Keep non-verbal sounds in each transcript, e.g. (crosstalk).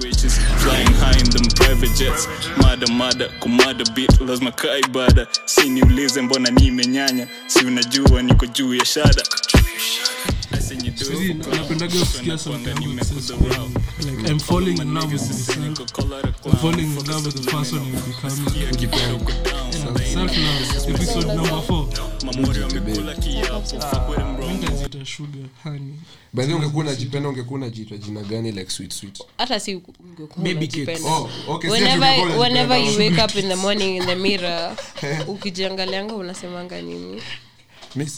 Riches flying high in them private jets. Mada mada kumada bit lazima kaa ibada si niulize mbona nimenyanya? Si unajua niko juu ya shada napendaga kusikia I'm falling in love with myself. I'm falling in love with the person I'm becoming. Self-love, episode number four. Nitaziita sugar, honey. by the way ungekuwa unajipenda ungekuwa unajiitwa jina gani like sweet sweet hata si ungekuwa Baby unajipenda. cakes. oh okay si whenever, ati ungekuwa whenever you wake up in the morning in the mirror ukijiangalianga unasemanga nini mi (laughs)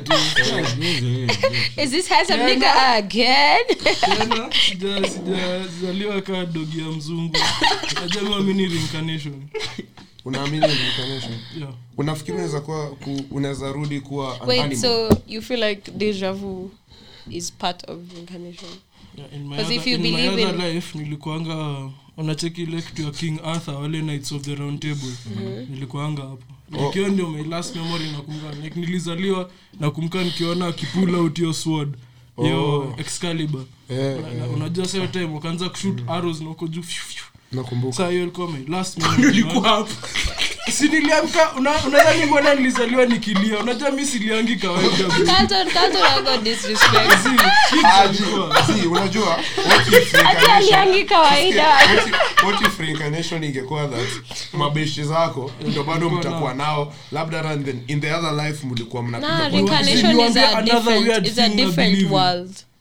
tu (laughs) is this handsome nigga again? Sijazaliwa kaa dogi ya mzungu. Najama reincarnation. Unaamini reincarnation? Yeah. unafikiri unaweza kuwa ku- unaweza rudi kuwa an wait animal? so you feel like deja vu is part of reincarnation? Yeah, in my other, if you in my other in- life nilikuanga unacheki ile kitu ya king arthur wale knights of the round table. Nilikuanga hapo. Nikiwa ndio my last memory nakumbuka like nilizaliwa nakumbuka nikiona akipula out your sword. Yo excalibur. Yeah, Na- na- unajua time wakaanza kushoot arrows na uko juu nakumbuka. Sasa hiyo ilikuwa my last (laughs) memory (laughs) si niliamka una- unadhani mbona nilizaliwa nikilia? Unajua mi siliangi kawaida. Bro. Carlton, Carlton ago disrespect. Si, kids Aji, walikuwa. si, unajua what if Ati reincarnation- aliangi kawaida. What if- what if reincarnation ingekuwa that mabeshi zako ndo bado mtakuwa nao. labda hata in the- other life mlikuwa nah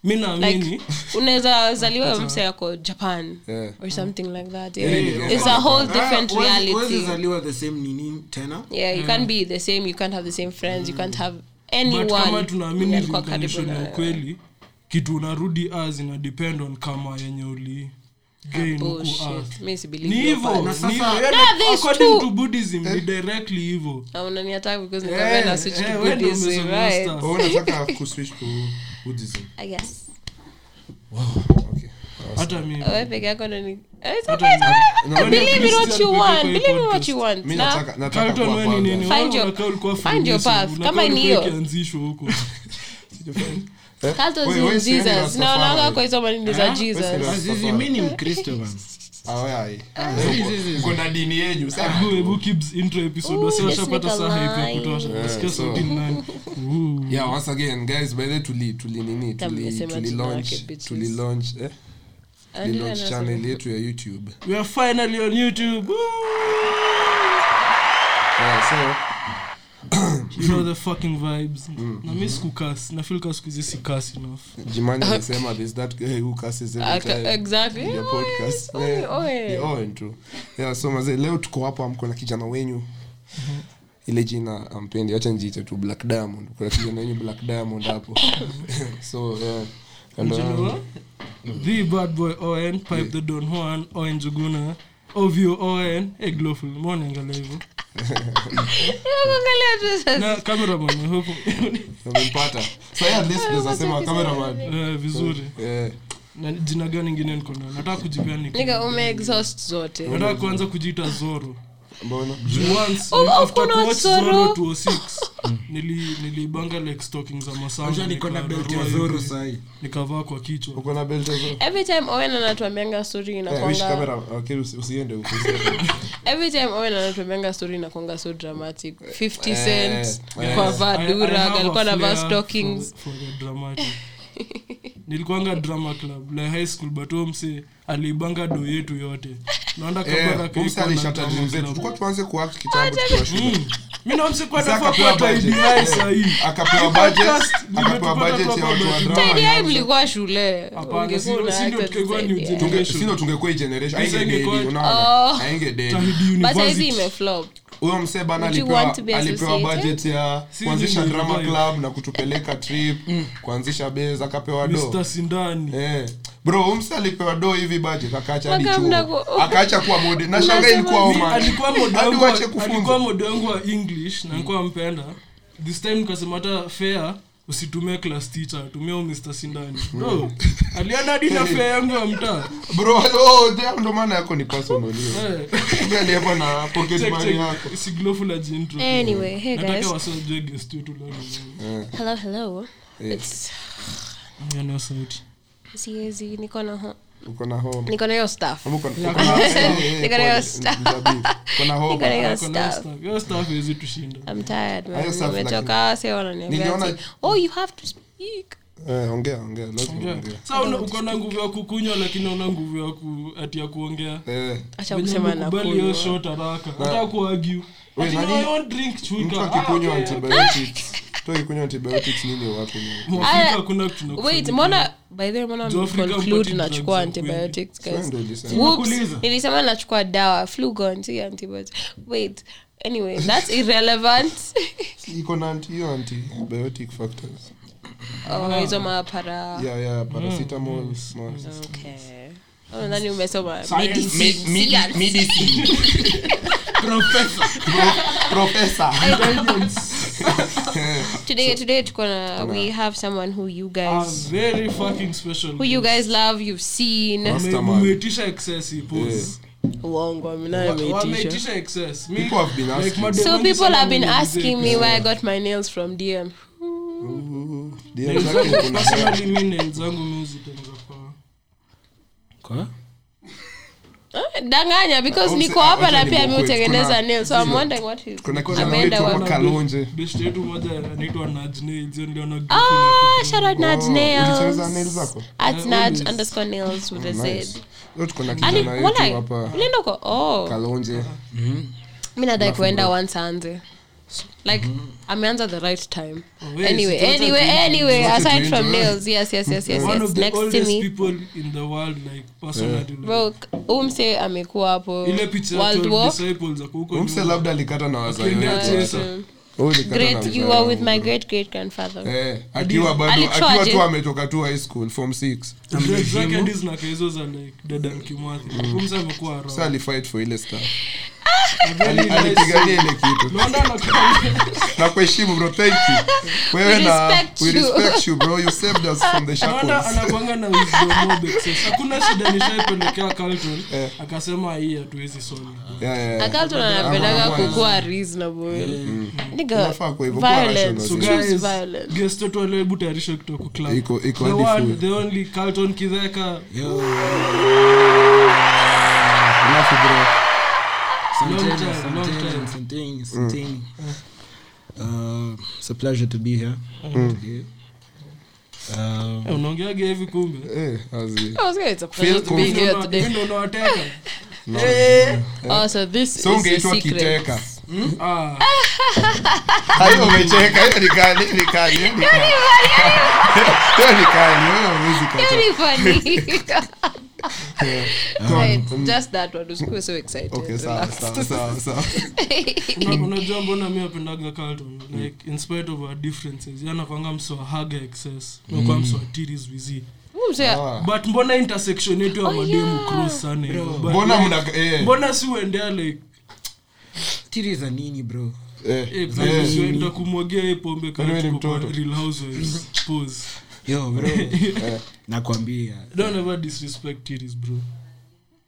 mi naamini like unaweza zaliwa (laughs) mse yako japan Yeah. or something like that Yeah, yeah. yeah. it's a whole different Huwezi- huwezi reality zaliwa the same nini tena yeah you can't be the same you can't have the same friends you can't have tunaamini na ukweli kitu unarudi as ina depend on kama yenye uli gain huku bullshit earth. mi si ni believe your hivo part. Na ni sasa- hivo. No, Yani, there's according two. to buddhism ni directly hivo unaniattack because nikapenda switch to wewe ndio Buddhism, right? Buddhism I guess. okay hata mimi Wewe peke yako ndo ni- it's okay, it's mimi. okay. Believe in what you want. Believe in what you want. mi nataka nataka kuwa wewe ni burger. nini Find your- find your path. Kama ni hiyo. ikianzishwa huko? (laughs) Carlton's Wewe- wewe in si ni Jesus. Rastafari. Naonanga kwa hizo manini za Eh? Jesus. Wewe si ni mkristo bana Ah, wewe hai. zizi, zizi. Uko na dini yenyu sasa Hebu- hebu Kibs intro episode. Ooh, wasi let's washapata make a saa hype ya line. kutosha. Yeah, nasikia so- sauti nani? Yeah once again guys by the tuli tuli nini tuli tuli launch tuli launch eh? Tuli launch channel yetu ya YouTube. We are finally on youtube. Woo! yeah so you know the fucking vibes na mi sikukas nafil ka siku si kas enough Jimani alisema there's that guy who curses every time exactly. in your podcast. Oe, Yeah. oe. Yeah, oe, true. Yeah, so mazee leo tuko hapa mko na kijana wenyu ile jina ampendi wacha njiite tu black diamond kuna kijana wenyu black diamond hapo (laughs) so yeah. yangu. wa? the bad boy on pipe yeah. the don juan on juguna ovyo on egloful mwanangalia hivyo Eh, vizuri. Yeah. jina gani ingine niko nayo? Nataka kuanza kujiita zoro Oh, after kuna kuwatch Zorro. (laughs) Zorro 206 nili nilibanga like za hivi, sahi nikavaa kwa kichwa Uko na belt hizo? every time owen anatuambianga story wish inakwanga camera, okay, usi- usiende huko, usiende. (laughs) every time owen anatuambianga story inakwanga so dramatic 50 cent eh. kwa I- I vadura alikuwa navaa stockings for- for the dramatic. (laughs) nilikuanga drama club like high school but omse mse aliibanga do yetu yote. Naonda Eh, kabaraka Umsa alishata dream zetu. Tulikuwa tuanze kuact kitambo mi namsekwa Sasa nafaa akapewa kupata sahii. akapewa budget ya watu wa drama mlikuwa shule. Hapana, si- Ungekuwa si ndio una tukikuwa acted new zaidi, yeah. Tunge- generation. sino tungekuwa generation Sasa Hainge ingekuwa- dedi, unaona? Hainge dedi. Tahidi but saizi University. Huyo msee bana alipewa, alipewa budget ya kuanzisha drama club na kutupeleka trip kuanzisha bes akapewa do Mr. Eh. bro umse alipewa do hivi budget akaacha hadi chuo. akaacha kuwa mode. Na shanga ilikuwa vi- modo Hadi wa- kufunza. alikuwa modo wangu wa english na nikuwa mpenda this time nikasema hata fair usitumie class teacher tumia mr sindani. Bro aliona hadi na fea yangu ya mtaa. Bro oh, damn, ndo maana yako ni personal hiyo. Aliyepo na pocket money yako. Check. siglofu la jintro anyway hey nataka guys. guest leo hello hello. Eh, It's- Hiyo sauti. Siwezi niko na ho- uko na home niko na hiyo stuff. Uko- (laughs) uko na- Niko na hiyo pole, (laughs) Uko na home. Niko na hiyo Ako na stuff. stuff. Hiyo stuff haiwezi tushinda. I'm tired man. Hayo stuff wananiambia oh you have to speak. Eh, ongea ongea lazima ongea. sa uko na nguvu ya kukunywa lakini una nguvu ya ku, ati ya kuongea. Eh, acha Venye kusema umekubali hiyo shot haraka. Hata kuargue. Wait, nani- no, I mtu akikunywa Ah, antibiotics. Akikunywa antibiotics nini ni mbona by the way mbona conclude nachukua antibiotics guys. Whoops, nilisema nachukua dawa flugon si antibiotics. Wait anyway that's irrelevant. (laughs) Iko na hiyo antibiotic factors. Oh, hizo mapara yeah yeah paracetamol ma- okay. Oh, nadhani umesoma? Science. medicine. (laughs) (laughs) professor. Professor (laughs) today today tuko na we have someone who you A guys very fucking special who you guys love you've seen. Wame- excess pose. uongo excess. Mi- People have been asking. madem so wengi people sana have been wameniuliza asking me hivi. where i got my nails from dm danganya because Obse- niko hapa na pia mi nimuokoe. hutengeneza Kuna- nails so i'm wondering what he ameenda wapi? kalonje best yetu moja anaitwa Nudge Nails, niliona Ah, shout out Nudge Oh, nails. At Eh, Nudge underscore nails with a Z. Tuko na kijana hapa ulienda uko? Oh, kalonje mimi nadai kuenda once aanze like ameanza the right time. Wait, anyway anyway anyway aside from nails yes yes yes yes one yes of next to me. people in the world like personally yeah. bro umse amekuwa hapo ile picha world war. disciples huko umse labda alikata na wazazi. Mm. Na great you are with my great great grandfather. Eh, akiwa bado akiwa tu ametoka tu high school form 6 Dreads zake zinakaa hizo za like Dedan Kimathi. umse amekuwa around. sasa alifight for ile stuff. Alipigania ile kitu. Na kuheshimu bro thank you. Wewe na we respect bro. Saved us from the na hakuna shida Carlton. Akasema hii hatuwezi anapendaga kukuwa tayarisha only Carlton Kidheka bro it's a pleasure to be here mm. today. Um, Eh, unaongeaga hivi kumbe? Azi I was gonna, it's a pleasure to be confident. here Ndo- today. ndo unawateka (laughs) so this so is a ungeitwa secret. kiteka. Ah, (laughs) hayo umecheka hiyo ni kali ni kali hiyo ni kali. hiyo ni (laughs) kali wewe huwezi kata On. (laughs) Right, just that one. Usikuwe so excited. okay sawa sawa sawa sawa (laughs) unajua mbona mi apendaga Carlton like in spite of our differences yanakwanga excess nakwa yeah. Ah. but mbona intersection yetu ya Oh, mademu yeah. cross sana hivyo mbona mna eh mbona si uendea like tiri za nini bro eh eh, eh, kumwagia pombe kwa real housewives (laughs) pose yo bro. (laughs) Nakwambia. Don't ever disrespect tiris bro.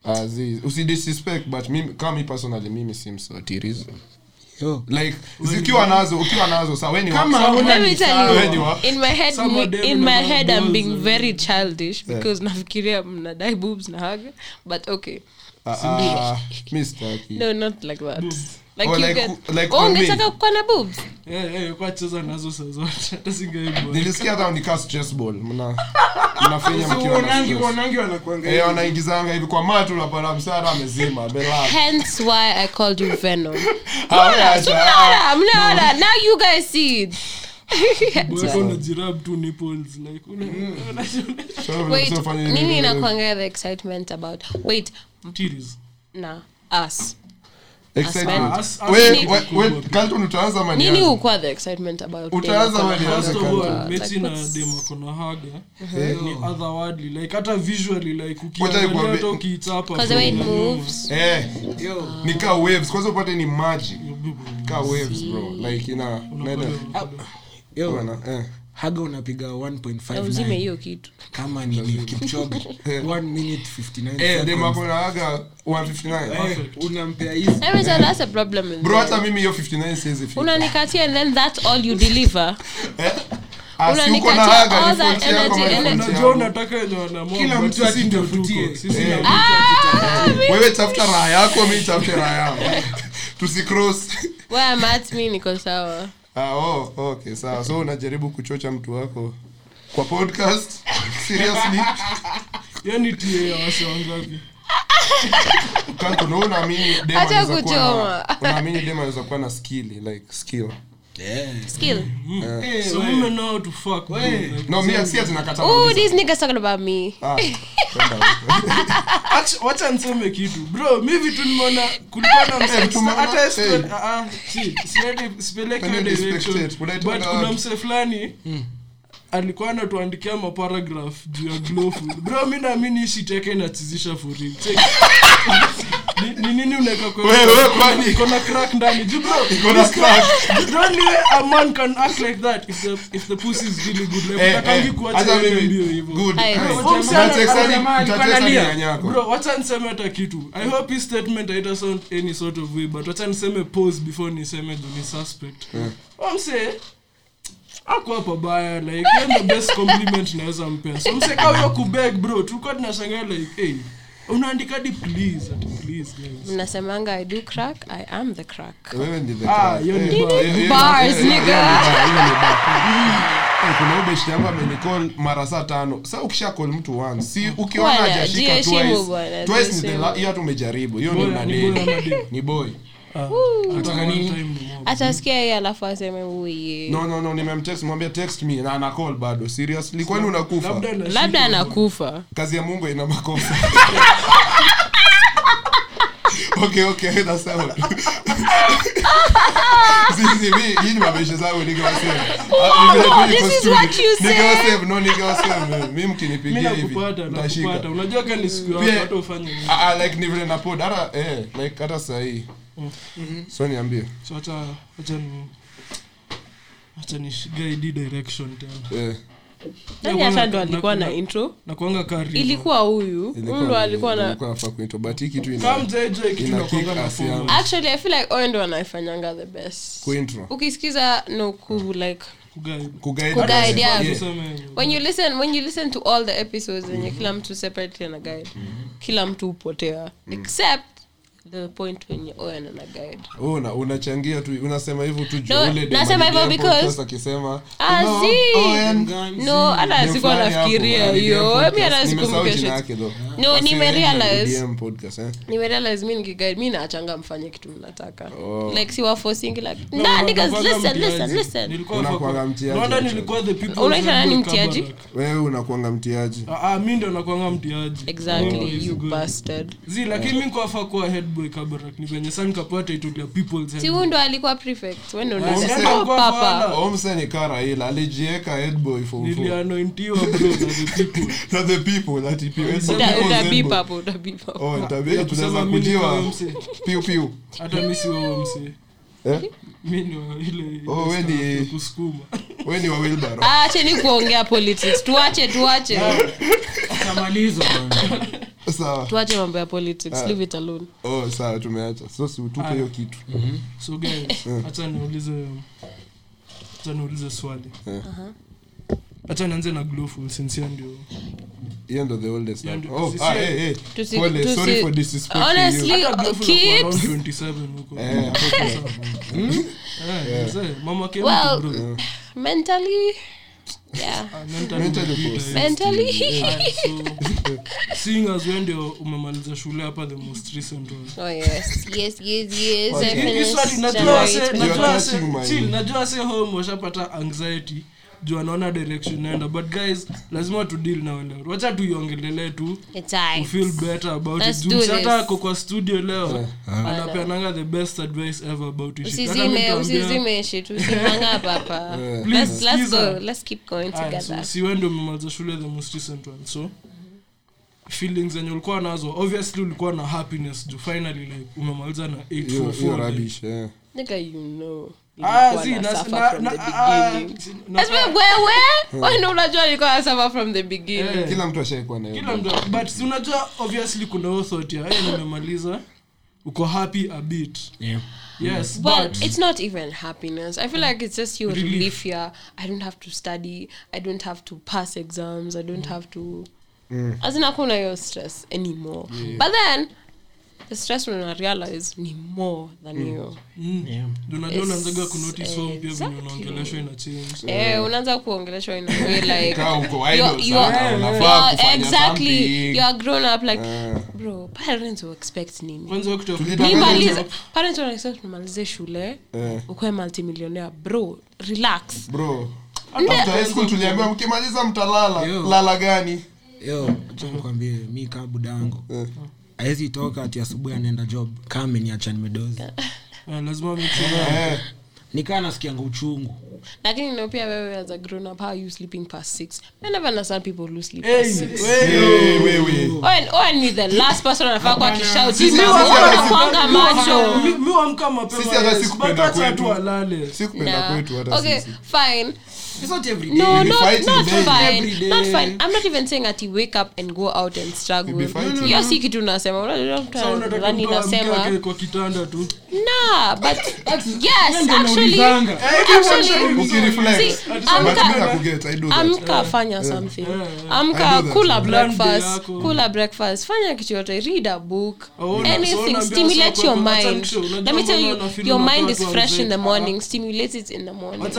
Azi usidisrespect but mimi kama mi personally mimi si msatiris yo. Like zikiwa nazo ukiwa nazo sawa wewe ni Kama wa- hauna Let me tell Wewe ni you, wa- in my head, me- in my head, I'm being very childish because nafikiria mnadai boobs na haga, but okay. Ah, ah, mi sitaki No, not like that. Like Oh, you like get. like Oh, ungetaka kuwa na boobs? Eh, eh, kwa cheza nazo saa zote (laughs) hata nilisikia hata nikaa stress ball mna (laughs) mnafanya mkiwa na stress uonangi wanakuanga eh wanaingizanga hivi kwa matu unapata msara amezima relax Hence why I called you Venom. Ah, (laughs) wewe Mnaona, mnaona. Now you guys see it. Boyka unajirab tu nipples like una- una- sure, Wait, usifanye nini, eh, the excitement about? Wait, Titties. na us. Excitement. Utaanza the excitement about? Na haga ni otherworldly like hata visually like ukiangalia hata ukiichapa Because the way it moves. Eh, ni kaa waves. Kwanza upate ni maji. Kaa waves bro. Like ina naelewa. yo. Bwana, eh. Haga unapiga Na uzime 1.59 hiyo kitu. kama nini kipchoge 1 minute 59 Eh, dem seconds. ako na haga 159 Eh, unampea hizi. Anyway, so that's a problem with bro hata mimi hiyo 59 siwezi fika. unanikatia and then that's all you deliver. (laughs) Eh. wewe tafuta raha yako mi tafute raha yangu (laughs) at, mi niko sawa ah, oh, okay sawa. So unajaribu kuchocha mtu wako kwa podcast? (laughs) Seriously? Yani tie wangapi? Kanto na unaamini dema anaweza kuwa na skill like skill (laughs) (laughs) Wacha niseme kitu. Bro mi vitu nimeona kulikuwa (laughs) mse- tumeona- hata escort- ah, ah, kuna mse fulani alikuwa anatuandikia maparagraph juu ya glofu bro mi naamini ishiteke inachizisha for real. Check. Ni- ni nini unaweka kwa Wewe, kwani? iko na crack ndani. Juu bro Iko na crack. the only way a man can act like that if the if the pussy is really good. Like Eh, utakangi eh, kuacha hiyo mbio hivyo. good. Eh, bro wacha niseme hata kitu. I hope his statement haita sound any sort of way but wacha niseme pause before niseme ni suspect. Omse ako hapa baya like the best compliment naweza mpea. So mse kama hiyo kubeg bro tulikuwa tunashangaa like hey unaandika hadi please ati please guys. Mnasemanga i do crack i am the crack. Wewe ndi the Ah, hiyo ni Bars, nigga. (laughs) kuna ubeshi yangu amenicall mara saa tano. Sa ukisha kol mtu once si ukiona ajashika twice. twice ni the jiheshimu. la- hiyo hata umejaribu hiyo ni ni boy mob. atasikia alafu aseme no no no nimemtext text me. Na ana call bado. Seriously? Kwani unakufa? labda na labda anakufa. Kazi ya mungu ina makosa. (laughs) Okay okay that's out sisi (laughs) mi hii ni mabeshe zangu ningewasema Ah, ni vile tu niko this is studio. what you said. Ningewasema, no ningewasema mi mi mkinipigia hivi nakupata. unajua kani siku Pia- yako ufanye nini? Ah, ah, like ni vile napod. Hata eh like hata sahii so niambie. So acha acha ni acha ni guide direction tena. Yeah nani hata ndo alikuwa na intro. na kari ilikuwa huyu. Huyu ndo alikuwa na ilikuwa nafaa kuitwa but hii kitu kama ina mjeje kitu ina na kick kuanga na ass form yangu. actually i feel like oyo ndo anaifanyanga the best. Ukisikiza no ku like kuguide. Kuguide. Kuguide, yeah. Yeah. when you listen when you listen to all the episodes zenye kila mtu separately ana guide. Kila mtu hupotea. Except the point wenye oyan a guide Oh, na unachangia tu unasema hivyo tu juu No, ule nasema hivyo because- akisema azi no, see. Owen, hata sikuwa nafikiria hiyo mimi mi hata podcast. Nimesahau jina sikumbuke yake though. No, nimerealize. podcast, eh. nimerealize mimi nikiguide mi naachanga mfanye kitu mnataka Oh. like siwafosingi like No, nah, niggas listen listen listen Unakuanga mtiaji, Rwanda nilikuwa the people Unaita nani mtiaji? Wewe unakuanga mtiaji Ah, mimi mi ndo nakuanga mtiaji exactly Oh, you bastard zi lakini mi nkwafaa kuwa headboy kabarak ni venye sa nikapata itulia people's si huyu ndo alikuwa prefect. Wendo Omse- papa omse ni kara ila alijieka headboy for for. Nilianointiwa bro na the people. (laughs) Na people that people hapo oh tunaweza kujiwa piu piu. Hata si wewe Oh, (laughs) acheni kuongea politics. Tuache tuache mambo ya politics leave it alone. Oh sawa tumeacha. So si utupe hiyo kitu. So guys hacha niulize hacha niulize swali. Eh. hacha nianze na glowful since ndio hiyo ndo the oldest oh ah eh eh. Tusi- pole tusi- sorry for disrespecting honestly you Hata around kids. 27 huko. Eh Eh, mzee, mama Well, mtu, bro. mentally yeah. Ah, mentally Mentally umepita, mentally so, (laughs) (laughs) seeing as we ndio umemaliza shule hapa the most recent one. Oh yes. Yes yes yes I Hii- Hii finished swali najua January se- 20. You are najua se- touching my- chill, najua se home washapata anxiety juu anaona direction naenda but guys lazima tu deal na wale. Wacha tuiongelele tu. It's feel better about Let's it juu hata ako kwa studio leo anapeananga the best advice ever about it Hata usizime usizime shit usimanga papa (laughs) let's, let's go let's keep going together. si wewe ndio umemaliza shule the most recent one so. Feelings zenye ulikuwa nazo obviously ulikuwa na happiness juu finally like umemaliza na hiyo 844 hiyo rubbish yeah. nigga you know Unajua nilikuwa from the beginning Eh. kila mtu ashaikuwa na kila mtu but si unajua obviously kuna hiyo thought nimemaliza uko happy a bit Yeah. yes Well, but it's not even happiness. I feel like it's just your Relief. relief. yeah I don't have to study. I don't have to pass exams. I don't mm. have to. mm. As in, hakuna your stress anymore. yeah. But then, the stress when I realize ni more than you. Yeah. unajua unaanzaga kunotice home pia venye unaongeleshwa ina change. Eh, unaanza kuongeleshwa in a way like (laughs) you're- you're- sana, unafaa you're- kufanya exactly you are grown up like bro parents will expect nini? Kwanza kitu ya Tulita- kutoka Parents- nimalize expect nimalize shule ukuwe multimillionaire. Bro relax. Bro after high school tuliambiwa mkimaliza mtalala lala gani? Yo acha nikwambie mi kaa budango. Awezi toka ati asubuhi anaenda job. Kame ameniacha nimedozi. (laughs) Eh, lazima Eh, nikaa nasikianga uchungu. Lakini no pia wewe as a grown up how are you sleeping past six? I never understand people who sleep past six. hey, wewe. Owen, Owen ni the last person anafaa kwa kishauti Mimi sisi nakuanga macho Mi- mi huamka mapema, Sisi hata yes, si kupenda but acha kwetu. alale sikupenda kwetu hata okay fine It's not every no We'll not, fighting not fine. Every not fine. I'm not even saying ati wake up and go out and struggle. Hiyo si kitu nasema amke nasema. kwa kitanda tu. Nah but (laughs) yes actually actually See, amka- fanya something. Amka kula breakfast. kula breakfast. Fanya kitu yote. Read a book. Oh, anything. Stimulate your mind. let me tell you your mind is fresh in the morning. Stimulate it in the morning.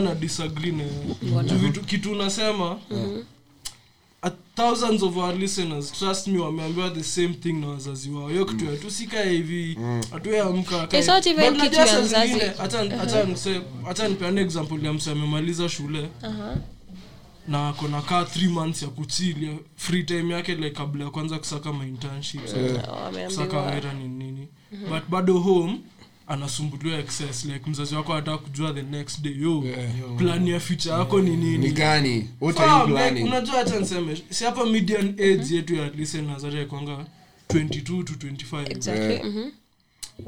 Na disagree na. Juu vitu- kitu unasema a thousands of our listeners trust me wameambiwa the same thing na wazazi wao. Hiyo kitu yetu sikae hivi hatueamka It's not even kitu ya mzazi. hacha nipeane example ya mse amemaliza shule na akona kaa th months ya kuchilia free time yake like kabla ya kwanza kusaka mainternships yeah. kusaka wera ni nini. But bado home anasumbuliwa excess like mzazi wako anataka kujua the next day yo plan ya future yako ni nini? Ni gani? What are you like, planning? unajua acha niseme si hapa median age yetu ya listeners hata kwanga 22 to 25 exactly Yeah. mhm.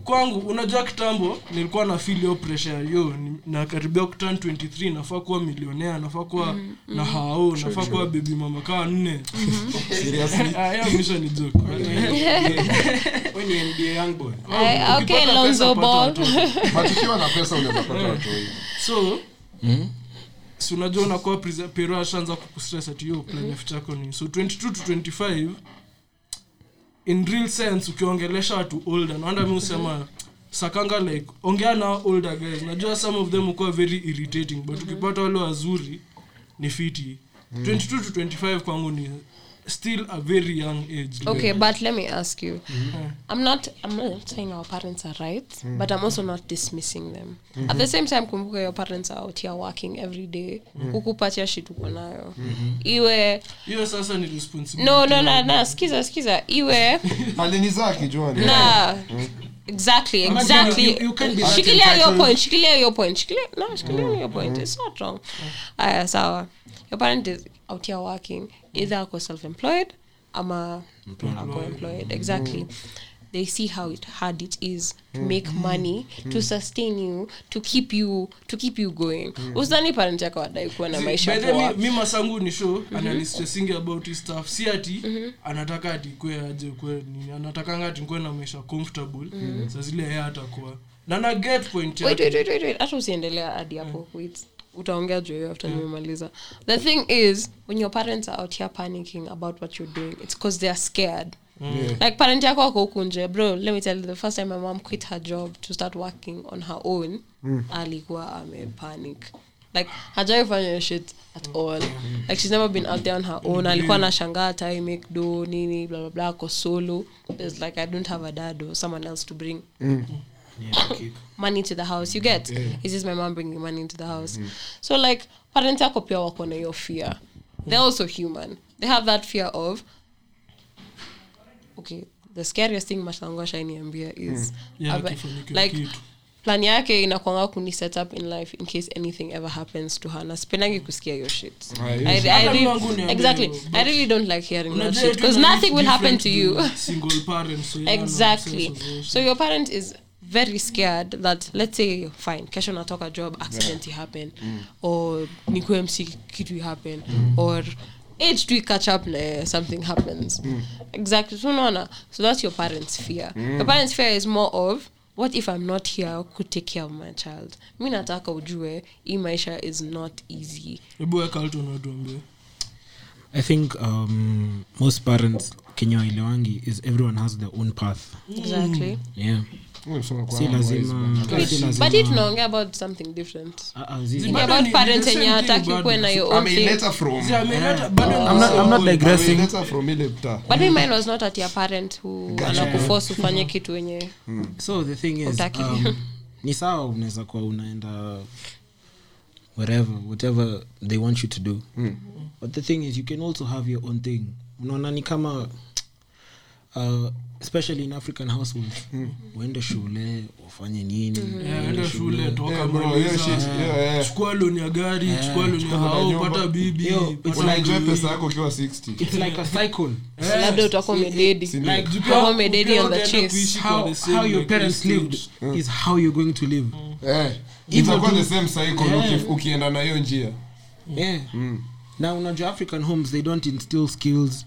Kwangu unajua kitambo nilikuwa na feel hiyo pressure. Yo ni- nakaribia kutan 23 nafaa kuwa milionea nafaa kuwa na hao nafaa kuwa bebi mama kaa nne. (laughs) Ah, (laughs) ni but ukiwa (laughs) na pesa unaweza pata watoi so si unajua unakuwa pero ashaanza kukustress ati yo plan yako ni so 22 to 25 in real sense ukiongelesha watu older naanda mi usema sakanga like ongea na older guys. Najua some of them ukuwa very irritating but ukipata wale wazuri ni fiti. 22 to 25 kwangu ni still a very young age okay yeah. but let me ask you. I'm not i'm not saying our parents are right but i'm also not dismissing them. At the same time kumbuka your parents are out here working every day. Kukupatia shit uko nayo. Iwe hiyo sasa ni responsibility. No no no na skiza skiza iwe alinizaa akijua ni na exactly exactly. that shikilia your point shikilia your point shikilia no shikilia your point. It's not wrong. Aya sawa. Your parent is out here working either ako self-employed ama ako employed exactly. They see how it hard it is to make money to sustain you to keep you to keep you going. Usani parent yako wadai kuwa na maisha poa. mi- masangu ni show ananistressingi about his stuff. Si ati anataka ati kwe aje kwe nini. Anatakanga ati kwe na maisha comfortable. Sa zile yeye atakuwa na na get point hata usiendelea hadi hapo wait utaongea juu hiyo after nimemaliza. The thing is when your parents are out here panicking about what you're doing it's because they are scared. Like parent yako ako huku nje bro let me tell you the first time my mom quit her job to start working on her own alikuwa amepanic like hajawai fanya shit at all. Like she's never been out there on her own. Alikuwa anashangaa tai make do nini blablabla blah blah ako solo. There's like i don't have a dad or someone else to bring Yeah, okay. (coughs) money to the house you get? Is this my mom bringing money into the house. So like parents yako pia wako na hiyo fear. They're also human. They have that fear of okay the scariest thing mashango shainiambia is Yeah, aba- like kitu. plan yake inakwanga kuni set up in life in case anything ever happens to her. Naspendangi kusikia your shit. I, I. I, Hata really, exactly. i really don't like hearing that shit because nothing will happen to you. single so exactly. so your parent is very scared that let's say fine kesho natoka job accident happen or nikue mc kitu happen or age to catch up na something happens. Exactly so unaona so that's your parents fear. Your parents fear is more of what if i'm not here could take care of my child? Mi nataka ujue hii maisha is not easy. Hebu weka alto natuambie I think um, most parents Kenya waelewangi is everyone has their own path. exactly. Yeah. But tunaongea about something different. About hataki na your own but me mine was not at your parent who anakuforce ufanye kitu wenye So the thing is, um, (laughs) ni sawa unaweza kuwa unaenda wherever, whatever they want you to do. But the thing is, you can also have your own thing. Unaona ni kama uh, especially in African households, uende shule wafanye nini, Yeah, shule. toka Yeah, yeah, yeah. loni ya gari chukua loni ya hao pata bibi pesa yako ukiwa 60 it's like a cycle. labda utakuwa pia on the chase. how, how your parents lived is how you're going to live. Eh, itakuwa the same cycle uki- ukienda na hiyo njia. Yeah. Now, unajua African homes, they don't instill skills.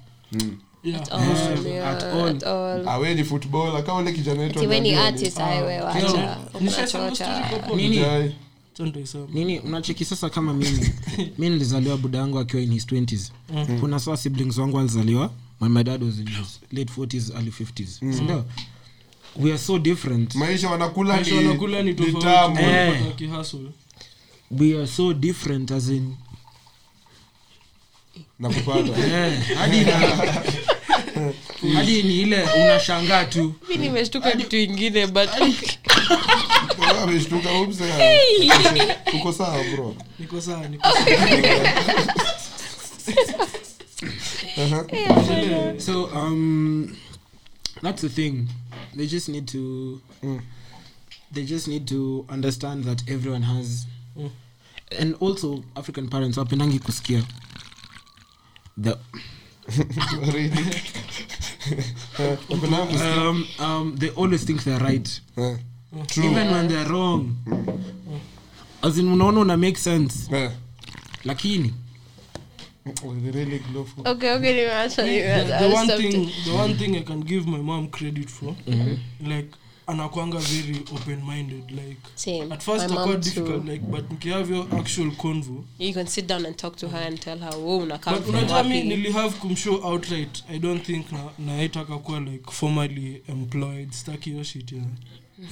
Yeah. At all, yeah, at all. at all. awe ni footballer kama ule kijana wetu Ati ni artist aiwe wacha Nishasema unachocha story kwa pod. Nini? Unacheki sasa kama mimi. (laughs) Mi nilizaliwa buda yangu akiwa in his 20s kuna saa siblings wangu alizaliwa my, my dad was in his late 40s early 50s sindio we are so different. Maisha wanakula Maisha ni wanakula ni ni tofauti. tamu. Eh. We are so different as in. Na kupata (laughs) eh, hadi (laughs) (laughs) hadi ni ile unashangaa tu. Mi nimeshtuka kitu ingine but ameshtuka uko sawa bro. Niko sawa niko sawa. (laughs) so um that's the thing. They just need to they just need to understand that everyone has and also african parents wapendangi kusikia the Um, um, they always think they're right. True. even when they're wrong. As in unaona una make sense. Eh, lakini. Really okay okay nimeacha the, the one thing the one thing i can give my mom credit for like anakwanga very open minded like Same. at first itakuwa difficult too. like but mkihave your actual convo. You can sit down and talk to her and tell her oh unakaa but unajua mi nilihave kumshow outright i don't think na naitaka kuwa like formally employed. Staki hiyo shit ya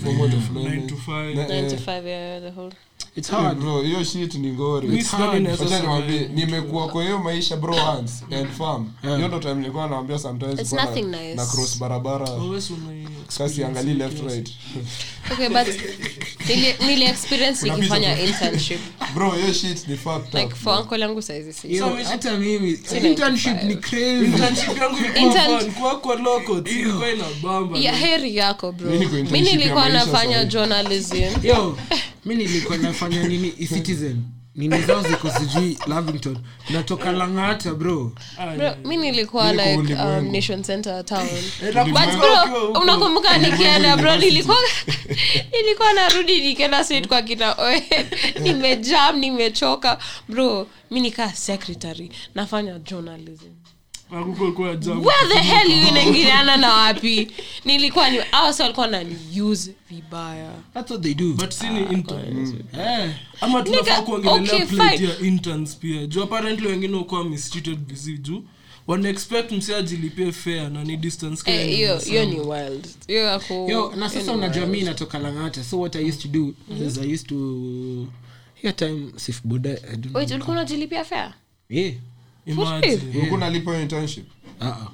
Formal 9 to 5 9 to 5 yeah the whole it's hard. Bro hiyo shit ni ngori mi sidhani naweza Wacha survive. niwaambie nimekuwa kwa hiyo maisha bro hands and farm hiyo ndo time nilikuwa naambia sometimes na- nice. na cross barabara. Kasi angalii left right. okay but nili, nili experience nikifanya internship. Bro hiyo shit ni fucked like for uncle yangu saizi si. Yo, hata mimi internship ni crazy. Internship yangu ilikuwa Intern- kwa local ilikuwa ina bamba ya heri yako bro. Mi niko mi internship ya nilikuwa nafanya journalism. Yo (laughs) mi nilikuwa nafanya nini? Ecitizen. Nini zao ziko sijui lavington. Natoka langata bro. Ah, bro mi nilikuwa Niko like ulimwengu. um, nation center town. (laughs) Eh, but bro unakumbuka nikienda bro nilikuwa (laughs) nilikuwa narudi nikienda sit kwa kina (laughs) oe. Nimejam nimechoka. Bro mi nikaa secretary. Nafanya journalism. Where the hell you inaingiliana na wapi? Nilikuwa ni awasa walikuwa naniuse vibaya. That's what they do. But si ni intern. eh, ama tunafaa kuongelelea okay, plate ya interns pia. Juu apparently wengine ukuwa mistreated busy juu. Wana expect fair na ni distance hiyo ni ni wild. Hiyo yako yo na sasa unajua wild. natoka langata. So what i used to do is i used to hiyo time sif buda i don't wait ulikuwa unajilipia fair yeah Imagine. ulikuwa nalipa internship? Uh-uh.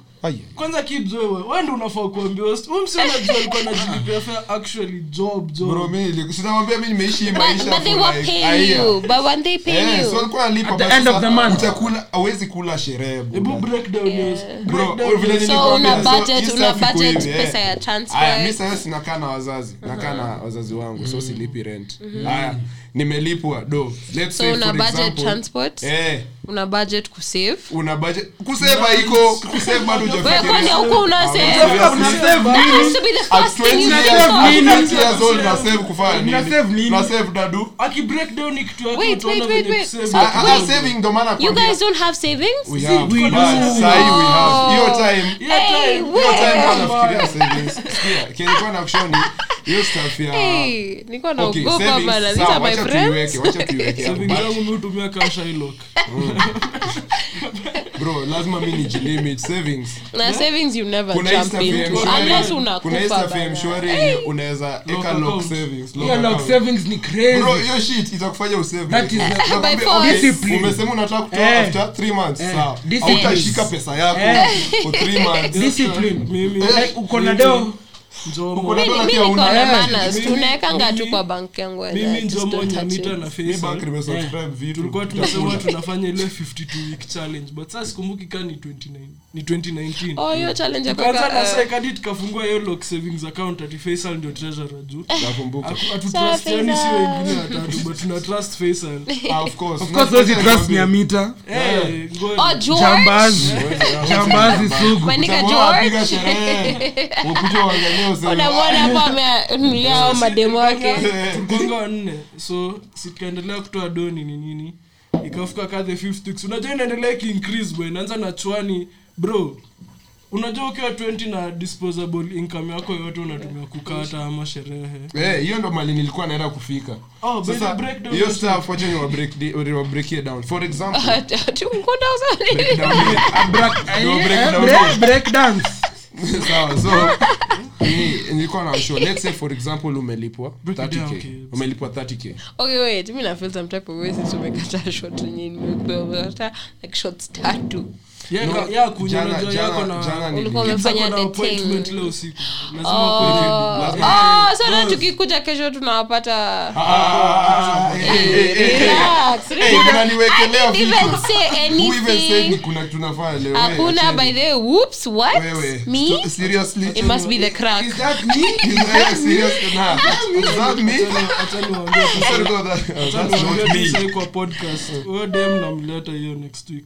Kwanza kibs wewe wewe unafaa kuambiwa huyu msi unajua alikuwa anajilipia (laughs) fair actually job job. Mi nili- sinamwambia mi nimeishi hii but, maisha but they for were like a paying year. you. But when they pay you. so alikuwa analipa At the but end of sasa. the month. utakula hawezi kula sherehe hebu buda. break down your Bro, break down vile your- nili- so una Nilikwambia, so budget hii una stuff iko budget hivi, pesa ya Aya, mi transfer sasa sinakaa na wazazi. Nakaa na wazazi wangu so silipi rent. Haya nimelipwa do let's so say una for budget example transport eh una budget kusave una budget kuseva iko kusave bado Wewe kwani huko una save? Una save nini? has to be the At first thing 20 you years- think at of. 20 years old na save kufanya nini? save nini? Na save dadu aki break down ni kitu yako Wait, wait, wait, wait. So- Ah, saving ndo maana You guys don't have savings? We have, we sahi we have. your time your time. your time kwa nafikiria savings. Sikia, kilikuwa na kushoni hiyo stuff ya Hey, nilikuwa naogopa bana. These are my friends. wacha tuiweke. Saving yangu mi hutumia kama Shylock. (laughs) bro lazima mi nijilimit savings Na savings you never kuna jump into unless kuna hii ya mshwari unaweza eka lock savings lock hiyo lock savings ni Bro, hiyo shit itakufanya usave. That is- Discipline. umesema unataka kutoa Eh. after three months Eh. sawa Discipline. pesa yako Eh. for three months discipline Mimi- uko na mimi- Eh, tunaekanga tu kwa bank yangu and I mimi just njomo don't touch nyamita it. na mi Faisal. bank nimesubscribe vitu tulikuwa tumesema tunafanya ile 52 week challenge but sasa sikumbuki kaa ni 29 ni 2019 Oh, hiyo challenge ya tukaanza kuweka, na eh, sekadi tukafungua hiyo lock savings account ati faisal ndio treasurer juu. Nakumbuka. Si wengine watatu but tuna trust faisal. Ah, of course. Of course those trust ni amita. Eh, ngoja. Oh, George. jambazi. Jambazi sugu. My George. apiga uangalie useme, unamwona hapo amenulia hao mademu wake. tulikwanga wanne so sikaendelea kutoa doni ni nini. Ikafika ka the unajua inaendelea ikiincrease bro inaanza na chwani bro unajua ukiwa 20 na disposable income yako yote unatumia kukata ama sherehe. Eh, hiyo ndo mali nilikuwa naenda kufika. Oh, by the breakdown hiyo stuff wacha ni wa break di- wa break it down. For example (laughs) Ati mkunda usoni. break. No, break down. hiyo. (laughs) sawa so ni- nilikuwa na show. Let's say for example umelipwa Break it down, 30k okay. umelipwa 30k okay wait mi nafeel some type of way since umekata shot yenye nimepewa hata like shots tatu Yeah, No, ka- ya kunya jana- unajua jana- yako na jana nili- Ulikuwa kids ako umefanya na the appointment thing. leo usiku. Lazima Oh, oh, sana tukikuja kesho tunawapata Ah, hakuna by the whoops what? Me? Seriously? It must be the crack. is that me? Is that serious? Nah. Is that me? Acha niwaambie tu- Sorry about that. Acha that's not me. kwa podcast. Huyo dem namleta hiyo next week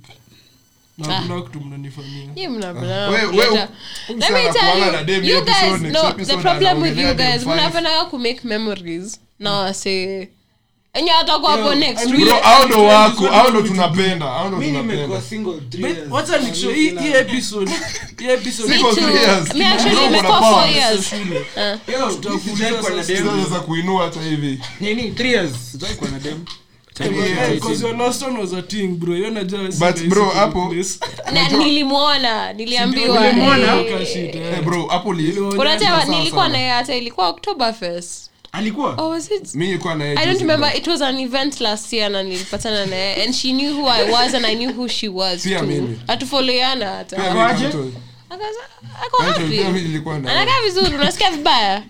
na hakuna kitu mnanifanyia Hii mnapenda We- we- kuleta- huyu Let sana me tell kuanga you, na dem you episode, guys, next no, episode the problem with anaongelea you dem guys, five. mnapendaga kumake memories na wase enye watakuwa hapo wako aundo tunapenda hao ndo mi nimekuwa tunapenda single three But years. wacha nikushow hii hii episode hii episode Me Single too. three years. Me actually Bro, nimekuwa kuna four power. years. shule Yo, Tutakuuliza sijawahi kuwa na sasa. dem. Sasa za kuinua hata hivi (laughs) Nilimwona niliambiwa. Ulimwona? Kaa shit, bro hapo li unatema Sawa, nilikuwa sawa. naye hata ilikuwa oktoberfest. Alikuwa? Oh, was it? Mi nilikuwa na yeye I don't remember. it was an event last year na nilipatana naye and she knew who I was and I knew who she was too. mimi. Hata. Pia mi Aje? Kanto. Akaza- ako Kanto, happy. pia mi nilikuwa na yeye. anakaa vizuri unasikia vibaya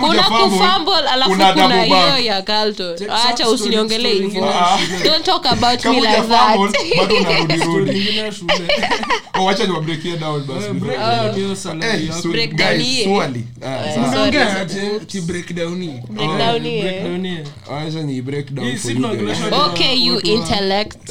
Kuna kufumble alafu kuna hiyo ya. Acha (laughs) don't talk about me like that. (laughs) (laughs) okay you intellect.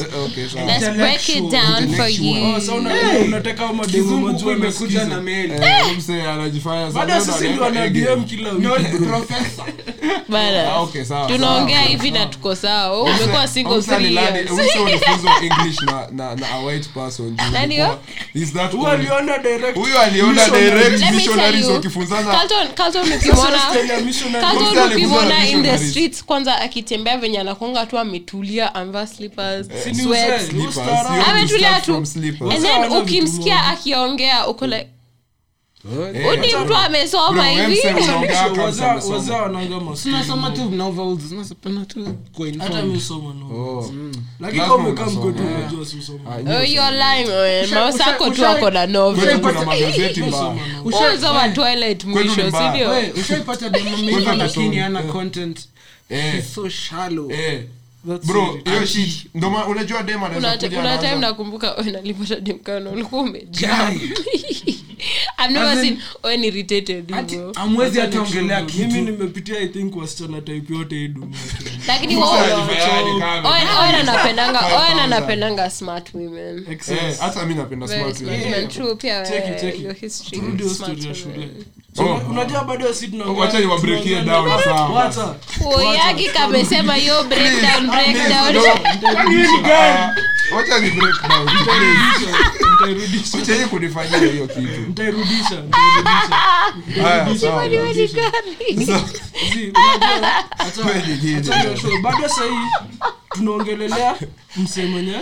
Let's break it down for you. Oh, so una- unataka mademu majua amekuja na meli Eh, huyu anajifanya sana, Baada sisi ndio ana. DM kila wiki. Professor. (laughs) Bana. Ah, okay, sawa, tunaongea hivi na tuko sawa. Umekuwa single three years. Msee (laughs) alifunzwa English na- na- na a white person. Nani Is that all? aliona direct huyo aliona direct missionaries wakifunzana. Carlton- Carlton ukimwona. Carlton ukimwona in the streets kwanza akitembea venye anakonga tu ametulia amevaa slippers Si sweats. Ametulia tu. and then ukimsikia akiongea uko like Eh, uni mtu amesoma wewe hivi. Msee unaongea kama Wazee- amesoma. wazee wananga maskini. Tunasoma tu hata lakini kama umekaa mkoto unajua ako na Kwetu novel kuna magazeti mbaya. Usha- usoma twilight mwisho sindio ushaipata demo Kwanza lakini ana content. So shallow. Bro hiyo shit. Ndo maana unajua dem anaweza kuja kuna time nakumbuka we nalipata dimkano ulikuwa umejaa. (laughs) I've never As seen when irritated hivyo amwezi Hata hata ongelea nikushow, mimi nimepitia i think wasichana type yote hii dunia. Lakini Msa wao- alifanyaje kama- Owen- Owen anapendanga Five anapendanga smart women. Eh, hata mi napenda smart smart women. women. True, pia Cheki, wewe, cheki. your history Turudi story ya shule. women. So, Oh. unajua bado si kamesema breakdown breakdown Ah, wacha ni kunifanyia hiyo kitu. Sahii tunaongelelea msee mwenye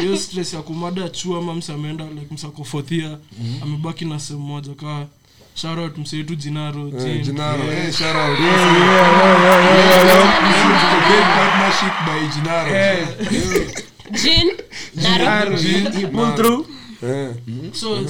hiyo stress ya kumada chuo ama mse ameenda like msako fothia amebaki na sehemu moja kaa Eh, eh, shout out. By Jinaro. Jin Naro. Jin, eh. so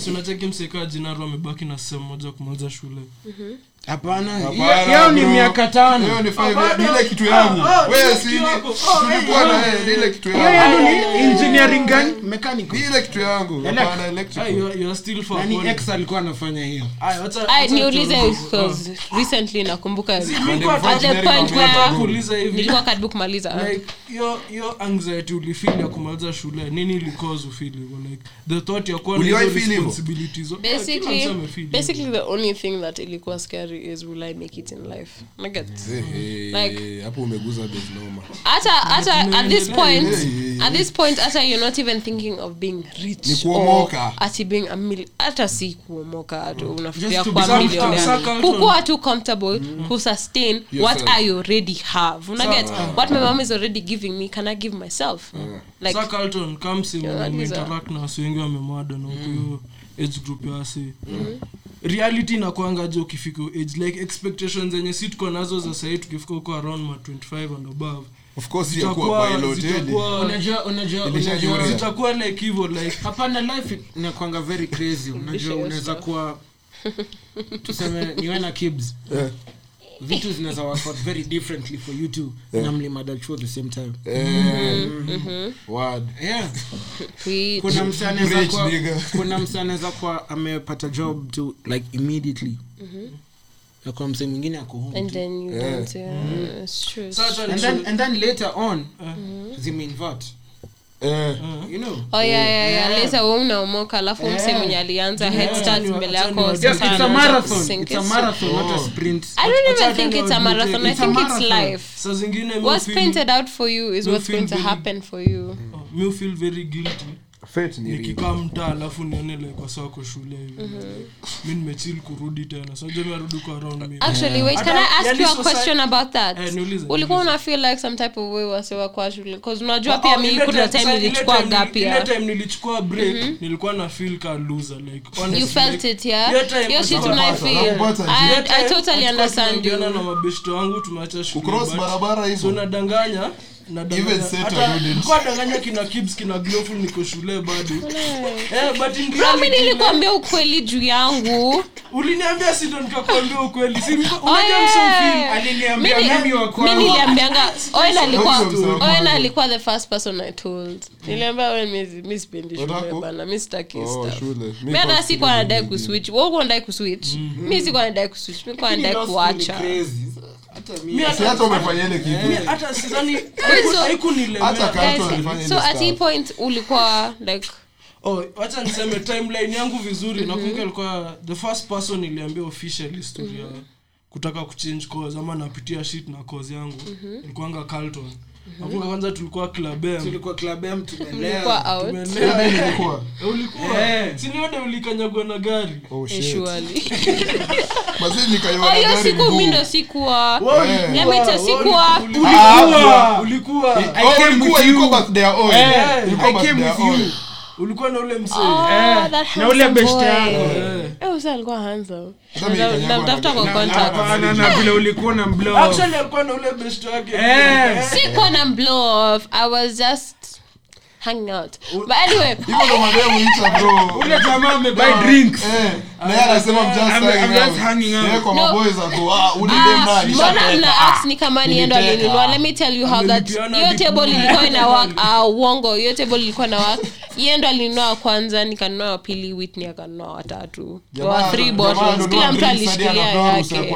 msekaa jinaro amebaki na sehemu moja kumaliza shule hapana Hapana, hiyo- hiyo ni miaka tano. Ile kitu yangu. Wewe ile kitu ni- yako. Tulikuwa na yeye, ni ile kitu hiyo yangu. yenu ni engineering gani? mechanical. Ile kitu yangu. Hapana electrical. You are- still far nani ex alikuwa anafanya hiyo. Aya, wacha- Ay, wacha niulize because recently nakumbuka. At the point where nilikuwa karibu kumaliza like anxiety ulifeel ya kumaliza shule? Nini ilicause ufeel hivyo? Like the thought ya kuwa na responsibilities. Basically the only thing that ilikuwa scary is will i make it in life? Nugget. Like- hapo umeguza base noma hata hata at this point at this point hata you're not even thinking of being rich Ni kuomoka. ati being a mil hata si kuomoka unafikiria to kuwa be some- millionaire. Carlton. kukuwa tu comfortable kusustain what i already have. Unaget what my mom is already giving me can i give myself? Like Sa Carlton, kama msee mwenye Yeah, na wasi wengi wamemwada na huko age group ya wasi reality inakwanga je ukifika age? Like expectations zenye si tuko nazo za sahii tukifika huko around ma 25 and above. Of course zitakuwa unajua unajua unajua zitakuwa like hivyo like hapana life inakwanga very crazy. (laughs) Unajua unaweza kuwa tuseme niwe na kibs Eh, vitu zinaweza work out very differently for you two na mlimadachu at the same time. Eh, word. yeah. Preach. kuna kuna mse anaweza amepata job to like immediately. Na kwa msee mwingine ako home and tu. then you Yeah. don't yeah, it's true Sa acha and nisho- then and then later on zimeinvert Eh, you know oh yeah yeah yeah Yeah. wewe unaomoka alafu mse mwenye alianza head start mbele yako sasa it's a marathon. It's a marathon, not a Oh. sprint. I don't even think it's a marathon. I think it's life. saa zingine What's painted out for you is what's going to happen for you. mi feel very guilty fate ni real. Nikikaa mtaa alafu nione like wasawako shule hivi. Mi nimechil kurudi tena. Sajua mi arudi kwa around me. Actually, wait, can I Hata- ask yani you a society- question about that? Eh, niulize, ulikuwa una feel like some type of way wasewa kwa shule? Because unajua Oh, pia oh, mi kuna time- nilichukua time gap nili- ile time nilichukua break nilikuwa na feel ka loser like honestly, you felt like, it yeah? hiyo shit nakupata, unaifeel I, I totally understand you. na mabeshto wangu tumeacha shule cross barabara hizo. unadanganya nadanganya. On it. danganya kina kibs kina glowful niko shule bado. Eh, nilikwambia ukweli juu yangu. uliniambia sindo nikakwambia ukweli. Niliambianga (laughs) owen alikuwa owen alikuwa the first person i told. Niliambia owen mi- mi sipendi shule bana. Mi Oh, hata sikuwa nadai kuswitch wewe kuswitch mi sikuwa nadai kuswitch ni kuacha. Hata mimi- Mi Si hata umefanya ile Mi kitu hata sidhani so- (laughs) haikunilemea. Hata Carlton Guys, alifanya ile so at hii point ulikuwa like oh, niseme timeline yangu vizuri. Nakumbuka ilikuwa the first person iliambia official story ya kutaka kuchange course ama napitia shit na course yangu. Ilikuwanga Carlton nakumbuka kwanza tulikuwa tulikuwa. Eh, Eh. ulikanyagwa na gari? Eh, hiyo (laughs) siku mi ndo sikuwa. Eh. Sikuwa. ulikuwa. Eh, na ule msee. Eh, na ule handsome best Eh. (laughs) Vile ulikuwa na wake. Eh. sikuwa na blow off. I was just hanging out. But anyway. (laughs) Hivyo ndo mademu huita, bro. ule jamaa amebuy drinks. Eh, na yeye anasema I'm just I'm- I'm just hanging out. Kwa maboys ako, ah, ule dem Ah, mbona mna ask ni kama ni endo alinunua let me tell you how that hiyo table ilikuwa ina work (laughs) ah uongo. Hiyo table ilikuwa na work yeye ndo alinunua kwanza nikanunua wa pili Whitney akanunua watatu wa three bottles. kila mtu alishikilia yake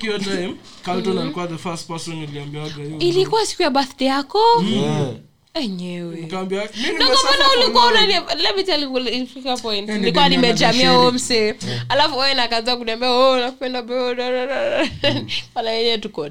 hiyo time. Carlton alikuwa the first person iliambiaga ilikuwa siku ya birthday yako? Yeah. Yani nilikuwa na huo msee alafu wewe nakaanza kuniambia oh nakupenda tuko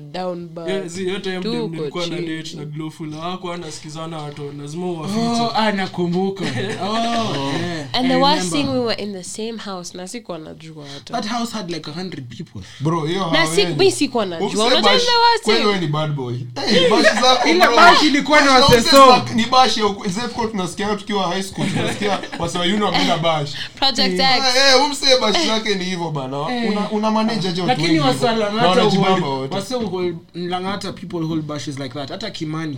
hiyo time Tuko nilikuwa na chini. date na glowful hawako anasikizana watu lazima Oh, ah, nakumbuka. (laughs) Oh, yeah. and the worst thing we were in the same house na sikuwa najua hata. That house had like a hundred people. Bro, hiyo na si, haweni. mi sikuwa unajua the worst thing. wewe ni bad boy. (laughs) Ile bash ilikuwa na waseso. Umse ni bash ya zefko tukiwa high school tunasikia (laughs) wasiwa yuni wameenda bash. Project Eh, X. Eh, umse bash yake ni hivyo bana. Una, una manage je watu lakini? Na wasalangata wanajibamba wote. people hold bashes like that. Hata kimani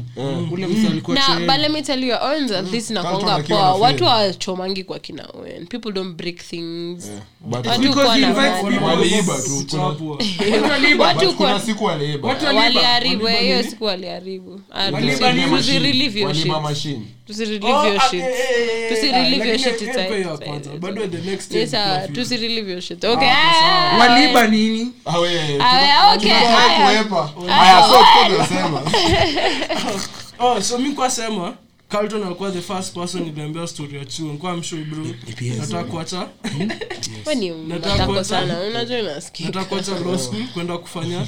ule msa alikuwa na but let me tell you owens at least nakwanga Carlton poa. watu fail. wachomangi kwa kina owen people don't break things. Watu kwa na. Waliiba tu, (laughs) Watu kwa- siku waliiba. Waliharibu hiyo siku waliharibu Ah, Waliiba tusi- nini? Oh, so oh, oh mi kwasema carlton alikuwa the first person iliambia story ya chuo nikuwa mshobro bro. Nataka kuacha. Kuacha. law school kwenda kufanya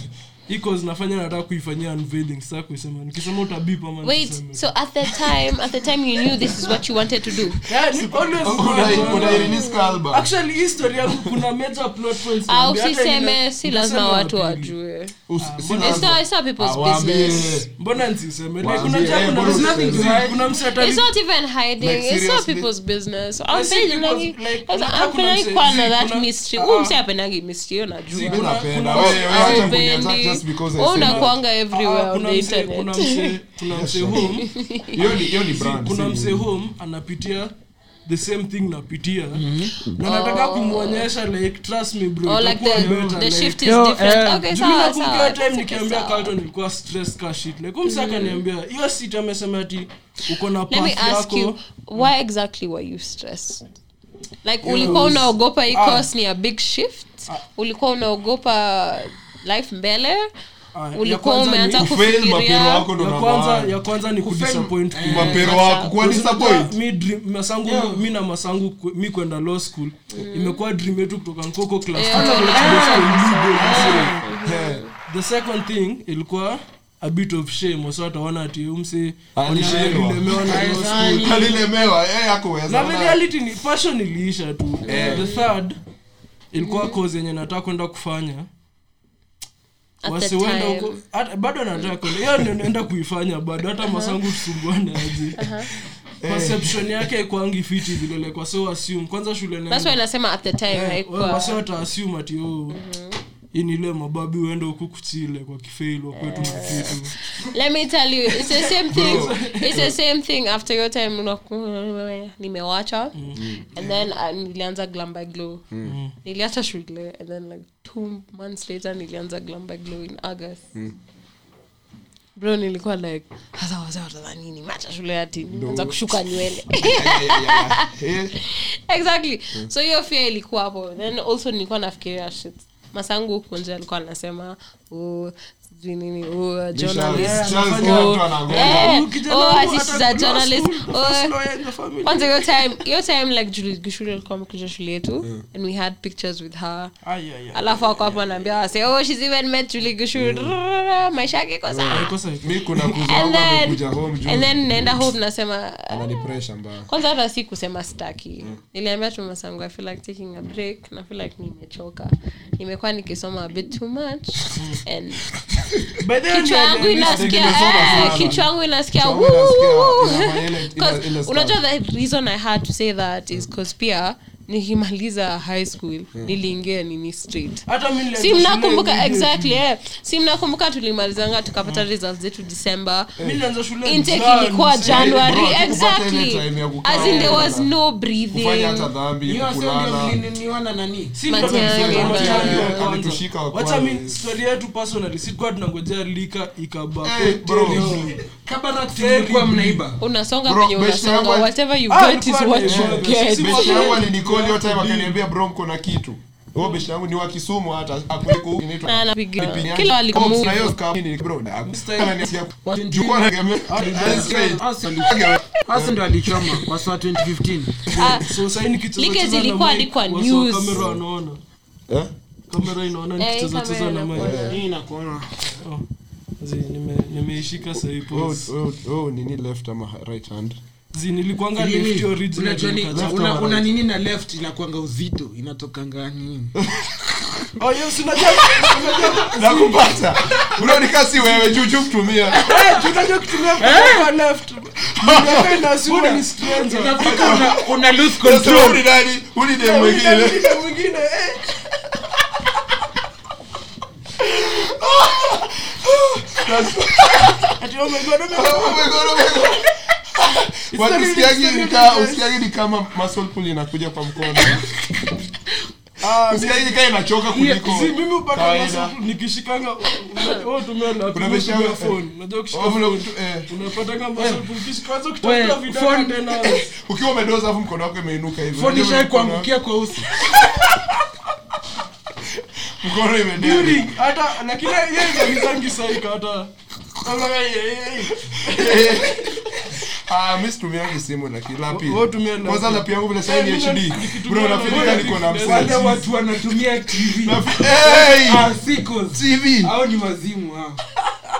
iko zinafanya nataka kuifanyia unveiling sasa kuisema nikisema utabipa ama wait so at the time at the time you knew this is what you wanted to do Yeah, ni always Unai- good. unairelease album. actually hii story yangu kuna major plot points au usiseme si lazima watu wajue mbona- it's not, it's not people's Ah, business mbona nisiseme like Waambie, unajua eh, kuna mse- nothing to zi- kuna mse It's not even hiding. It's not people's business. I'm see like, like, like I'm feeling mse- kwana zi- that mystery. ah, Huyu ah. mse apendangi mystery, unajua. Unapenda. Wewe- wewe acha kuniattack Haupendi. just because I Wewe said that. unakuanga everywhere Ah, (laughs) ni- hiyo ni brand, kuna si- mse home anapitia the same thing napitia na nataka kumwonyesha like trust me bro Or like the, better, the like, shift is Yo, different. eh, Okay, sawa, sawa. time nikiambia. Carlton ilikuwa stress ka shit like huyu mm. akaniambia hiyo sit amesema ati uko na Let me path ask you, why exactly were you stressed? Like ulikuwa unaogopa hii ah. course ni a big shift? Ulikuwa unaogopa life mbele? Ah, ya Ulikuwa kwanza ni- umeanza Kufail mapero kufikiria wako ndo ya number kwanza one. ya kwanza ni kudisappoint wako. Kuwa mi na masangu mi kwenda law school. Imekuwa dream yetu kutoka nkoko class. The second thing ilikuwa a bit of shame. Wasa wataona ati umse alilemewa na alilemewa eh, reality ni passion iliisha tu. The third ilikuwa cause yenye nataka kwenda kufanya wasiwenda huko. Bado nataka hiyo ndio naenda kuifanya bado hata masangu tusumbuane aje. (laughs) Perception yake ikwangi fiti vilele like wase assume. Kwanza shule nasema at the time haikuwa- wase wata assume ati oh. Hii ni ile mababi uende huku kuchile kwa kifail wa kwetu mkitu let me tell you it's the same thing. It's the same thing after your time unaku- nimewacha. And then uh, nilianza glam by glow niliacha shule and then like two months later nilianza glam by glow in august. Bro nilikuwa like sasa wazee watadhani macha shule ati nimeanza kushuka nywele. (laughs) Exactly. So hiyo fia ilikuwa hapo. Then also nilikuwa nafikiria shit masangu huku nje alikuwa anasema sijui nini. Oh, journalist Charles kila Oh, mtu anagonga. eh, Huyu kijana oh, wangu assist hata za law journalist. school, the oh, first lawyer in the family. kwanza hiyo time hiyo time like Julie alikuwa amekuja shule yetu and we had pictures with her. Ai, ai, ai. alafu ako hapo anaambia wase oh she's even met Julie Gishuli maisha yake iko sawa. Haiko sawa. mi kuna kuza and wangu then amekuja home juu. and then naenda home nasema ana depression mbaya. Kwanza hata si kusema staki niliambia tu masangu i feel like taking a break na feel like nimechoka. Nimekuwa nikisoma a bit too much (laughs) and By the end, kichwa inasikia (laughs) unajua the reason i had to say that is because pia nikimaliza high school niliingia nini straight si mnakumbuka exactly yeah. si mnakumbuka tulimalizanga tukapata results zetu december? Yeah. intake ilikuwa january yeah. exactly. as in there was no kufanya breathing dhambi Ni wase ndio kulala. mliniona nani? Si ndo Matiang'i, tulisema, Matiang'i. Matiang'i wa kwanza. Alitushika wa wacha kwanza. mi story yetu personally sikuwa tunangojea lika ikaba Eh, unasonga Bro, penye unasonga. whatever you Ah, get is what you get si- your time akaniambia bro mko na kitu beshi yangu ni wa kisumu hata akuliko huku inaitwa anapiga. Kila Kama alikumove. hiyo scam, ni bro, na- Mstari. ananiambia, chukua na game- hasa ndo alichoma kwa saa 2015 so sahii nikicheza Leakage cheza na ilikuwa mic, ni kwa wasi wa news. kamera wanaona Eh? kamera inaona nikicheza cheza na mic. hii nakuona. Zi, nime- nimeishika sahii Wewe- pose. wewe- wewe nini left ama right hand nilikuanga Nini? left original, Unajua ni- nikacha- una- una nini na left inakwanga uzito inatokanga nini (laughs) Oh, yes, unajua- (laughs) nakupata unaonikaa si wewe juju kutumia Eh, tunajua kutumia mkono left. Ningekuwa inaassume ni stranger. Inafika una- (laughs) una lose control huyu nani huyu dem mwingine Mwingine, mwingine, eh. Oh my God, oh my God. Oh my God, usikiagi ni kama muscle pull inakuja kwa mkono. (laughs) Ah, usikiagi kaa inachoka kuliko mimi upata nikishikanga wewe mesha- tumia phone. Unajua ukishika phone eh. unapatanga muscle pull ukishika kwanza We, ukitafuta vidaka phone- tena (laughs) ukiwa umedoza afu mkono wako imeinuka hivi. Foni Unajua shai mkono- kuangukia kwa uso. (laughs) Mkono imededi hata lakini yeye imalizangi saika hata I'm like, hey, hey, hey. (laughs) Ah, mi situmiangi simu na tumia laptop. kwanza lapi yangu vile sasa ni Eh, HD bro nafilika niko na naweza- watu wanatumia tv hey! Sickles. TV au ni wazimu hao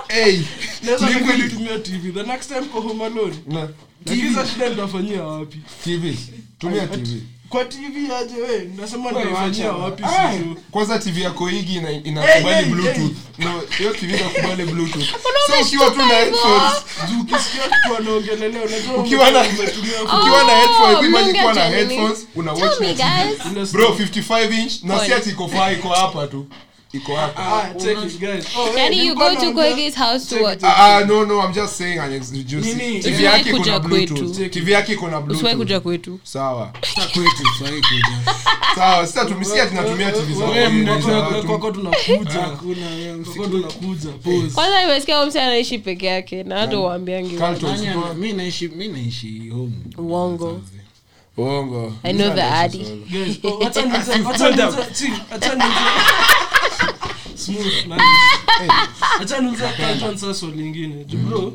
hey! Naweza Liquid- nika nitumia tv the next time kwa home alone. Na lakini shida nitafanyia wapi? TV tumia TV kwa tv aje? We nasema nitaifanyia wapi Ah. kwanza tv yako higi ina- inakubali hey, bluetooth. no hiyo tv inakubali bluetooth. (laughs) So ukiwa tu na headphones. juu ukisikia kitu anaongelelea unajua Ukiwa na- ukiwa na headphones Oh, imagine kuwa na headphones una watch na TV bro 55 inch na si ati iko far iko hapa tu iko hapa. Ah, check it, guys. Oh, hey, yani you go to naongea- house to watch. Ah, ah, no no i'm just saying and it's tv yake iko na bluetooth. tv yake iko na usiwahi kuja kwetu. Sawa. Sasa kwetu sahi kuja. Sawa sasa tumisia tunatumia tv za Wewe, wageni, mnako- za kwako- watu. kwako tunakuja. Hakuna wewe kwako tunakuja pause. Kwanza nimesikia mse anaishi peke yake na hata waambiangi naishi naishi home. Uongo. Uongo. I know the addy. (laughs) Carlton sasa swali lingine. Juu bro,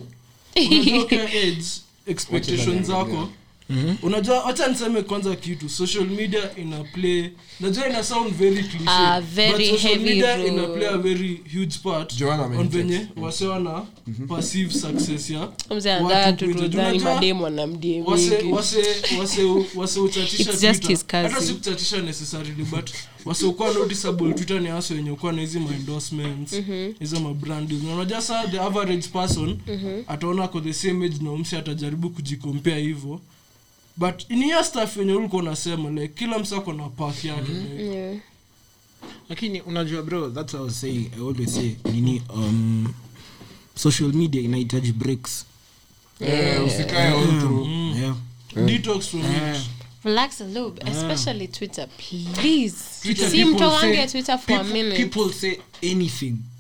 unajua age, unajua wacha niseme kwanza kitu social media ina play najua ina sound very cliche, uh, very but social media role. ina play a very huge part Joanna on venye wasewa na passive success ya wase si kuchatisha necessarily but wasiokuwa noticeable twitter ni hasa wenye ukuwa na hizi maendorsements hizo mabrand na unajua saa the average person ataona ko the same age na umsi atajaribu kujikompea hivyo but ni hiyo stuff yenye ulikuwa unasema like kila msako na path yake like, Yeah. lakini unajua bro that's what I was saying. I always say nini um social media inahitaji breaks. Yeah, usikae all through. yeah. Detox from it relax a little especially twitter please. Twitter si people twitter for a minute. people say anything. Eh,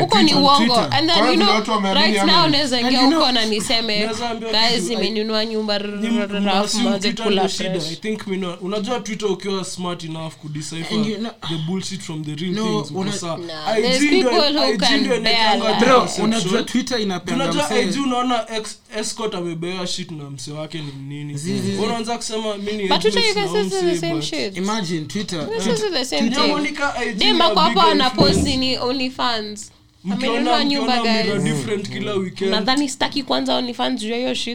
huko ni uongo. And then you know right now ni- ingia huko na niseme guys imenunua nyumba kula. I think unajua twitter ukiwa smart enough you know- the bullshit from the real No, things una-. Nah, bro unajua twitter inapenda unajua IG unaona escort amebewa shit na mse wake ni nini? Unaanza kusema mi ni but twitter you can na still say the same shit. Imagine twitter. This is the same thing. Monica IG dem na ako hapo bigger ni only fans mkiona mira different kila kwanza onlyfans juu hiyo na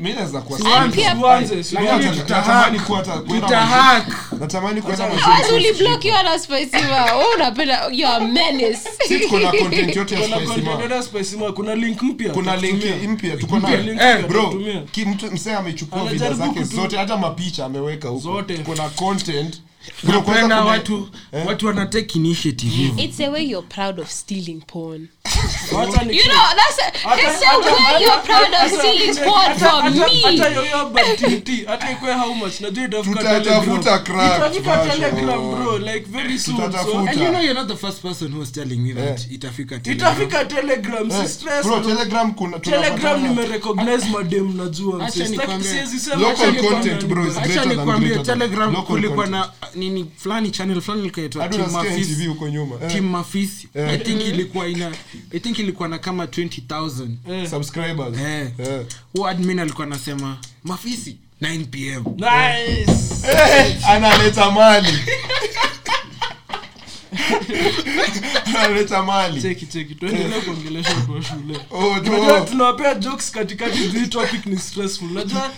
unapenda (laughs) Kuna link mpya. Kuna link mpya tuko Eh, msee amechukua vida zake zote hata mapicha ameweka huko. Kuna content napenda watu eh? watu wanatake initiative hivyo It's a way you're proud of stealing porn. (laughs) You know, that's a, it's a way you're proud of stealing porn from me. hata yoyo BTT, (laughs) hata ikwe how much najua itafika Tutatafuta Telegram. bro like very soon so and you know you're not the first person who was telling me that itafika Telegram. itafika telegram Eh, si stress bro, telegram kuna telegram nimerecognize madem najua Acha nikwambie. siwezi sema Local content, bro, is greater than nikwambie greater than telegram kulikuwa na nini fulani channel fulani Team unasikia Mafis- huko nyuma yeah. Team Mafisi yeah. i think ilikuwa ina i think ilikuwa na kama 20000 subscribers Eh. yeah. huo admin alikuwa anasema mafisi 9 pm Nice. Eh, analeta mali (laughs) analeta mali. Cheki cheki. Katikati zi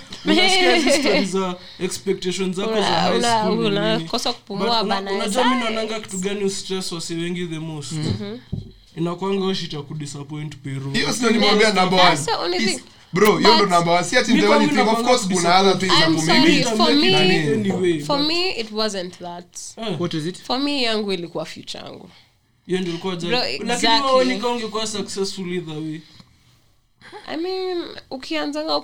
(laughs) za expectations zako za high school unakosa kupumua bana. wengi the most? Mm-hmm. inakwanga shit kudisappoint peru bro hiyo ndo namba wasi ati Mi the thing of course kuna other things I'm ku- maybe for me- anyway, for me it wasn't that. What is it? For me yangu ilikuwa future yangu. Hiyo ndio ilikuwa Bro, judge. lakini wewe ungekuwa successful either way i mean ukianzanga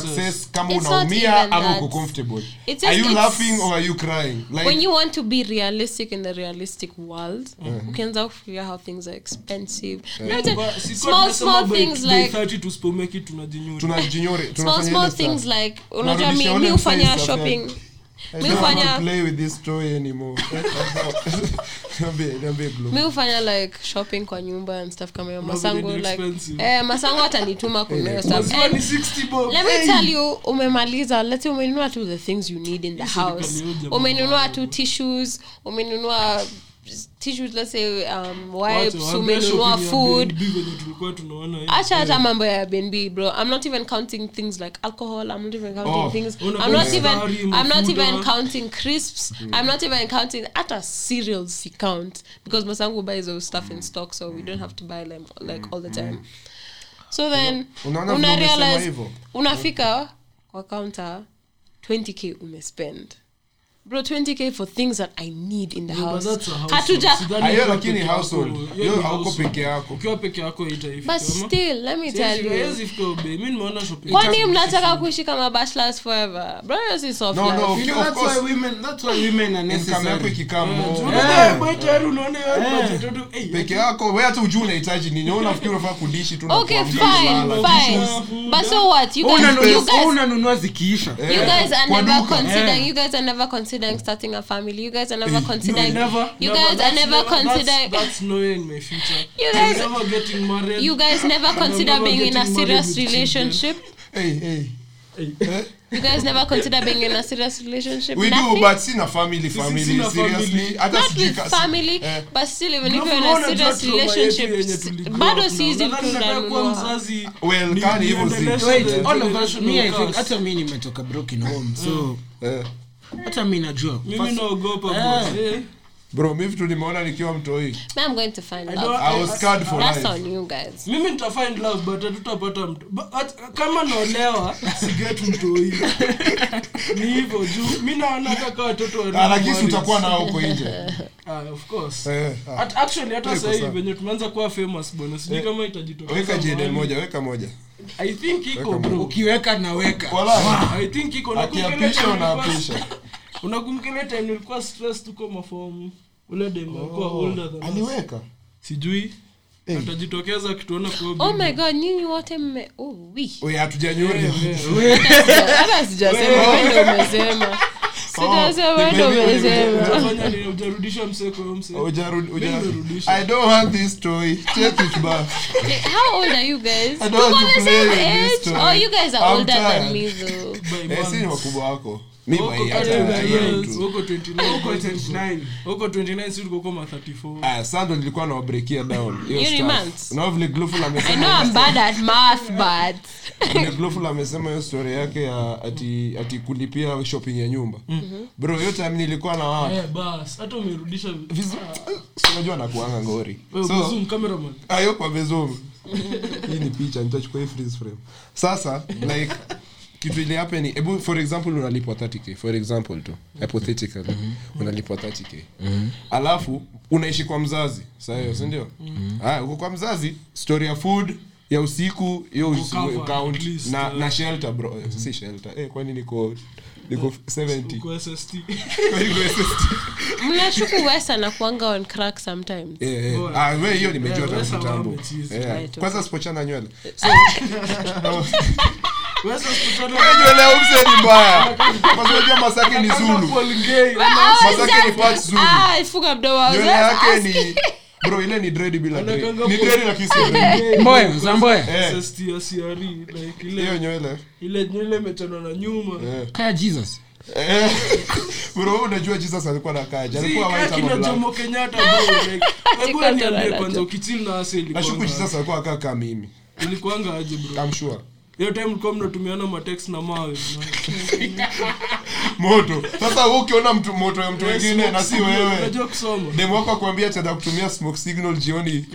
success. kama unaumia ama uko comfortable. It's are you it's- laughing or are you crying? When you want to be realistic in the realistic world ukianza kufikiria how things are expensive. Let me tell- Ba- small small things like 30 tusipomake it tunajinyuri tunajinyore small tunafanya small ile stuff. things like unajua mi, Tunarudisha mi ule hufanya shopping. (laughs) Mi hufanya- like shopping kwa nyumba and stuff kama hiyo. Masangu like eh, masangu atanituma kununua stuff. And ni 60 bob. let me tell you umemaliza. Let's say umenunua tu the things you need in the house. umenunua tu tissues. Umenunua um, Wacha, wipes waambie umenunua shopping ya food? B&B venye tulikuwa tunaona hii. acha hata mambo ya bnb bro. I'm not even counting things like alcohol. I'm not even counting Oh, things. i'm not even i'm not even counting crisps. I'm not even counting hata cereals si count. Because masangu buys those stuff in stock so we don't have to buy them like all the time. So then una realize unafika kwa counter 20k umespend bro 20k for things that i need in the yeah, house. that's hatuja hiyo lakini household. hiyo hauko peke yako. ukiwa peke yako itaifika but still let me tell you. yes if go be mimi nimeona shopping kwani mnataka kuishi kama bachelors forever? Bro hiyo si soft No, no. you Okay, of that's course. why women that's why women are necessary. kama yako ikikamo bachelor unaona hiyo budget tu, peke yako wewe hata ujuu unahitaji nini. Wewe unafikiri unafaa kudishi tu okay fine fine. But so what? You guys, you guys unanunua zikiisha. Eh, You guys are never considering. You guys are never considering starting a family. You guys are never considering. (laughs) no, never- You never- guys are never never- that's- considering. that's nowhere in my future. You guys I'm never getting married. You guys never consider never being in a serious with children. relationship. Hey, hey. Eh? You guys never consider being in a serious relationship. we Nothing? do but sina family family sina seriously family. hata Not with family, eh. but still, even if you're in a serious relationship, bado up si na. easy Nadhani nataka kuwa kununua. mzazi Well, ni- kani hivyo si- wait all of us me i think hata mi nimetoka broken home so Eh. Hata mi najua mimi First- naogopa Eh. bro. Eh. bro mi vitu nimeona nikiwa mtoimimi Man, I'm going to find I love. don't- i was scared for That's life on you guys. mimi nitafind love but hatutapata mtu But at- kama naolewa (laughs) siget mtoi (laughs) ni hivyo juu mi naona kaka watoto wa lakini si married. utakuwa nao huko nje (laughs) Ah, of course Eh, ah. At- actually hata Iko sahii venye tumeanza kuwa famous bwana sijui Eh, kama itajitokeza weka jede moja weka moja i think iko bro ukiweka naweka. I think iko Nakumbuka ile akiapisha time nilikuwa- stress tuko mafomu ule dem alikuwa older than aliweka? Sijui. Eh. atajitokeza akituona kwa Oh my god, nyinyi wote mme. Oh, hatujanyori hata sijasema ndio umesema I don't want this toy. Take it back. How old are you guys? I don't want to play with this toy. oh you guys are I'm older than me though. Eh, si ni wakubwa wako mi Huko by kati hata ya hiyo years, tu. huko 29 Huko 29. huko 29 si ulikuwa kama 34 Aya, sasa ndo nilikuwa nawabreakia down. Hiyo Hiyo ni stuff. months. Unaona vile Glowful I amesema know I'm bad at math, but (laughs) vile Glowful amesema hiyo story yake ya ati ati kulipia shopping ya nyumba. Mm-hmm. bro hiyo time nilikuwa na watu eh bas hata umerudisha vizuri Si unajua nakuanga ngori. Ayo kwa bezum hii ni picha nitachukua hii frame. Sasa like kitu ile happen ni ebu for example unalipwa 30k for example tu hypothetically unalipwa 30k alafu unaishi kwa mzazi saa hiyo si ndio? Haya uko kwa mzazi story ya food ya usiku hiyo count na uh, na shelter bro Eh, si shelter. Eh kwani niko niko 70 uko SST (laughs) Kwani niko SST? mnashuku on crack sometimes. Eh, eh. Ah, wewe hiyo nimejua Eh, tangu kitambo. Eh, kwanza sipochana nywele. (laughs) Wewe (laughs) ya umse ni mbaya. Kwa unajua masake ni zulu. Masake ni part zulu. Ah, funga mdomo nywele yake ni bro ile ni dread bila ni dread lakini si dread mboya zamboya Eh, SST ya CRE hiyo nywele. ile nywele imechanwa na nyuma. Kaya jesus. Eh, (laughs) bro unajua jesus alikuwa na kaja alikuwa ama black Jomo Kenyatta bro like (laughs) hebu niambie kwanza ukichill na ase nashuku jesus alikuwa akaa kama mimi. Ilikuanga aje bro? I'm sure hiyo time tulikuwa mnatumiana matex na mawe (laughs) moto. Sasa hu ukiona mtu moto ya mtu wengine na si wewe. unajua kusoma. Demu wako akuambia tenda kutumia smoke signal jioni.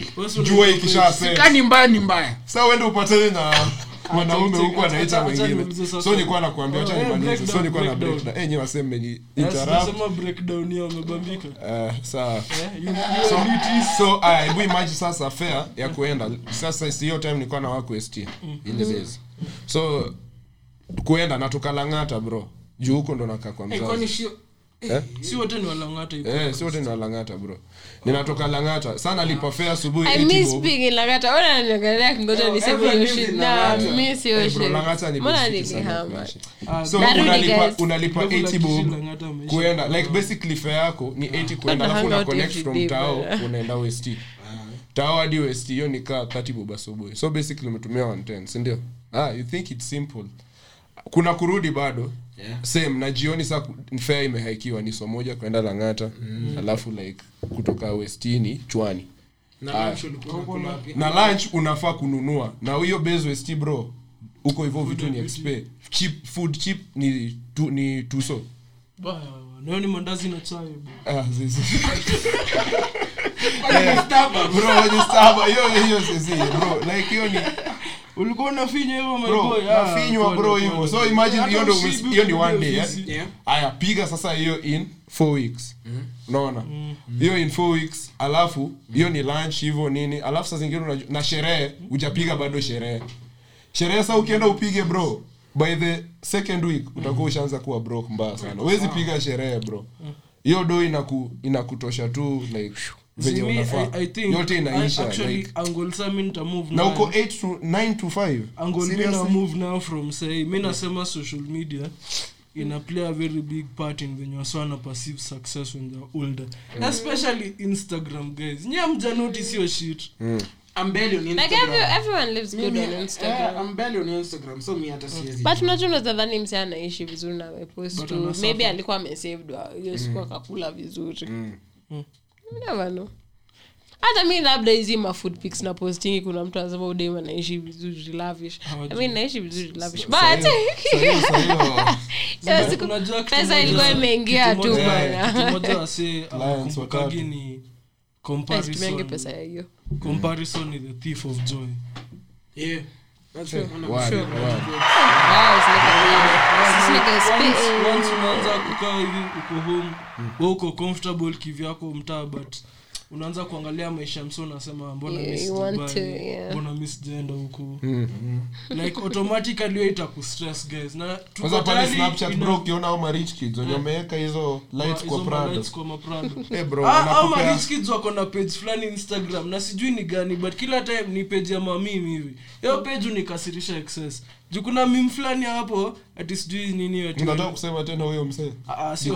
Jua ikisha kani mbaya ni mbaya. Sa uende upatane na mwanaume huku anaita wengine so nilikuwa nakuambia acha eh, nimalize so nilikuwa na breakdown. breakdown. Eh nyewe waseme ni interrupt. nasema breakdown hiyo umebambika eh sawa. Eh, so so aya hebu imagine sasa fair ya kuenda. Sasa hiyo time nilikuwa na wako ST ile days so kuenda natukalang'ata bro. Juu huko ndo nakaa kwa mzazi. eh? si wote ni walangata eh si wote ni walangata bro. Ninatoka langata sana lipa fare asubuhi I miss being in Langata. Ona niongelea kingoja niseme everyone hiyo lives shit. in Na miss hiyo Eh, bro, shit. Langata ni Mbona nilihama? Ah, so unalipa unalipa 80 bob Kishila Ngata ameisha. kuenda like basically fare yako ni 80 kuenda alafu una connect from tao unaenda west. Tao hadi west hiyo ni kaa 30 bob asubuhi. So basically umetumia 110 si ndio ah you think it's simple. Kuna kurudi bado. Yeah. same na jioni saa fea imehaikiwa ni so moja kwenda langata. Alafu like kutoka westini chwani Aya. na lunch unafaa kununua. Na hiyo base west bro huko hivyo vitu ni expe cheap food cheap ni tu, ni tuso. Nayo ni mandazi na chai bro. Ah, bro hiyo hiyo sisi bro. Like hiyo ni ulikuwa hivyo? Ah, nafinywa bro hivyo. so imagine hiyo ndio hiyo ni one day eh? piga sasa hiyo in four weeks. Unaona? Hiyo in four weeks alafu hiyo ni lunch hivyo nini. Alafu saa zingine na sherehe ujapiga bado sherehe. Sherehe sa ukienda upige bro by the second week utakuwa ushaanza kuwa broke mbaya sana. Huwezi piga sherehe bro. Hiyo do inaku inakutosha tu like yote inaisha I- actually, like Angle Sam mi nitamove na nayo. uko 9 to 5 Angle mi na Seriously? move now from say mi nasema social media ina play a very big part in venye waswana perceive success when they're older. Especially instagram guys. Nye mja notice shit. I'm barely on Like Instagram. every, everyone lives good Mimi, on Instagram. I'm barely on Instagram, so mi hata siwezi. but unajua unaweza anaishi vizuri na amepost But tu. anasuffer. maybe alikuwa amesaved hiyo siku akakula vizuri. You never know. hata mi labda hizi mafood pics na postingi kuna mtu anasema udem anaishi vizuri lavish. Mi naishi vizuri lavish. But pesa ilikuwa imeingia tu moja- bana. kitu moja wase Lions awakumbukagi watatu. ni tumiange pesa comparison ya hiyo. comparison is the thief of joy. Yeah. That's nigga Once- unaanza kukaa hivi uko home we uko comfortable kivyako mtaa but unaanza kuangalia maisha mso unasema mbona Yeah, mi Dubai, to, yeah. mbona mi sijaenda huku? Like automatically hiyo itakustress guys. Na tuko tayari snapchat bro ukiona au marich kids wenye wameweka hizo lights kwa prado kwa maprado (laughs) Eh, bro, Ah, au kids wako na page fulani instagram na sijui ni gani but kila time ni page ya mamimi hivi. Hiyo page unikasirisha excess. Juu kuna mim fulani hapo ati sijui nini yote unataka kusema tena huyo msee? Ah, ah, sio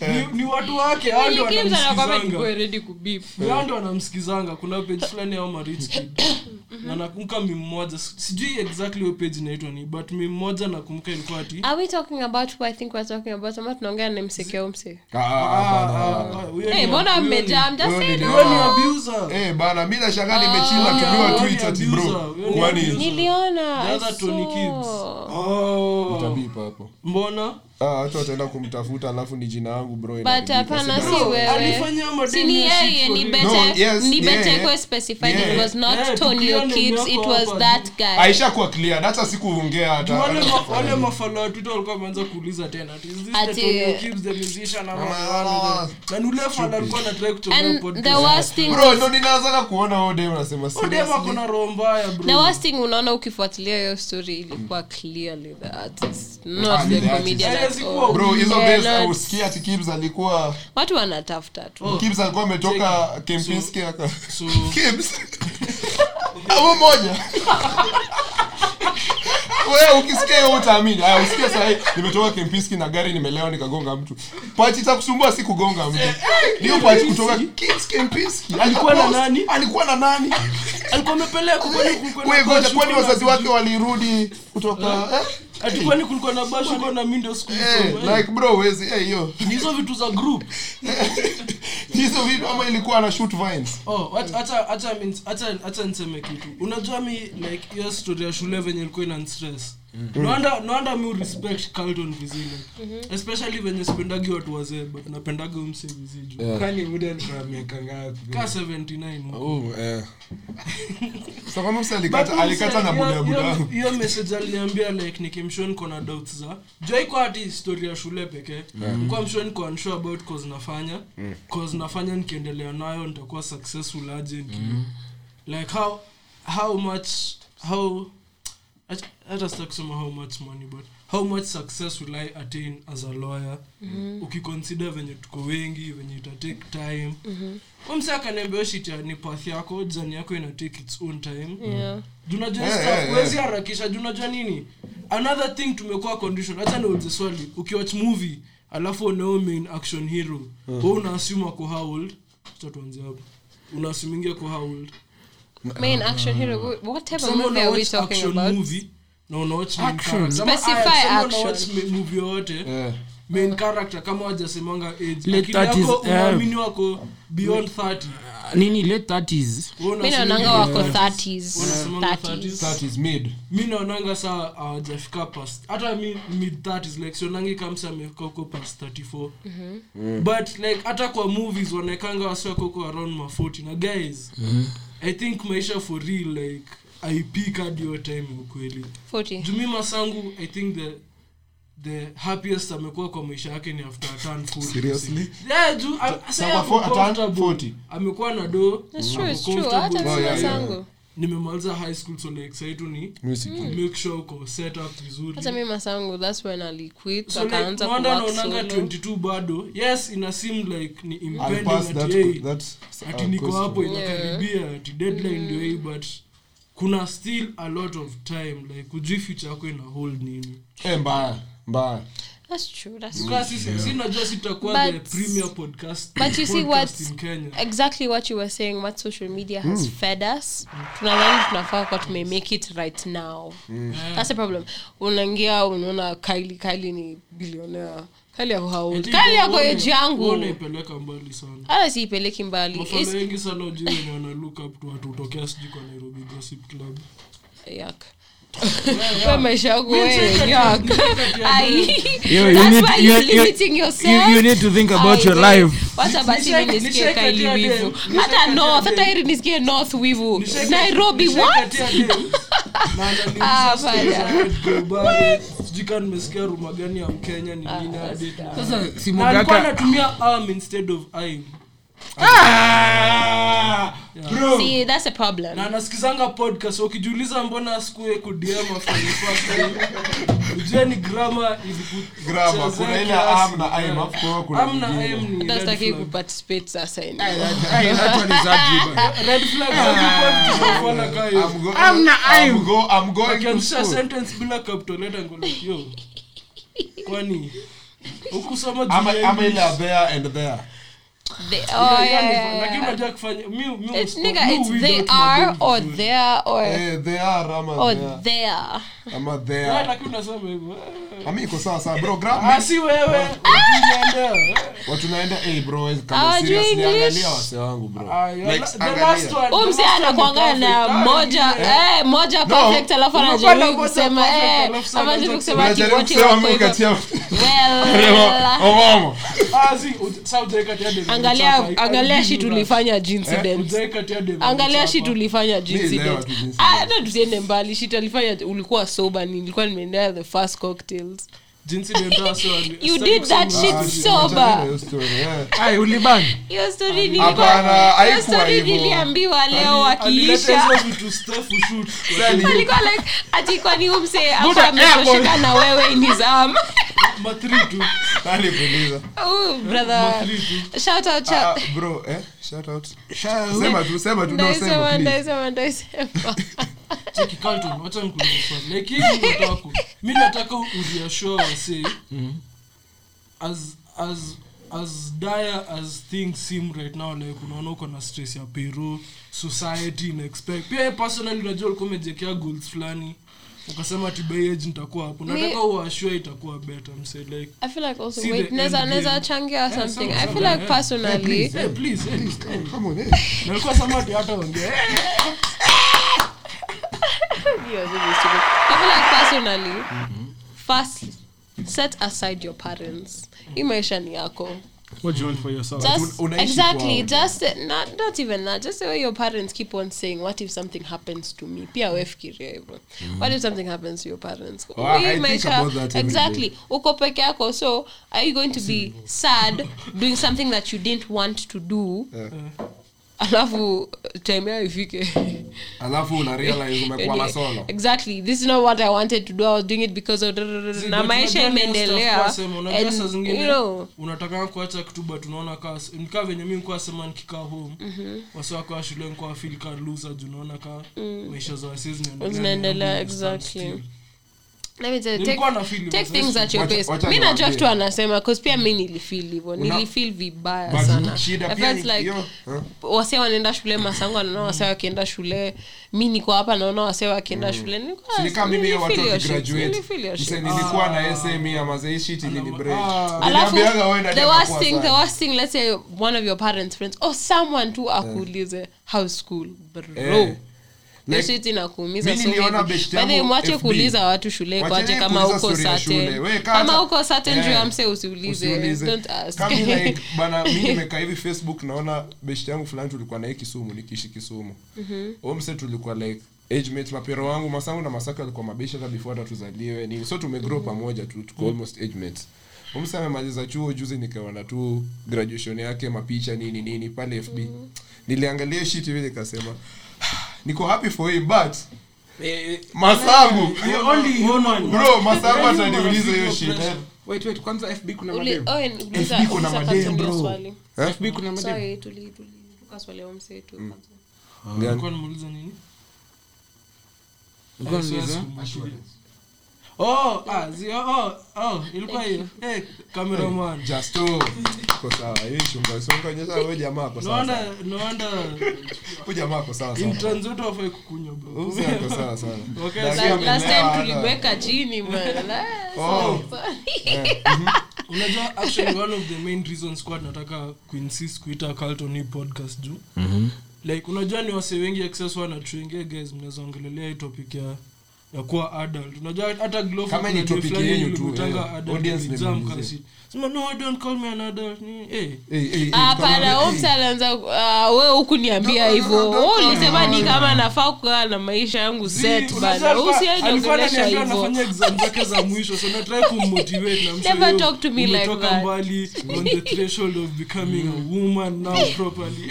ni, ni watu wake wanamsikizanga. kuna page fulani au (coughs) na nakumbuka mi mmoja. Sijui exactly hiyo page inaitwa ni but mi mmoja nakumbuka ilikuwa ati are we talking about who i think we're talking about? Ama tunaongea na msekea mse Ah, ah, Ah, ah, ni- mbona mmejaa? I'm just saying ni- ni abuser. Eh, bana mi nashangaa nimechimba Ah, tumiwa huyo tweet ni ati abuser, bro kwani? niliona The Tony. Kids. Oh. Mbona Ah, watu wataenda kumtafuta alafu ni jina yangu bro but hapana si wewe. Si ni yeye ni real. No, yes, ni yeah, yeah. kwa specified Yeah. it was not Yeah, Tony kids it was that guy. Aisha kuwa clear hata sikuongea hata. Wale wale mafalo wa Twitter walikuwa wameanza kuuliza tena ati, is this Ati- Tony Gibbs, the musician ama na ni ule alikuwa anatry kuchomea and podcast. the worst thing bro ndo ninaanzaga kuona huyo dem nasema Huyo dem ako roho mbaya bro. The worst thing unaona ukifuatilia hiyo story ilikuwa clearly the artist not Ah, the the comedian all. bro hizo They're days ausikia ati Gibbs alikuwa watu wanatafuta tu. Gibbs alikuwa ametoka Kempinski aka so Gibbs au moja. Wewe ukisikia hiyo utaamini. Haya usikie sasa nimetoka Kempinski na gari nimelewa nikagonga mtu. Pachi ta si kugonga mtu. Ndio pachi kutoka Gibbs Alikuwa na nani? alikuwa na nani? Alikuwa amepeleka kwani kulikuwa na wewe bash ngoja kwani huko na- wazazi wake walirudi kutoka eh? Ati kwani kulikuwa na bash na ndio siku hizo like bro wezi hiyo hizo vitu za group. (laughs) Hizo vitu ama ilikuwa na shoot vines? Oh hata hata hata niseme kitu. Unajua mi like hiyo story ya shule venye ilikuwa ina stress no wonder no wonder mi respect Carlton vizile especially venye sipendagi watu wazee but napendaga umse viziju kwani muda ni miaka ngapi? Ka 79 oh eh sasa (laughs) kama msa alikata alikata na hiyo- buda buda hiyo- message aliniambia like nikimshon kona doubts za joiko hati story ya shule pekee. Mshon niko unsure about cause nafanya. Cause nafanya nikiendelea nayo nitakuwa successful aje? Niki like how how much how hata- hata sitaki kusema how much money but how much success will i attain as a lawyer? Ukiconsider venye tuko wengi venye ita take time. Mm mse akaniambia shit ni path yako jani yako ina take its own time. Yeah. junajua yeah, yeah, yeah. wezi harakisha? Junajua nini? Another thing tumekuwa condition hata niulize swali. Ukiwatch movie alafu unao main action hero. Uh una assume ako how old? Acha hapo. Una assumingia ako how old main action hero whatever what type of movie are we talking about? movie? Na unawatch movie yoyote eh main character kama wajasemanga age. Late akili yako 30s, eh. unaamini wako beyond 30 nini late 30s mi naonanga wako 30s. 30s Wanasemanga 30s 30s. that is mid. Mi naonanga saa awajafika past hata mi mid 30s like sionangi kamsa amefika huko past 34 but like hata kwa movies wanaekanga wasi wako around ma 40 na guys i think maisha for real like aipik hadi time ukweli. Jumi masangu i think the the happiest amekuwa kwa maisha yake ni after turn 40 Seriously? yeah ju am- say Sasa turn 40. amekuwa na do. That's true, it's true. Hata yeah, sina yeah. zangu nimemaliza high school so like saitu ni music. Make sure uko set up vizuri. Hata mimi masangu thats when aliquit so like akaanza mwanda naonanga solo 22 bado. Yes ina seem like ni impending at hey, that ati niko hapo inakaribia ati deadline ndio hii but kuna still a lot of time. Like ujui future yako ina hold nini. Eh mbaya mbaya. That's true that's true. Because si- si najua sitakuwa the But- but you see podcast what in Kenya. exactly what you were saying what social media has fed us tunadhani tunafaa kwa tumemake it right now. That's the problem. Unaingia unaona kaili kaili ni bilionea kali yako I haold yako age yangu. uone mbali sana. Hata siipeleki mbali. Mafano wengi sana ujui wenye up to watu utokea sijui kwa nairobi gossip club. Yuck. Maisha yako we, check yuck. it, Ai. You- you That's need- why you- you're you- limiting yourself. you- you need to think about your life. wacha basi Nishai- mi nisikie nishai kaili katia wivu? dem, nishai hata north hata heri nisikie north wivu. Nairobi what? katia dem, na ananiuliza stories bana. za Red Gobare, sijui kama nimesikia ruma gani ya mkenya ni nini hadi- sasa simogaka anatumia arm instead of aim see that's a problem. Na anasikizanga podcast ukijiuliza mbona asikue kudm ujue ni grama kuparticipate sasa akianzisha sentence bila (laughs) kwani? Ukusoma ile and there They, oh, Yeah, yeah, yeah, lakini unajua kufanya mi- mi It's uspo- nigga, mi it's weed they are or there or eh they are ama or there there. ama Yeah, lakini unasema hivyo ami iko sawa sawa bro grab Ah, si wewe. Watu naenda eh. Bro kama Hawajui angalia wase wangu bro. Yeah, like la- the last one, Huyu mzee anakuanga na. Ah, moja eh, moja perfect alafu anajaribu kusema eh, anajaribu kusema wako (laughs) Well, (laughs) Ah, si, angalia angalia shi tulifanya David angalia shi tulifanya hata tusiende mbali. Shi talifanya ulikuwa sober nilikuwa nimeendea the first cocktails Jinsi Ah, Ah, eh. niliambiwa leo Ali- alileta wakiisha hizo vitu stuff ushoot. Sasa alikuwa like ati kwani huyu msee ametosheka na wewe in his arm Ma three tu. Nani kuuliza? oh brother Ma three tu. shout out Ah, shout bro eh shout out. Sema tu sema tu no (laughs) Cheki Carlton, wacha nikuulize swali. Nataka as as as dire as things seem right now like unaona uko na stress ya payroll society inaexpect pia personally unajua ulikuwa umejekea goals fulani ukasema by nitakuwa hapo. Nataka uashua itakuwa beta mse like I feel like also See wait the naweza end naweza game. changia something. I feel like personally please come on nalikuwa samadi hata ongea. You're really stupid. I feel like personally first set aside your parents. Hii maisha ni yako what do you want for yourself? Just like, exactly just not, not even that just the way your parents keep on saying what if something happens to me? Pia wefikiria hivyo. What if something happens to your parents? Oh, you maisha- exactly uko peke yako so are you going to be sad doing something that you didn't want to do alafu time ifike. Alafu una (laughs) realize umekuwa masolo exactly. This is not what i wanted to do. I was doing it because of na maisha imeendelea. you know. unataka kuacha kitu but unaona kaa nikaa venye mi nikuwa sema nikikaa home wakaa shule nikuwa feel ka loser juu unaona ka maisha za wasi zinaendelea zinaendelea na exactly mi najua kitu anasema pia mi nilifil hivo nilifil vibaya sana. shida I pia felt ni like huh? wase wanaenda shule masango anaona wase wakienda shule. Mi niko hapa naona wase wakienda shule. Nilikuwa- na one of your parents friends or someone tu akuulize how school bro? Eh. Shit inakuumiza mwache kuuliza watu shule kwache kama uko kama uko sate usiulize. (laughs) Like, bana mi nimekaa hivi facebook naona best yangu fulani tulikuwa naye kisumu nikiishi kisumu. Mse tulikuwa like age mates mapero wangu masangu na masaka alikuwa mabeshi hata before hata tuzaliwe nini. So tumegrow pamoja tu tuko almost age mates. Umse amemaliza chuo juzi nikaona tu graduation yake mapicha nini nini pale fb niliangalia shit hivi nikasema niko happy for him but masangu. You're only human. bro masangu ataniuliza hiyo shit. wait wait kwanza fb kuna madem oh, FB kuna madem, bro. fb kuna madem Sorry, tuli- tuli swali ya msetu kwanza. Ngani Nilikuwa nini? Unauliza? sikumbuki. Oh, ah, zi- oh, oh, ilikuwa hiyo Eh, cameraman Justo. Ko sawa. Hii chunga songa nyesha wewe jamaa ako sawa. naona naona Huyu jamaa ako sawa sawa. interns wote kukunywa bro Huyu mzee sawa sana. Okay, Lakini so- La- last time hana- chini man. (laughs) Oh. (laughs) unajua actually one of the main reasons kwa nataka kuinsist kuita Carlton hii podcast juu like unajua ni wase wengi wanatuingia guys mnaweza ongelelea hii topic ya ya kuwa adult. Unajua hata Kama ni topic yenyu tu, eh, audience ni hapana alianza uh, we huku niambia hivyo. ulisema ni kama nafaa kukaa na maisha yangu set bana. alikuwa- alikuwa usiaiongelesha ananiambia hivyo. anafanya exam zake za (laughs) mwisho so natry kummotivate na msho Never yo, talk to me like that. mbali on the threshold of becoming a woman now properly. (laughs) (laughs)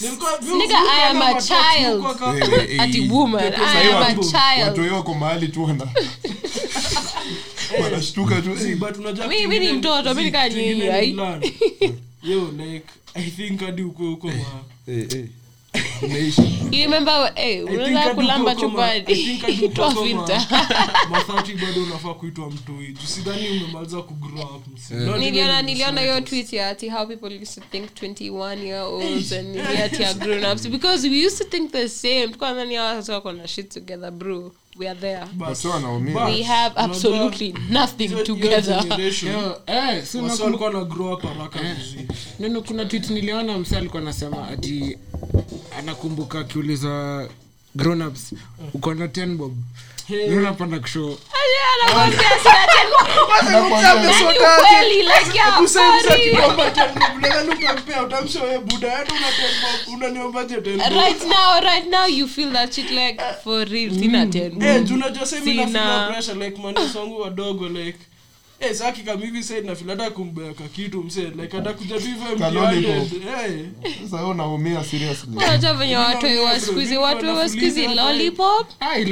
Nilikuwa- Nigga, I am a child. kwa ka- ati woman I am a watu- Watu wako mahali tu wana wanashtuka tu. See, but unajua Mi- ni mtoto, mi nikaa learn. (laughs) yo like i think hadi uko uko ma Eh, eh. imeisha you remember eh I think unaweza kulamba uko kama- I chumbani think hadi uko toa kama filter. mathati bado unafaa kuitwa mtoi juu umemaliza even niliona hiyo tweet ya ati how people used to think 21 year olds and ati are grown ups. Because we used to think the same. Tukwa hawa watu wako na shit together bro we are there. But- Wasi wanaumia. but- we have absolutely nothing hiyo- hiyo together. generation, Yo, eh, neno kuna twit niliona mse alikuwa anasema ati anakumbuka akiuliza grownups uko na ten bob? Unapanda kushow. (laughs) Like right now right now you feel that shit like for real sina ten. Sina. wangu wadogo like Eh, saki kama hivi said na feel kitu mse like atakuja tu hivyo Ka empty-handed. lollipop. Eh. Seriously. Venye watu watu lollipop. Hey.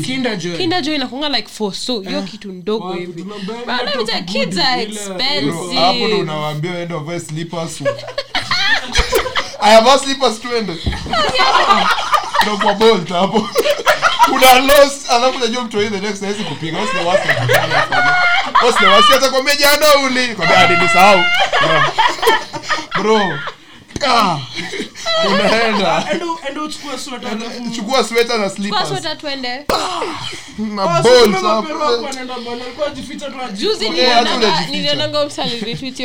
kinder joy. Kinda jo inakunga like for so hiyo kitu ndogo hivi. Bana, ile vita top kids are ile- hapo ndo unawaambia uende uvae slippers. (laughs) I have a slippers twende. (laughs) Ndo kwa bolt hapo (laughs) una lost. Alafu najua mtu the next hawezi kupiga. What's the worst what's the worst? Atakwambia jana uli. Kwambia hadi nisahau bro ah (laughs) unaenda Enda- enda uchukue sweater alafu- chukua sweater na kwa slippers sweta na hata nilionanga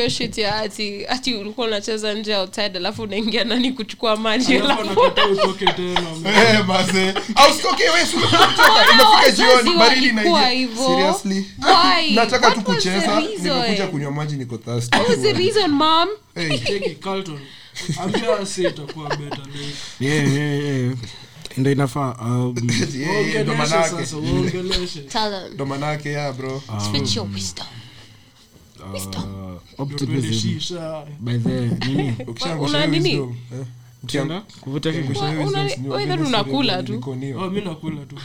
shit ya ati ati ulikuwa unacheza nje outside alafu unaingia nani kuchukua maji alafu alafu anakataa utoke tena (laughs) Eh, mazee. Au sitoke wewe, si unataka kutoka. Mbona (laughs) Inafika wazazi jioni, baridi walikuwa inaingia. hivyo? Seriously? Why? nataka tu kucheza nimekuja kunywa maji niko thirsty. Say itakuwa better, yeah, yeah, yeah. ndo inafaa (laughs) ndo manake. ya bro. (laughs) Unakula tu.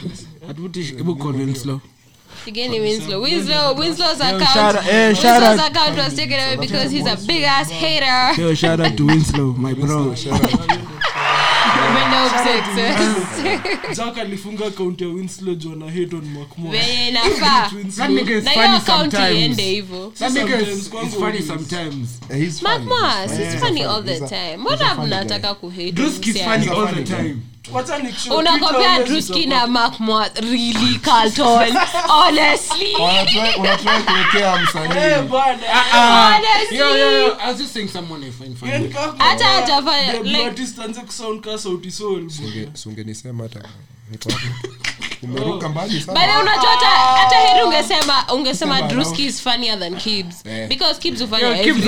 Hebu call Winslow Winslow's account. Yo, shout out- eh, shout Winslow's out. account was taken away because he's a big ass hater. yo shout out to Winslow my bro Jack (laughs) alifunga akaunti ya winslow juu ana hate on. Inafaa. Winslow. Na hiyo iende is, funny Eh, he's funny. Macmas, He's he's a funny funny- all the time. Mbona mnataka kuhate Druski is msichana? funny He's a all the funny guy. time Wacha nikushow, unakwambia Twitter always druski na macmwa really carlton (laughs) honestly wanatry (laughs) kuwekea msanii Hata hajafanya, sungenisema hata. (laughs) umeruka mbali sana. But unajua hata hata heri ungesema ungesema druski is funnier than kibs. Yeah. because kibs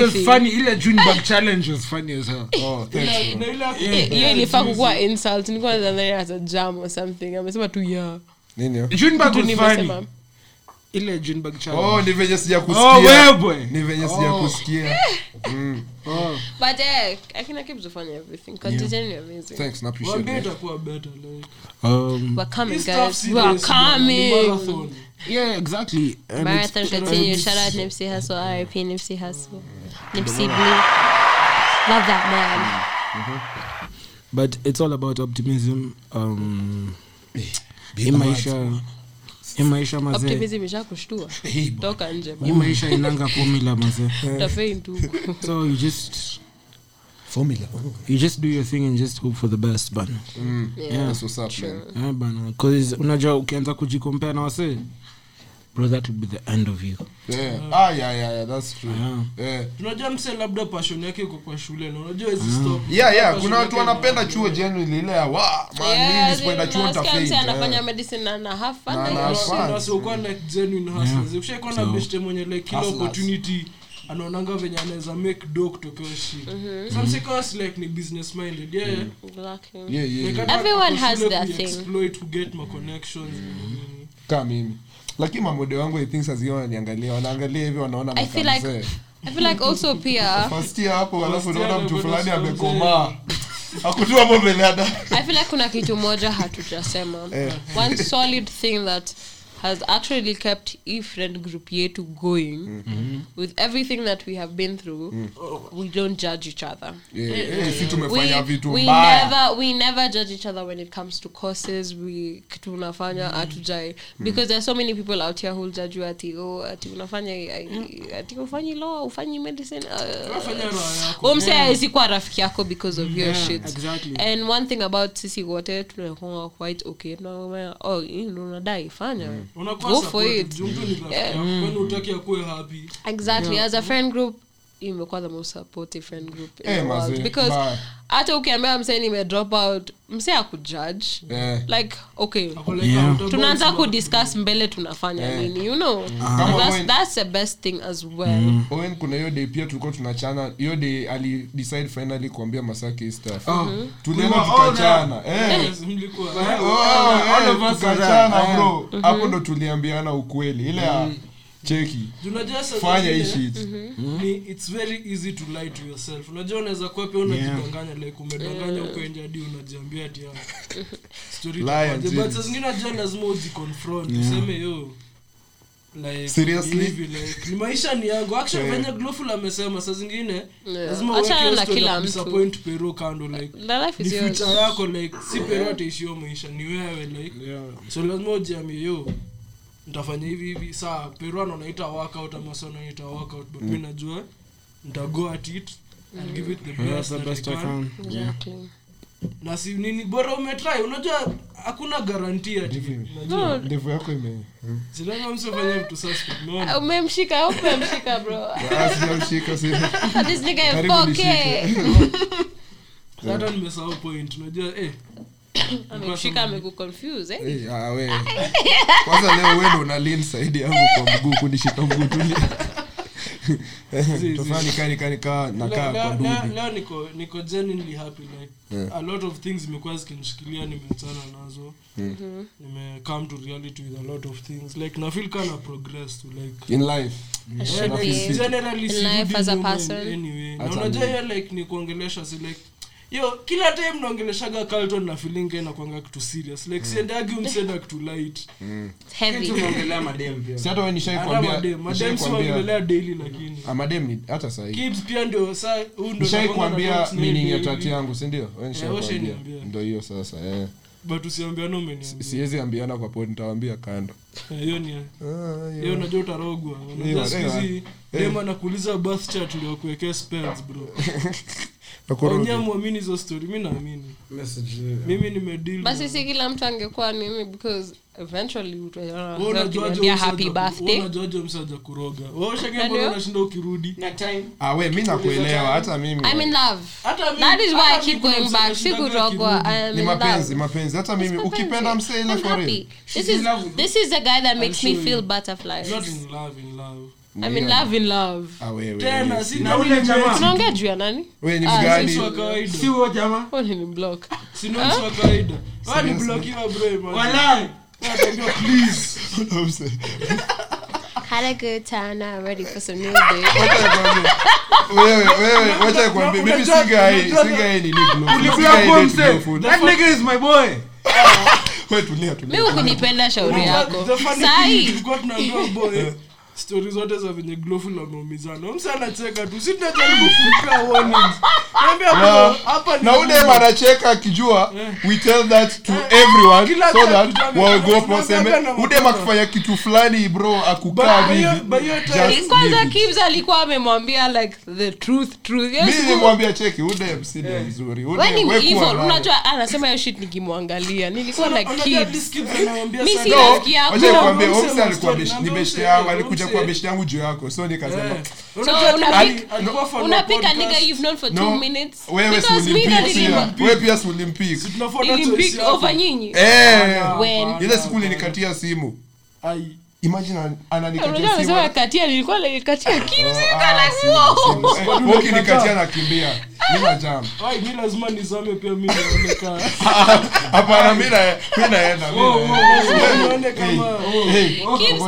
was funny. Ile Junebug challenge was funny as hell. Oh, thanks, Eh, hiyo ilifaa insult. Nilikuwa nadhani as a jam or something. Amesema tu Nini? Was funny. ile Junebug challenge. Oh, ni venye oh sijakusikia wewe ni venye sijakusikia oh but eh akina kibs hufanya everything content ni amazing thanks na appreciate Waambie that. itakuwa better, like. um we're coming guys we are coming marathon. yeah exactly And it's- Marathon continue. Shout out Nipsey Hussle, RIP Nipsey Hussle. Nipsey Blue. Love that man. but it's all about optimism um hii maisha hii maisha mazee Optimism kushtua. (laughs) Toka nje. hii maisha inanga formula mazee (laughs) so you just Formula. you just do your thing and just hope for the best bana Yeah. That's what's up, man. yeah, unajua ukianza kujikompea na wase bro that would be the end of you Yeah. Ah, yeah, yeah, yeah, that's true. Yeah. Yeah. tunajua mse labda passion yake iko kwa shule na unajua hizi stop Yeah, yeah, kuna watu wanapenda chuo genuinely ile ya wa man Yeah, mimi nisipoenda chuo mse anafanya medicine na na shit. fun. wasiokuwa like genuine hustlers ukishaikuwa na best mwenye like kila opportunity anaonanga venye anaweza make do kutoka shit so msekawas like ni business minded yeah Exactly. Yeah, yeah, yeah. Everyone has their thing. exploit to get my connections Kama mimi lakini mamode wangu i think sazio wananiangalia wanaangalia hivyo wanaona I feel like makamzee. I feel like also pia First hapo alafu unaona mtu fulani amekomaa (laughs) akutua mbele I feel like kuna kitu moja hatujasema. Eh. One solid thing that has actually kept e-friend group yetu going. With everything that we have been through we don't judge each other. Yeah, si we, we never we never judge each other when it comes to courses we kitu unafanya atujai because there are so many people out here who'll judge you ati oh ati unafanya ati ufanyi law ufanyi medicine uh, yako. umse awezi kuwa rafiki yako because of your shit. exactly. and one thing about sisi wote tunakonga quite okay tunaa oh unadai fanya. Unakuwa go for it. Juu mtu ni rafiki yako, kwani hutaki akuwe happy? Exactly. As a friend group imekuwa the most supportive friend group in hey, the world. because hata ukiambia msee nime drop out msee akujudge yeah. like okay. Yeah. ah, tunaanza kudiscuss mbele tunafanya yeah. nini you know? Kama that's, that's the best thing as well. Owen kuna hiyo day pia tulikuwa tunachana hiyo day ali decide finally kuambia masaki stuff. Oh. Were all tukachana. eh. Mlikuwa eh, of us were tukachana bro. Hapo ndo tuliambiana ukweli. Ile ya cheki. Unajua fanya hii shit. Ni it's very easy to lie to yourself. Unajua unaweza kuwa pia unajidanganya like umedanganya huko nje hadi unajiambia ati ah, (laughs) story Lie but saa zingine najua lazima ujiconfront useme yo like Seriously? hivi, like ni maisha ni yangu. Actually venye glowful amesema saa zingine Yeah. lazima Achana na kila mtu. kudisappoint pero kando like ni future yako like si pero ataishio maisha ni wewe like. So lazima ujiambie yo nitafanya hivi hivi. Saa peru anaonaita workout ama sa anaita workout but mi najua nitago at it and give it the best, That's the best I I can. can. Yeah. exactly na si nini bora umetry. Unajua hakuna garanti ati unajua. Yako ime vitu umemshika umemshika bro. Sijamshika, si- this nigga is Karibu 4K. hata nimesahau point. Unajua eh (laughs) amemshika amekuconfuse eh? Eh, ah, (laughs) kwanza leo wendo una lin saidi yangu kwa mguu kunishika mguu tuli (laughs) tofani kani kani kaa nakaa leo, kwa leo, leo, dudu leo niko niko genuinely happy like Yeah. a lot of things zimekuwa zikinishikilia nimeachana nazo. Nime come to reality with a lot of things. Like na feel kana progress to like in life. I Yeah, like, generally in life as a person. anyway. Na unajua like ni kuongelesha si like yo kila time naongeleshaga Carlton na feeling na kwanga kitu serious. Like siendagi umsenda kitu light. Heavy. Tunaongelea madem. Pia si hata we hata nishaikwambia madem. Madem si nishaikwambia daily lakini. Ah, madem ni hata sahii. Kibs pia ndio saa huu ndo nishaikwambia nakwanga meaning ya tati yangu sindio ndo hiyo sasa eh. but usiambiana umeniambia. Siwezi ambiana kwa pod nitawambia kando. Eh, hiyo ni Ah, hiyo. unajua utarogwa. Unajua siku hizi hiyo. dem birth chart ndio kuwekea spells bro (laughs) Muamini hizo story mi naamini. Mimi nimedeal si kila mtu angekuwa nini because eventually happy birthday? unajuaje kuroga? Ukirudi? Time. Ah, we mi nakuelewa hata mimi. I'm in love. Hata mimi- that is why hata i keep mimi kuna going msa back. Si anashindaga kurogwa akirudi. i am ni in mapenzi mapenzi. Hata mimi ukipenda msee ile I'm for real. happy. This is love with this is the guy that makes me feel butterflies. Not in love, in love. Ah, Tunaongea juu ya nani? wewe ni mgani? si wa kawaida. Si huo jamaa? Ni block. si ni mtu wa kawaida? Wewe blokiwa bro walai! Please Had a good time. Now I'm ready for some new day. Wewe wewe wacha nikwambie. Mimi Unajua- singai unajua- singai ni Nick ulipia kwa mse that nigga is my boy. Wewe tulia Mi tulia hukunipenda shauri yako. Sahi. (laughs) stori zote za venye glofu na maumizano. Msa anacheka tu. Si tunajaribu kumpea warnings. Naambia bro, hapa ni na ule anacheka akijua we tell that to everyone Kila so that waogope waseme na udem kitu fulani bro akukaa just kwanza alikuwa amemwambia like the truth truth. Yes, mimi nilimwambia cheki ude si dem mzuri. We ni udem we kuwa evil. unajua anasema hiyo shit nikimwangalia. Nilikuwa like Unajua at kids least kids anawambia Mi sana. si rafiki yako. wacha nikwambie, mse alikuwa story, besh- ni naambia beshte mse, yangu eh, alikuja mse. kwa beshte yangu juu yako so nikasema Eh. Unapika- nigga you've known for minutes. wewe si pia. Nilimwa- wewe pia si over nyinyi. Eh. Ile siku ulinikatia simu. Ai. Imagine an- ananikatia katia nilikuwa like katia Kibz Oh, like simu, wow simu. Eh, wewe ukinikatia nakimbia nina jam Ai, mi lazima nizame pia (laughs) mi nioneka hapana mimi na mimi naenda mimi naenda. kama Hey,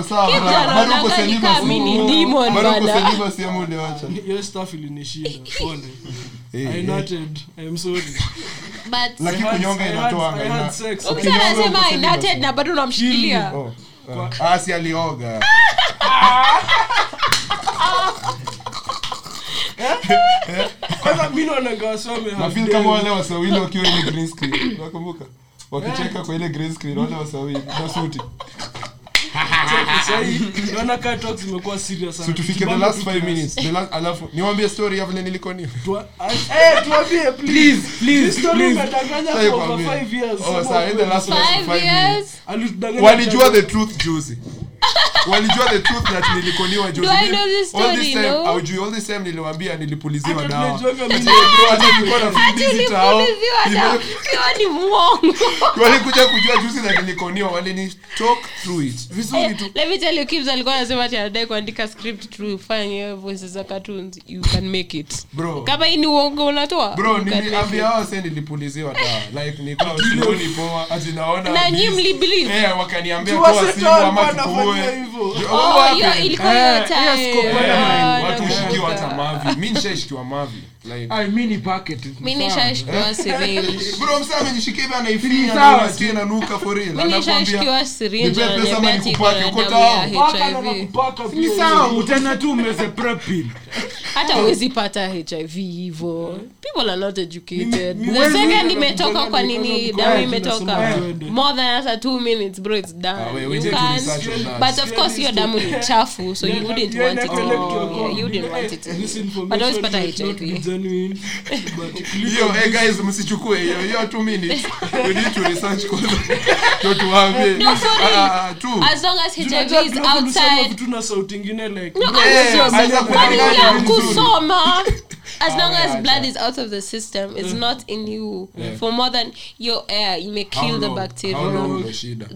sawa, Bado uko ni seliba kama simu. mi ni demon Bado uko bana. seliba simu uliwacha. hiyo staff ilinishinda (laughs) pole I noted. I am sorry. but Lakini kunyonga inatoa I anasema united seliba na bado unamshikilia Oh. Ah, si alioga. (laughs) Kwanza mi naonanga wasome nafil kama wale wasawili wakiwa ile green screen. Nakumbuka wakicheka kwa ile green screen wale wasawili. Na suti sahii naona kaa talks zimekuwa serious sana. So tufike the last 5 minutes. The last alafu niwaambie story ya vile nilikoni Tua- eh, tuambie please. Hii story umedanganya for over years. oh the last Five five years? Walijua the truth juzi (laughs) walijua the truth that nilikoniwa juzi Do I know this all this time no? aujui all this time niliwaambia nilipuliziwa Hata dawa tunajuanga mimi- Bro, hata nilikuwa na feel busy tao. Tulipuliziwa dawa. Nime- Hiyo ni mwongo. (laughs) Walikuja kujua juzi na nilikoniwa walini talk through it. Vizuri tu. Let me tell you kids alikuwa anasema ati anadai kuandika script tu ufanye voices za cartoons. You can make it. Bro. Kama hii ni uongo unatoa bro niliambia wao sasa nilipuliziwa dawa like nilikuwa sioni poa ati naona na nyinyi mlibelieve. Eh wakaniambia kwa simu ama alikuwa Oh, ilikuwa hiyo Eh, time. watu nakumbuka. shikiwa hata mavi. Mi nishaishikiwa mavi (laughs) na tena tu hata huwezi pata hiv hivo people are not educated. The second imetoka kwa nini damu imetoka. more than hata two minutes bro it's done. Ah, you but of course hiyo damu ni chafu so you wouldn't want it you wouldn't want it But always pata HIV. Genuine, hiyo hey guys msichukue hiyo hiyo 2 minutes we need to research kwanza ndio tuwaambie No, for. Ah, ah, tu as long as hiv is outside sauti like No, Eh, anaweza kusoma as long Ah, as yeah, blood yeah. is out of the system it's not in you for more than your air you may How kill the bacteria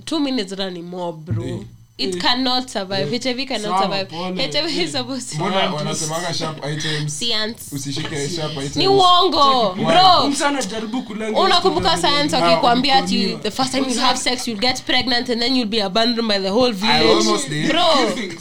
two minutes running more bro Eh. It cannot survive. Hiv cannot survive. pole. hiv is supposed to mbona wanasemanga sharp items? Science. Usishike sharp items. Ni uongo bro. Msa anajaribu kulenga unakumbuka science akikwambia ati the first time you have sex you'll get pregnant and then you'll be abandoned by the whole I almost village did. bro.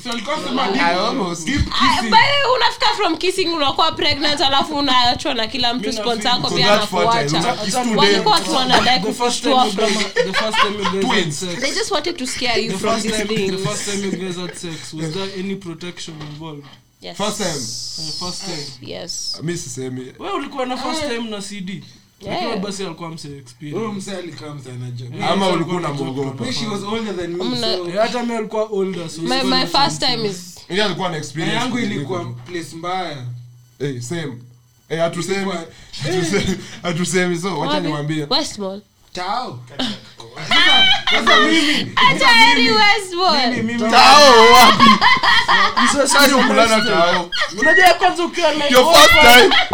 So I almost by the unafika from kissing unakuwa pregnant alafu unaachwa na kila mtu sponsor yako pia anakuacha. to walikuwa time kukushtua you from the first time they just wanted to scare you from this time- the first time you guys had sex, was there any protection involved? yes. first time? Uh, first time. yes. Mi sisemi. Wewe ulikuwa na first time na cd Yeah. Lakini basi alikuwa mse huyo experience. msee alikaa msee anajua. ama ulikuwa unamwogopa Wish was older than me, so- Eh, hata mi alikuwa older so my, my first time is Yeye alikuwa na experience yangu ilikuwa place mbaya. Eh, same. Eh, hatusemi. Hatusemi- hatusemi so wacha niwaambie. Westmall tao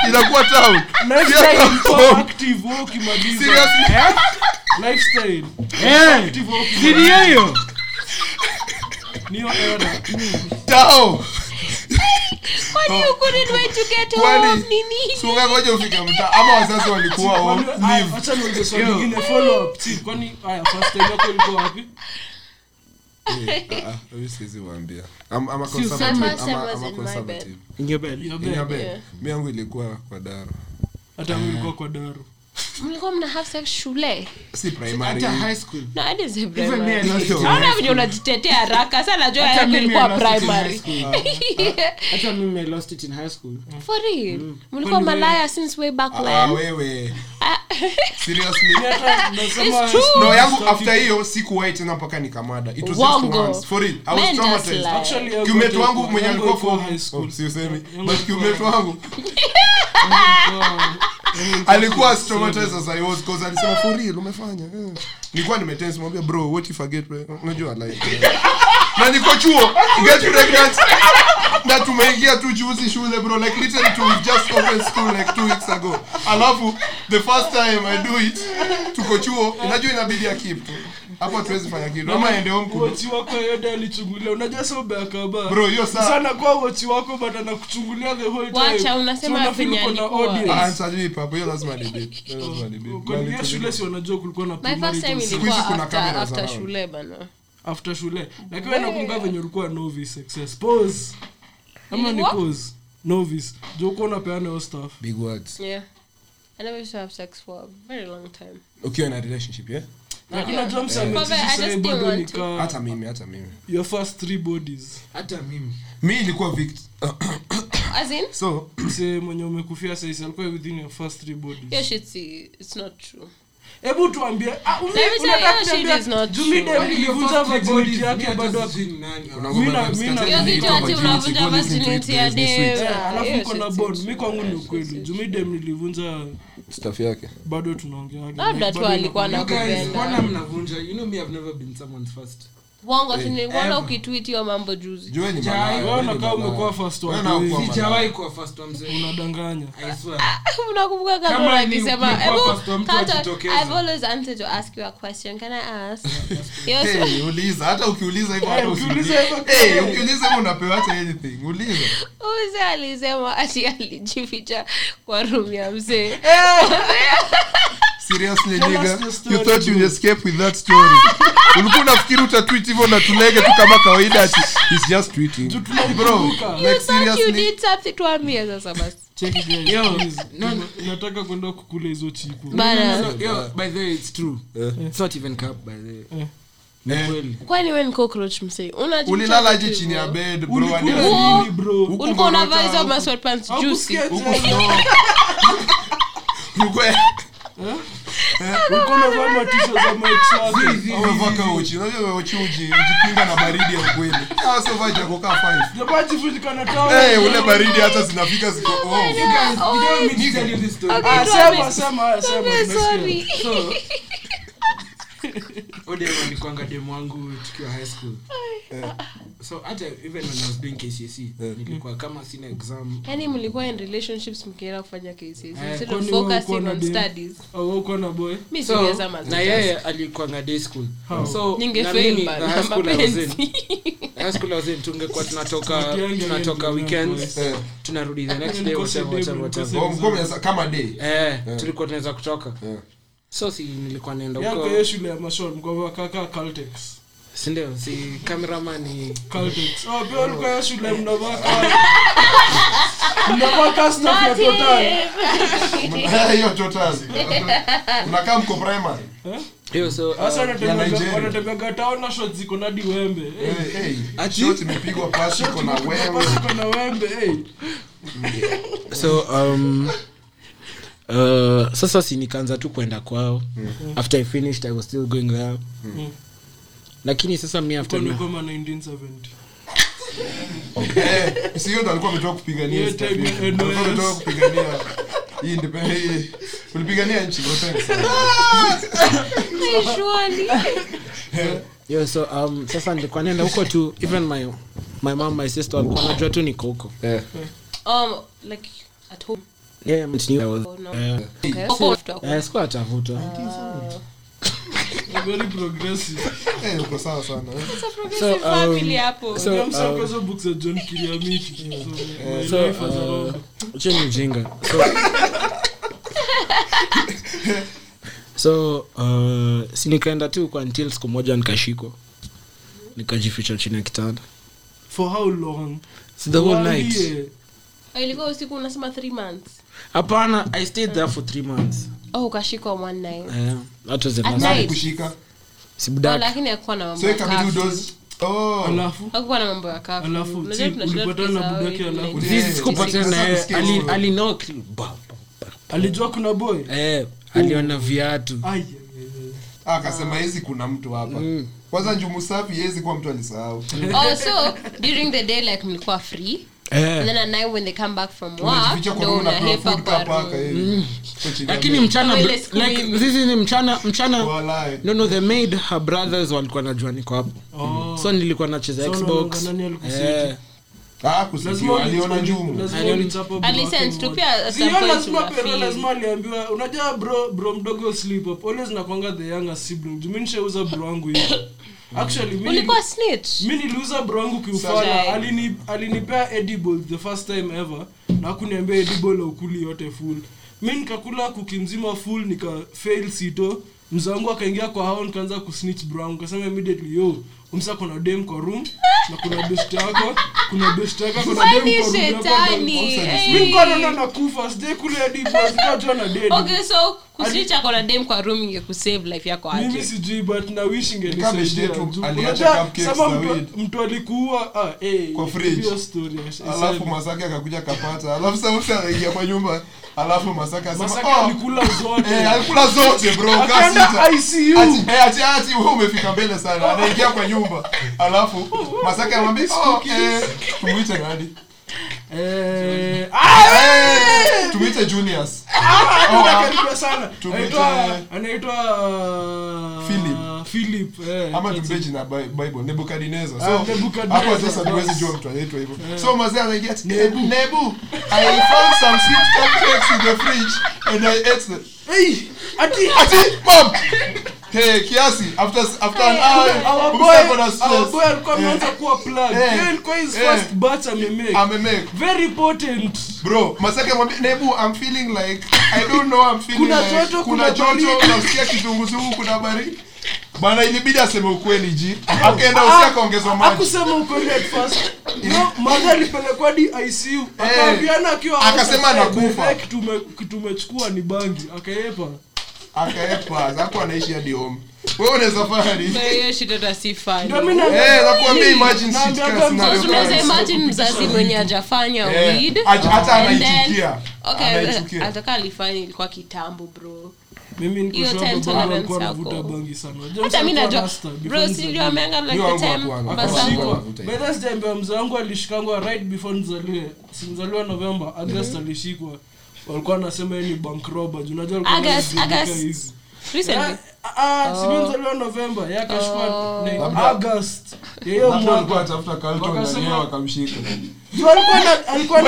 inakuwa lifestyle Eh, era. tao kwani you couldn't wait to get Kwani- home nini? Sunga ngoja ufike mtaa. Ama wazazi walikuwa ilikuwa Eh, siwezi waambia mi yangu kwa daro. Hata ilikuwa kwa daru mlikuwa mna have sex shule? Naona venye unajitetea haraka. Sa najua yako ilikuwa primary. hata mimi I lost it in high school. For real? Mlikuwa malaya since way back Ah, wewe. Ah, seriously? It's true. no yangu after hiyo sikuwahi tena mpaka nikamada. It was just once. For real. I was traumatized. Actually, kiumetu wangu mwenye alikuwa form high school. oh, siusemi but kiumetu wangu (laughs) alikuwa traumatized as I was cause alisema for real umefanya eh. nilikuwa nimetense mwambia bro what if I get unajua like eh. na niko chuo get pregnant na tumeingia tu juzi shule bro like literally to just open school like two weeks ago alafu the first time I do it tuko chuo inajua inabidi akip tu hapo hatuwezi fanya kitu. Ama ende home wochi wako yote alichungulia. Unajua sio bakaba bro hiyo saa sana kwa wochi wako but anakuchungulia the whole time. Wacha, unasema venye na alikuwa. ah sajui papo. Hiyo lazima ni bit lazima ni bit kwa Kuingia shule si wanajua kulikuwa na my first time ilikuwa kuna after, after shule bana. After shule. Lakini wewe nakumbuka venye ulikuwa novice success. Pause. Ama ni pause? Novice. Jo uko unapeana hiyo stuff. Big words. Yeah. I never used to have sex for a very long time. Okay, in a relationship yeah lakini najua Papa, I msamesisi just sahii didn't bado want to. nikaa hata mimi hata mimi. Your first three bodies. Hata mimi. Mi ilikuwa vict (coughs) As in, so (coughs) msee mwenye umekufia saisi alikuwa within your first three bodies. Hiyo shit it's not true. hebu tuambie ah, virginity yake bado Mi. Eh, alafu uko na shit mi kwangu ni ukweli. Jumidem nilivunja staff yake? Bado tunaongeaga Labda tu alikuwa na mnavunja you know me i've never been someone's first Uongo, si niliona mambo juzi. jueni Jai, malaya, wewe wewe ni unakaa malaya. umekuwa first Wewe one na wewe. ukuwa malaya. sijawahi kuwa first wa mzee unadanganya i swear (laughs) unakumbuka Kama kama ni akisema. I've always wanted to ask you a question. Can I ask? (laughs) Hiyo Hey, uliza hata ukiuliza hivyo hata Eh, ukiuliza hivyo- Eh, ukiuliza hivyo unapewa hata anything uliza mzee alisema ati alijificha kwa room ya mzee (laughs) seriously nigga you thought you'd escape with that story. (laughs) Ulikuwa unafikiri utatweet hivyo na tulege tu kama kawaida ati he's just tweeting. Bro you like thought you seriously. did something tuambie sasa basi. Check it Yo, please. no, no. nataka kwenda kukula hizo chipo. Yo, by the way, it's true. It's not even cap, by the way. Ni kwani we cockroach msee? Ulilalaje chini ya bed ulikuwa unavaa hizo huku- juicy (laughs) Matisho za kauchi unajua uji ujikinga na baridi ya ukweli Ah, sio vaa kaa five. Eh, ule baridi hata zinafika ziko oh. You guys, you don't want me to tell you this story. Ah, sema, sema, sema, sorry. So, (laughs) Odem dem wangu tukiwa high school. So hata even when i was doing kcse nilikuwa kama sina exam. Yani mlikuwa in relationships mkienda kufanya cases instead of focusing on studies. Au uko na boy? Mimi so na yeye alikuanga day school. So ningefail bana, high school I was in. High school I was in tungekuwa tunatoka tunatoka weekends Eh. tunarudi the next day whatever whatever Oh, kama day. Eh. tulikuwa tunaweza kutoka. Eh. So si nilikuwa naenda huko hiyo shule ya mashol mkova kaka Caltex? Sindio si cameraman ni Caltex. (laughs) Oh pia ulikuwa hiyo shule mnavaa ka staff ya total. (laughs) Hiyo total. Unakaa mko primary. Hiyo so sasa uh, wanatembeaga- town na shot ziko na hadi wembe Eh, Eh, hey, Ati? shot imepigwa pasi iko na ziko wewe. ziko na wembe eh. so um, uh, sasa si nikaanza tu kwenda kwao. After i finished i was still going there lakini sasa mi after na, 1970 si ndo alikuwa ametoka kupigania Hiyo stuff time ya hivi. Alikuwa ametoka kupigania hii independent hii ulipigania nchi bro thanks. Sana Surely. yeah, so um, sasa nilikuwa naenda huko tu even my my mom my sister walikuwa najua tu niko huko. Yeah. Um, like at home. Yeah, Oh, no. Okay. Huko tu- sikuwa atavutwa very progressive. (laughs) Eh uko sawa sana. Progressive So, um, family hapo. um, books John uh, (laughs) uh, si nikaenda tu kwa until siku moja nikashikwa. Nikajificha chini ya kitanda. For how long? So the whole night. Oh, ilikuwa usiku unasema three months hapana i stayed there for three months. Oh ukashikwa one night. Yeah, that was the last night? Kushika. Si oh, lakini hakuwa na mambo so ya ikabidi udoze. Oh. Alafu? Hakuwa na mambo ya kafu. Alafu, Unajua si, tunashinda ulipatana na tukisahau budake ile alafu-. Yeah. Sisi sikupatana naye tusikie ali- ba- alijua kuna boy? Eh, aliona viatu. Ai, Ah, akasema hizi kuna mtu hapa. Kwanza njumu safi yezi kuwa mtu alisahau. (laughs) Oh so during the day like mlikuwa free and eh. lakini bed. mchana Kama ile br- siku like, mimi. sisi ni mchana mchana Walai. no no the maid her brothers walikuwa najua niko hapo. Oh. so nilikuwa nacheza So xbox. eh, Ah, Lazima aliambiwa unajua bro bro mdogo sleep up. Always nakwanga the younger sibling. Juu mi nishauza bro wangu (coughs) ulikuwa snitch. mi niliuza bro wangu kiufala. Sajai. alini alinipea edible the first time ever na kuniambia edible aukuli yote full. Mi nikakula kuki mzima full nika fail sito. Mzangu akaingia kwa hao nikaanza kusnitch brown kasema immediately yo umsa kuna dem kwa room na kuna best yako kuna best yako kuna dem Kwani kwa room yako shetani? mimi kwa naona nakufa sijai kule hadi basi nikajua na dead okay so kusicha kona dem kwa room ingekusave life yako mimi aje sijui but na wish Kama ingenisaidia tu juu aliacha unajua, cupcakes sama na mtu- weed. mtu alikuua ah, eh, Kwa fridge. hiyo story alafu iseme. masaki akakuja kapata alafu sasa mtu anaingia kwa nyumba alafu masaka "Oh, alikula zote. eh, alikula zote bro ati eh, wewe umefika mbele sana anaingia kwa nyumba. Alafu masaka anamwambia oh, eh, tumuite nani? Eh, ah, Eh, tumuite Julius Tumwite- anaitwa anaitwa Philip. Philip eh, ama that's tumpe jina Bi- bible nebukadnezar Ah, so Nebukadnezar, hapo sasa tuwezi jua mtu anaitwa hivyo. So mazee anaingia ati, nebu. Nebu. I found some sweet cupcakes in the fridge and i ate them. Hey, ati ati mom. Hey kiasi after after an hour our umesema boy kuna our stress. boy alikuwa ameanza kuwa plug. Eh. hiyo ilikuwa his Eh. first batch amemake. Amemake. Very potent. Bro masake mwambie nebu i'm feeling like i don't know i'm feeling Kuna like, joto, kuna kuna joto baridi. nasikia kitunguzungu kuna baridi bana ilibidi aseme ukweli ji akaenda usia akaongezwa maji. ukweli at first. No madha alipelekwa di akaambiana akiwa Akasema anakufa. bed, kitu ume- kitu umechukua ni bangi. Akaepa akaepa zako anaishi hadi home. Wewe unaweza fanya nini? Hiyo shit hata si funny. ndio mimi eh nakwambia imagine shit kama mzazi scenario kama tunaweza imagine mzazi mwenye ajafanya Eh, weed hata anaitikia okay ilikuwa kitambo bro mimi niko Hiyo sure time baba yangu tolerance alikuwa yako. anavuta bangi wangu mzee alishikangwa right before nzaliwe sinzaliwa novemba agast mm-hmm. alishikwa. Walikuwa anasema ni bank robber. Juu unajua alikuwa August, (laughs) anaziandika August. hizi sinzaliwa novemba alikuwa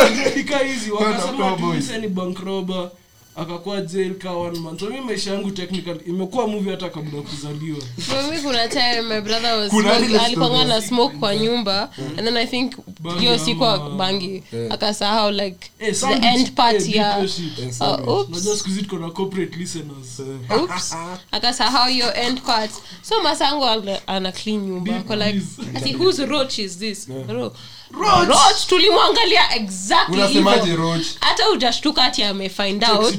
hizi. Wakasema ni bank robber akakuwa jail ka one month. So mi maisha yangu technical imekuwa movie hata kabla ya kuzaliwa. Mimi kuna time my brother was story. na smoke kwa nyumba and then i think Bangi hiyo siku bangi Eh. akasahau like Eh, the end part eh, ya shit. Eh, uh, unajua siku hizi tuko na corporate listeners. (laughs) Oops. Akasahau hiyo end part. So masango ana- clean nyumba. Kwa like ati whose roach is this? Ro- roach tulimwangalia exactly hata hujashtuka ati amefind out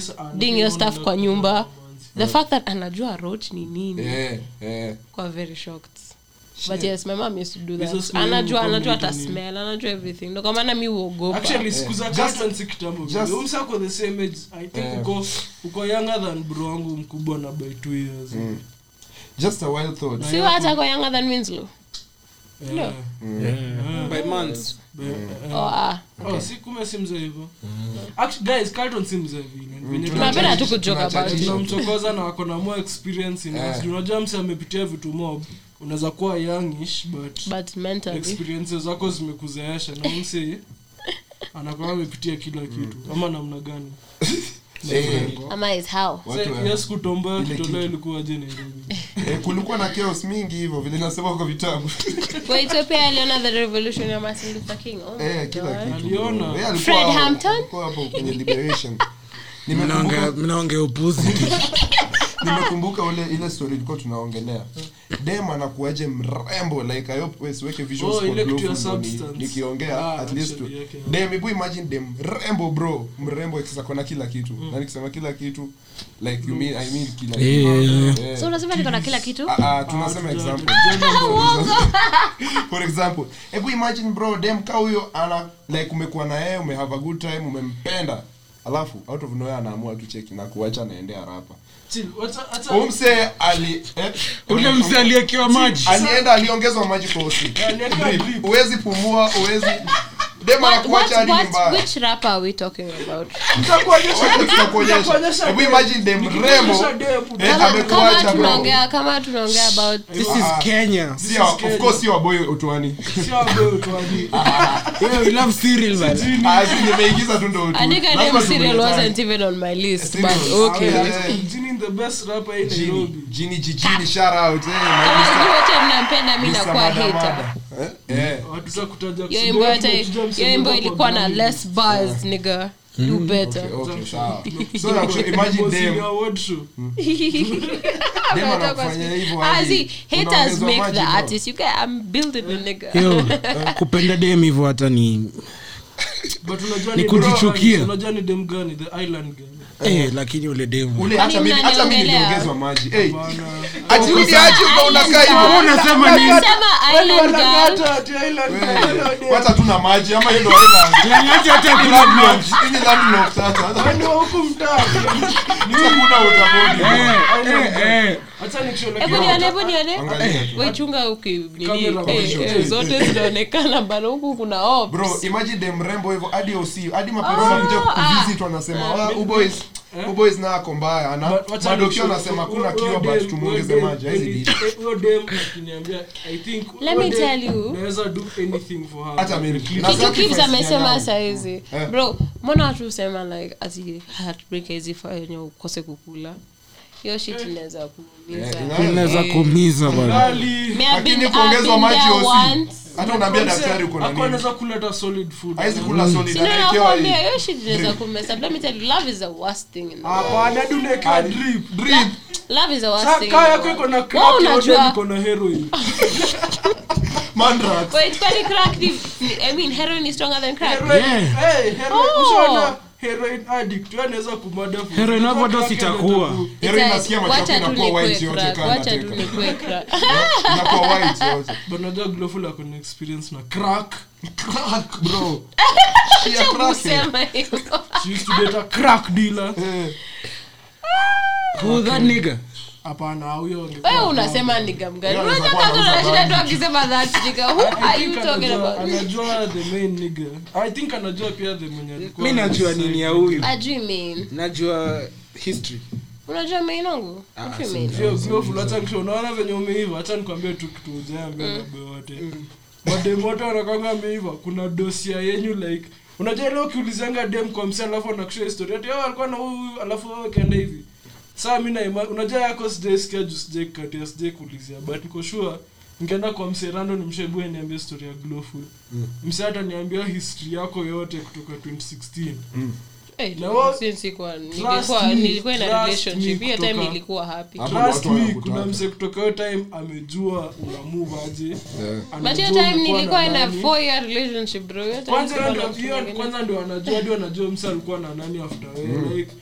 sa- ah, doing your naona kwa nyumba. the fact that anajua roach ni nini. Eh eh. Kwa very shocked. But yes my mom used to do that. anajua anajua hata smell anajua everything. Ndo kwa maana mi uogopa actually siku za carton kitambo just- vile. The same age i think uko uko younger than bro wangu mkubwa na by two years. Just a wild thought si hata kwa younger than winslow Eh, oh, ah. oh, si mzee guys carton si mzee tu tunamchokoza na ako na more experience in us. Eh. unajua mse amepitia vitu mob unaweza kuwa youngish but but mentally. experiences zako zimekuzeesha. Na mse anakuwa amepitia kila kitu. Ama namna gani? (laughs) Eh. Yes kutomboa Ile ilikuwa je nairobi eh, kulikuwa na chaos mingi hivyo vile nasema kwa vitabu. (laughs) Wait so aliona the revolution ya martin luther king. Oh eh kila kitu. Aliona. Eh, alikuwa Fred Hampton? alikuwa hapo kwenye liberation. (laughs) Nimekumbuka mnaongea (laughs) upuzi nimekumbuka ule ile story ilikuwa tunaongelea dem anakuaje mrembo like i hope siweke visuals Oh, ni- substance. nikiongea Ah, at least actually, okay. dem ibu imagine dem mrembo bro. Mrembo ikisa kona kila kitu. Na nikisema kila kitu like you mean i mean kila yeah, kitu. yeah. Eh. so unasema niko na kila kitu? Ah, ah, tunasema Ah, example. (laughs) (laughs) For example hebu imagine bro dem ka huyo ana like umekuwa na yeye umehave a good time umempenda. Alafu out of nowhere anaamua tu cheki na kuacha naendea rapa umse ali eh, ule mse aliyekewa maji. alienda aliongezwa maji kwa usi huwezi pumua huwezi dem what, what, anakuacha what, which rapper are we talking about? Hebu imagine dem rembo Nikuonyesha dem. eh, amekuacha tunaongea kama tunaongea about this is kenya. Si wa- of course si waboy utwani Sio abeo tu yeah, we love cereal man. Ah, nimeingiza tu ndo name serial tumeitana. wasn't even on my list, but okay. Ah, Yeah, yeah. Jini the best rapper in Nairobi. Jini jijini shout out. Eh, Kama wote mnampenda mi nakuwa hater. Eh? Eh. Kwa ilikuwa na less bars nigga. Do better. Okay sawa. (laughs) So imagine them. (laughs) Ah, (laughs) kupenda dem hivyo hata ni Ni ni kujichukia. unajua ni dem gani? The island girl eh, lakini ule demu. Ule hata mimi hata mimi niliongezwa maji. Hey ati uniache uko unakaa hivyo. Unasema nini? sema island girl Wewe, wacha maji ama hiyo ndo island (laughs) Niache hata kuna landlocked, hii ni landlocked sasa. Ndio huku mtaa. (laughs) Sasa kuna utabodi, eh, eh. acha nikishole hebu nione hebu nione. Angalia tu. wechunga uki nini? Kamera eh, visual. eh, zote zinaonekana bana huku kuna ops. bro imagine dem rembo hivyo hadi osi hadi maperona kuja kuvisit wanasema wa uboys uboys na ako mbaya ana madokio anasema kuna kiwa but tumuongeze huyo maji hizi any- eh, huyo dem akiniambia i think Let me tell you. naweza do anything for her. Hata mimi. Kitu sacrifice amesema saizi Eh. bro mbona watu husema like ati heartbreak hizi fanya ukose kukula hiyo shit inaweza Eh, kuumiza inaweza. inaweza kuumiza bana Gali. Me, I've been- lakini I've kuongezwa been maji osi hata unaambia daktari uko na anaweza kuleta solid food. Haizi kula solid Sina anawekewa nakwambia hiyo shit inaweza kumesa let me tell you love is the worst thing in the world. hapana duneka drip drip. Love is the worst thing in yako iko na crack unajua? iko na heroin. (laughs) Mandrax wait kwani crack i mean heroin is stronger than crack? Yeah. hey, heroin- Oh. ushaona heroin addict wewe anaweza kumada. Heroin hapo ndo sitakuwa. heroin nasikia macho yako inakuwa white yote crack, wacha tu nateka nikue inakuwa white yote. But unajua Glowful ako na experience na crack. Crack bro. (laughs) Shia Acha crack she used to date a crack dealer. Who that nigga hapana huyo wewe unasema ni mgani unajua kuwa kwanza tu akisema that nigga. Who are you talking about? anajua the main nigga. I think anajua pia the mwenye alikuwa mi najua nini ya huyu. Ajui main najua history. Unajua main wangu? What you mean? Sio Glowful, acha nikisho unaona venye umeiva acha nikwambie tu kitu ujaambia nabe wote. Madem wote wanakanga ameiva. Kuna dosia yenyu like unajua ile ukiulizanga dem kwa msi alafu anakushia historia ati "Oh, alikuwa na huyu alafu wewe hivi saa mi naima unajua yako sijaisikia juu sijai kukatia sijai kuulizia but niko sure nikaenda kwa mse rando ni mshebue niambie story ya glowful. Mse hata niambia history yako yote kutoka 2016 mm. Wanakutaka. kuna mse kutoka hiyo time amejua una move aje. Yeah. Anajua kwanza ndio- ndio wanajua hadi alikuwa na nani after mm. like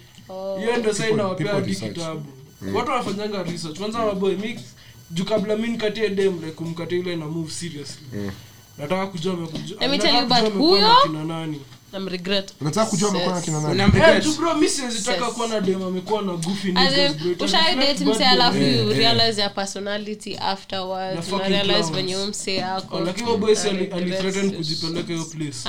hiyo ndio sasa inawapea hadi kitabu. Watu wanafanyanga research. Kwanza maboy mi juu kabla mi nikatie dem like kumkatia ile na move seriously. Nataka kujua amekujua nataka kujua amekuwa na mi kuwa na dem amekuwa na alafu realize personality afterwards venye Oh, alithreaten kujipeleka hiyo place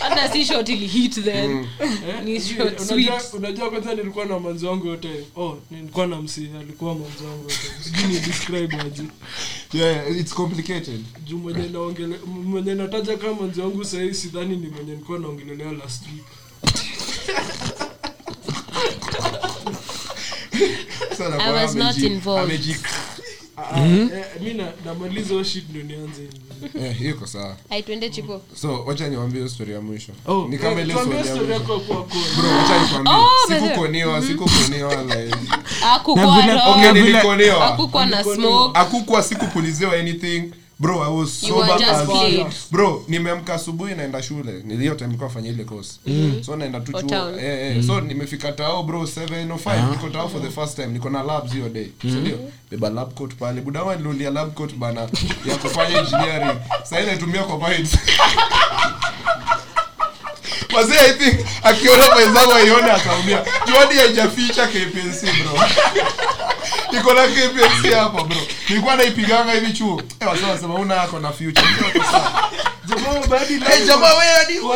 hata si shot ili hit then Eh, (laughs) Ni shot unajua- sweet. unajua kwanza nilikuwa na manzi wangu yote oh nilikuwa na msi alikuwa manzi wangu yote sijui ni describe aje Yeah, it's complicated. juu mwenye naongele mwenye nataja kama manzi wangu sahii sidhani ni mwenye nilikuwa naongelelea last week (laughs) I was not involved. ameji- Ah, ah, eh, mi na- namaliza shit ndio nianze hivi. (laughs) Eh, hiyo iko sawa ai chipo so wacha niwambie hiyo story ya mwisho. Oh, ni kama ile story ya mwisho. yako kwa kwa bro wacha nikwambie. Oh, sikukoniwa sikukoniwa like. (laughs) Akukwa Na vile- roho, okay nilikoniwa akukwa na smoke. Akukwa sikupuliziwa anything bro i was sober as bro nimeamka asubuhi naenda shule. Nilio time nilikuwa nafanya ile course. So naenda tu chuo. eh, eh, mm. so nimefika tao bro 705 niko tao for the first time. Niko na labs hiyo day. Sindio beba lab coat pale. Budawa nilulia lab coat bana. Ya kufanya engineering. Sasa naitumia kwa vibes (laughs) Wazee I think akiona mwenzangu aione ataumia. Juani haijaficha KPLC bro. (laughs) Niko na KPMC hapa bro. Nilikuwa naipiganga hivi chuo. Eh wazee wasema una yako na future. Jamaa badi Eh, jamaa wewe hadi Wako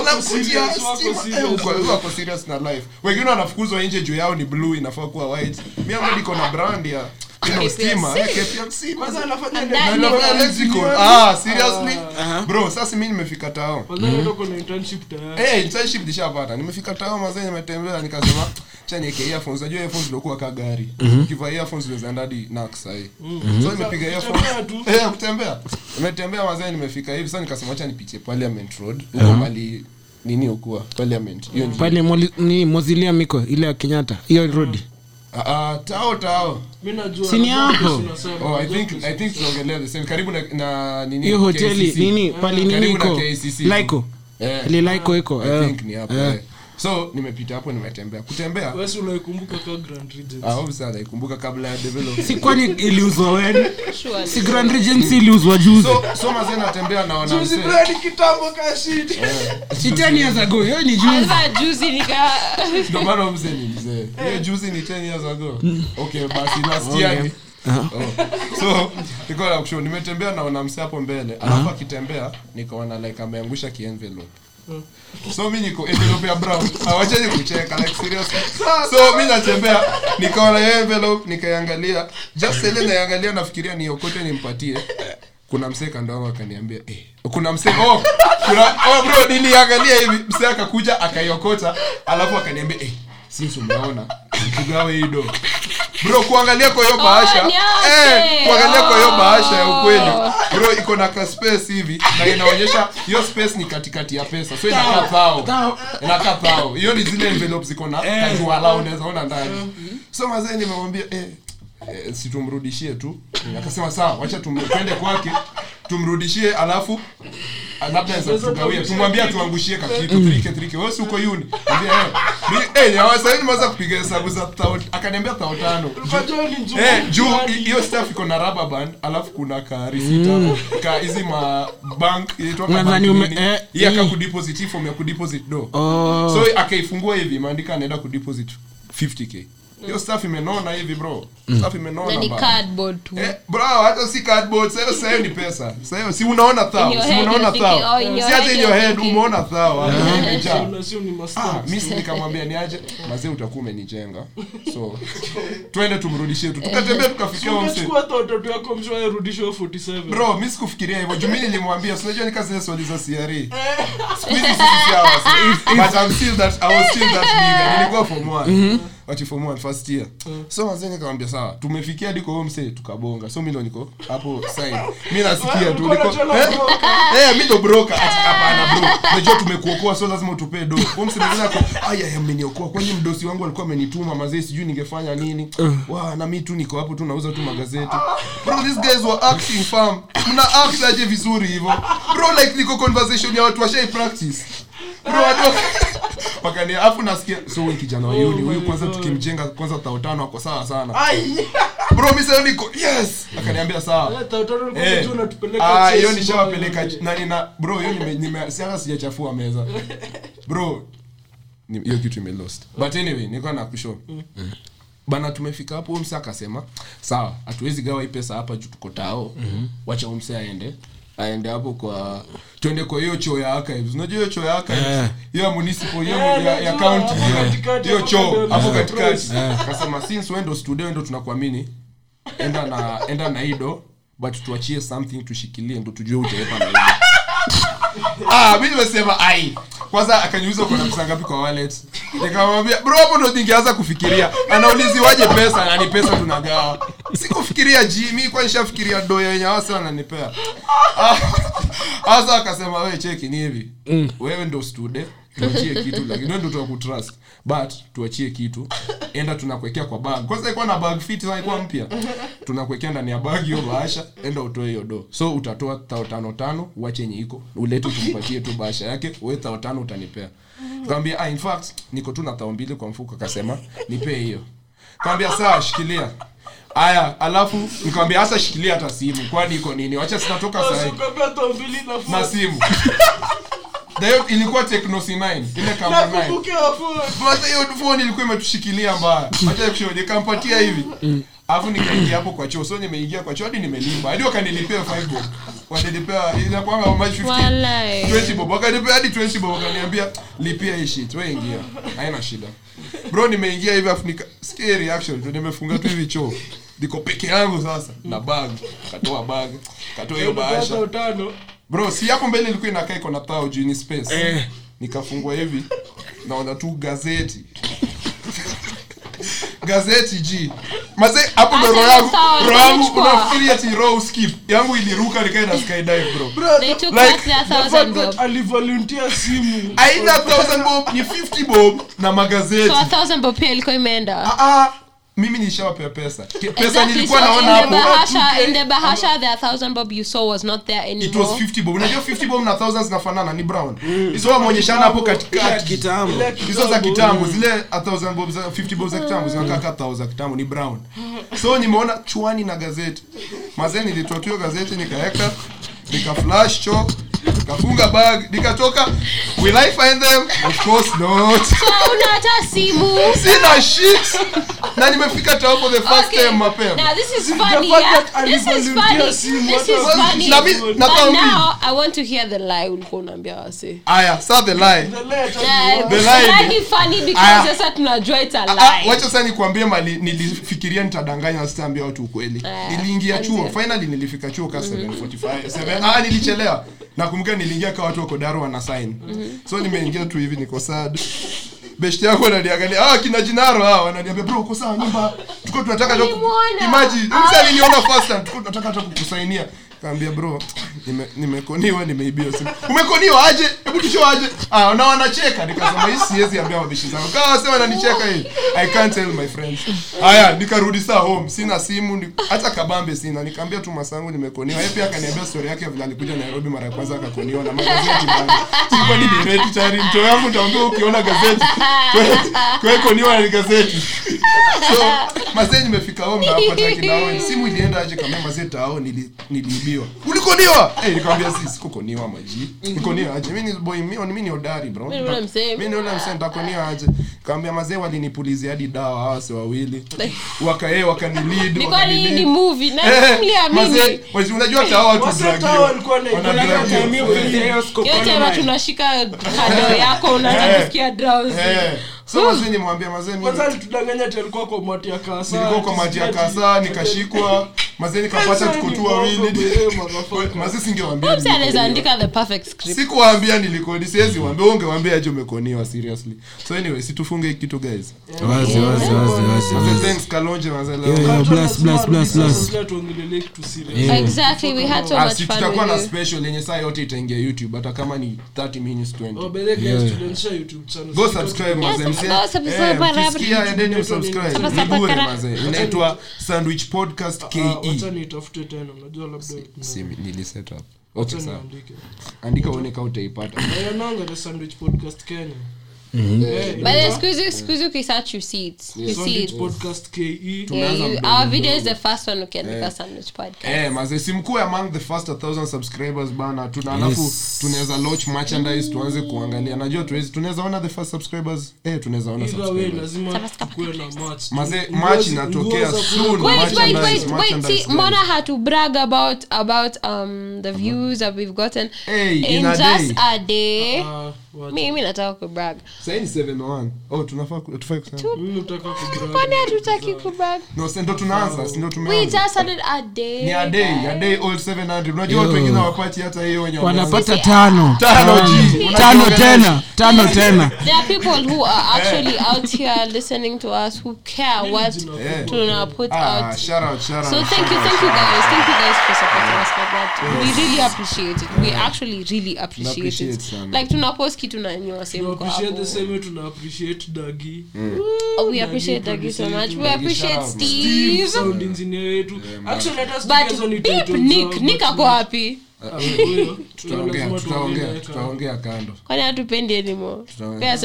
wako. Eh, wako serious na life wengine wanafukuzwa nje juu yao ni blue inafaa kuwa white Mimi hapa niko na brand ya know, stima eh, kwanza anafanya And nini? that Na nigga- inafanya lexical. ah seriously? Bro sasa mi nimefika tao Kwanza ndio kuna internship tayari Eh, internship nishapata. Nimefika tao mazee nimetembea nikasema cha nieke earphones. Unajua earphones ndio kuwa ka gari. Earphones unaweza enda nax sahi so nimepiga earphones. (laughs) eh kutembea. Nimetembea mazee nimefika hivi. Sasa nikasema acha nipitie parliament road. Huko mali nini ukuwa parliament. Hiyo pale moli- ni mozilia miko ile ya kenyatta. Hiyo rodi ah ah, tao tao. Oh i think i think tunaongelea the same. Karibu na, na nini? Hiyo hoteli nini? Pali nini iko? Laiko. Lilaiko iko so nimepita hapo nimetembea. Kutembea? Wewe si unaikumbuka ka Grand Regent. ah obviously naikumbuka kabla ya si kwani iliuzwa weni si grand regency iliuzwa juzi? So so mazee natembea naona Juzi msee brand kitambo ka si 10 years ago hiyo ni juzi. Kwanza juzi nika ndio maana mzee ni mzee. Hiyo juzi ni 10 years ago. Okay basi last year ni. Oh. so niko na kushow nimetembea naona mse hapo mbele. Alafu akitembea nikaona like ameangusha kienvelope so mi niko envelope ya brown. Awacheni kucheka like seriously (laughs) so mi natembea nikaona hiyo envelope nikaiangalia just ile naiangalia nafikiria niokote nimpatie. Kuna msee kando yangu akaniambia eh, kuna msee oh, kuna oh bro niliangalia hivi. Msee akakuja akaiokota alafu akaniambia eh, since umeona tugawe hii do bro kuangalia kwa hiyo bahasha oh, eh, kuangalia kwa hiyo bahasha ya Oh. ukweli bro iko na ka space hivi na inaonyesha hiyo space ni katikati ya pesa. So inakaa thao inakaa thao hiyo ni zile envelopes ziko na kajuala unaweza ona ndani. So mazee nimemwambia eh, eh, si tumrudishie tu. Akasema sawa wacha twende kwake tumrudishie alafu ah, labda kugawie tuangushie kakitu trike trike. Wewe uko uni. Ambia eh eh ya sasa hivi kupiga hesabu za thao akaniambia thao tano Unajua ni njoo. Eh, juu hiyo staff iko na rubber band alafu kuna ka risita ka hizi ma bank inaitwa ka bank eh, hii aka hii. kudeposit hii form ya kudeposit do Oh. so akaifungua hivi imeandika anaenda kudeposit 50k hiyo staff imenona hivi bro. Staff imenona ni cardboard tu. Eh, bro hata si cardboard. Sasa sasa ni pesa. Sasa si unaona thao si unaona thao. oh, in your si hata in your head umeona thao. Imejaa Unasio Ah, si nikamwambia niaje mazee utakuwa umenijenga. So twende tumrudishie tu. Tukatembea tukafikia Ungechukua hata watoto wako mshwae rudishwe 47. bro mimi sikufikiria hivyo. Juu mi nilimwambia sinajua nika zile swali za CRE squeeze sisi si but I'm still that I was still that nigga. Nilikuwa form 1 wati form 1 first year. Mm. so mazee nikamwambia sawa tumefikia diko huo msee tukabonga. So mi ndo niko hapo side. Mi nasikia tu niko eh, eh mi ndo broker. Hapana bro. Unajua tumekuokoa so lazima utupe do huo msee mwingine ako aya mmeniokoa kwani mdosi wangu alikuwa amenituma mazee sijui ningefanya nini? Wa na mi tu niko hapo tu nauza tu magazeti. Bro these guys were acting fam mna act aje vizuri hivyo? Bro like niko conversation ya watu washai practice bro wakani (laughs) afu nasikia so huyu kijana wa yuni huyu kwanza tukimjenga kwanza tautano ako sawa sana. Bro mi sasa niko yes! Akaniambia sawa. Eh. unatupeleka Ah, hiyo nishawapeleka na bro hiyo nime, nime sianga sijachafua meza. (laughs) Bro hiyo kitu ime lost. But anyway nilikuwa na kushow. Bana tumefika hapo huyu akasema sawa hatuwezi gawa hii pesa hapa juu tuko tao. Mm-hmm. wacha huyu aende aende hapo kwa twende kwa hiyo choo ya archives. Unajua hiyo choo ya archives? Hiyo ya municipal hiyo Eh, ya, ya county. Hiyo- hiyo choo hapo katikati. Akasema since wewe ndo studio ndo tunakuamini enda na enda na ido but tuachie something tushikilie ndo tujue utaepa na ido (laughs) ah mimi nimesema ai kwanza akaniuliza kuna pesa ngapi kwa wallet. Nikamwambia bro hapo ndo ningeanza kufikiria. Anauliziwaje pesa? Na ni pesa tunagawa? Sikufikiria ji mi kwa nishafikiria do yenye wase wananipea? (laughs) Hasa akasema we cheki ni hivi. Wewe ndo stude tuachie kitu lakini wewe ndo tunakutrust but tuachie kitu. Enda tunakuwekea kwa bag. Kwanza ilikuwa na bag fit sana ilikuwa mpya. Tunakuwekea ndani ya bag hiyo bahasha. Enda utoe hiyo do so utatoa tao tano tano uache yenye iko. Ulete tumpatie tu bahasha yake wewe tao tano utanipea. Kaambia ah in fact niko tu na tao mbili kwa mfuko akasema nipee hiyo. Kaambia sawa shikilia. Aya alafu nikamwambia hasa shikilia hata simu. Kwani iko nini? Wacha sitatoka phone. na simu Na hiyo ilikuwa Tecno C9 ile kama 9 Nakumbuka phone. Kwanza hiyo phone ilikuwa imetushikilia mbaya. Acha kushoje kampatia hivi. alafu nikaingia hapo kwa choo. So nimeingia kwa choo hadi nimelipa. Hadi wakanilipia 5 bob. Wakanilipia how much 15 20 bob. Wakanilipia hadi 20 bob. Wakaniambia lipia hii shit. Wewe ingia. Haina shida. Bro nimeingia hivi afu nika sikia reaction. Ndio nimefunga tu hivi choo. Niko peke yangu sasa. Na bag. Katoa bag. Katoa hiyo bahasha bro si hapo mbele ilikuwa inakaa iko na tao juu ni space. Nikafungua hivi naona tu gazeti. Gazeti g. Maze hapo ndo roho yangu roho yangu nimechukua. unafikiri ati roho skip. Yangu iliruka nikaenda skydive bro. They took Like, that alivolunteer simu. Aina 1000 bob. Ni 50 bob na magazeti. So a thousand bob pia ilikuwa imeenda. ah, ah, mimi nilishawapea pesa. Ki- pesa Exactly. nilikuwa So naona hapo. bahasha, in the (laughs) bahasha, the thousand bob you saw was not there it was 50 bob. Unajua 50 bob na 1000 zinafanana ni brown. Hizo wameonyeshana hapo katikati. kitambo. Hizo za kitambo. zile a thousand bob za 50 bob za kitambo zinakaa ka thousand za kitambo ni brown. So nimeona chwani na gazeti. Mazee nilitoa tu gazeti nikaweka nika flash nikafunga bag nikatoka will i find them of course not So una hata simu. sina shit na nimefika tao the first Okay. time mapema Now this is funny, yeah. This is funny. This is funny. Na But now I want to hear the lie ulikuwa unaambia wase. aya sa the lie The lie ni funny because sasa tunajua it's a Ah, lie. wacha sasa nikwambie mali nilifikiria nitadanganya sitaambia watu ukweli niliingia chuo finally nilifika chuo ka 745 7 ah nilichelewa nakumbuka niliingia kwa watu wako daro wana sign. So nimeingia tu hivi niko sad. Beshti yako ananiangalia ah kina jinaro hao wananiambia bro uko sawa nyumba tuko tunataka tu imagine msa aliniona first time tuko tunataka tu kukusainia kaambia bro nime- nimekoniwa nimeibiwa simu. Umekoniwa aje? Hebu tucho aje. Ah na wanacheka. Nikasema hii siwezi ambia wabishi zangu. Kawa sema wananicheka hii. I can't tell my friends. Haya nikarudi saa home. Sina simu hata kabambe sina. Nikaambia tu masangu nimekoniwa. Yeye pia akaniambia story yake vile alikuja Nairobi mara ya kwanza akakoniwa na magazeti bana sikuwa ni direct tayari mto wangu utaambia ukiona gazeti. Kwa koniwa ni gazeti. So mazee nimefika home na hapa kinaoni simu ilienda aje? Kama mazee tao nili, niliibiwa ulikoniwa hey, nikamwambia si sikukoniwa maji nikoniwa aje mimi ni boy mimi mimi ni hodari bro Mimi ni ule msee. mimi ni ule msee nitakoniwa aje kaambia mazee walinipulizia hadi dawa hawa si wawili (laughs) waka eh wakanilead Ni ni movie na Eh, mliamini. mazee unajua tao watu Wase drug tao you. walikuwa na- Wana Unajua drug you. time hiyo Eh. Yote ma tunashika kado yako unaanza Eh. kusikia drowsy. So mazee nimwambia mazee mimi kwanza alitudanganya ati alikuwa kwa mati ya kasa. Nilikuwa kwa maji ya kasa nikashikwa. Mazee nikapata tuko tu wawili singewaambia Mse anaweza andika the perfect script. sikuwaambia nilikoni siwezi waambia ungewambia aje umekoniwa seriously. So anyway situfunge kitu guys. Wazi wazi wazi wazi wazi thanks kalonje mazee leo bless, bless, bless, bless. tuongelele kitu serious Yeah. Exactly, we had so Ah, much fun tutakuwa na special yenye saa yote itaingia youtube hata kama ni 30 minutes Oh, 20 by the way, guys, Yeah. tulianzisha YouTube channel. go subscribe Yes, subscribe, Eh, endeni msubscribe mazee inaitwa sandwich podcast ah, ke nitafute tena unajua labda andika uone kama utaipata. Ayananga the sandwich podcast kenya Eh, But then siku hizi- siku hizi ukisearch you see it. You see sandwich it. podcast ke Yeah, Tumeanza you- mdogo our video is the first one ukiandika sandwich podcast. Eh, mazee si mkuu among the first 1000 subscribers bana tuna alafu tunaweza launch merchandise tuanze kuangalia najua tuwezi tunaweza ona the first subscribers eh tunaweza ona match zi- inatokea nguo za soon. Wait, wait, wait, wait. See. Mona had to brag about about um the views that we've gotten Hey, in in a just day. a day. Wacha. Mimi nataka kubrag. Sasa ni oh Mimi nataka kubrag. Kwani hatutaki kubrag? no si ndo tunaanza si ndo We tumeanza just started a day. ni a day a day old 700 unajua watu wengine hawapati hata hiyo wenye wanapata tano. Tano, tena. tano (laughs) tena. There are people who are actually out here listening to us who care what to put ah out. shout out shout out So thank you, thank you guys, thank you guys for supporting us like that. We really appreciate it. We actually really appreciate appreciate it. Like tunapost kitu na nyua kwa appreciate the same tuna appreciate Dagi. Oh, we appreciate Dagi so much. We appreciate. Steve. sound engineer wetu actually hata Steve But beep Nick, Nick ako wapi? Ah, (laughs) tutaongea kando. Kwani hatupendi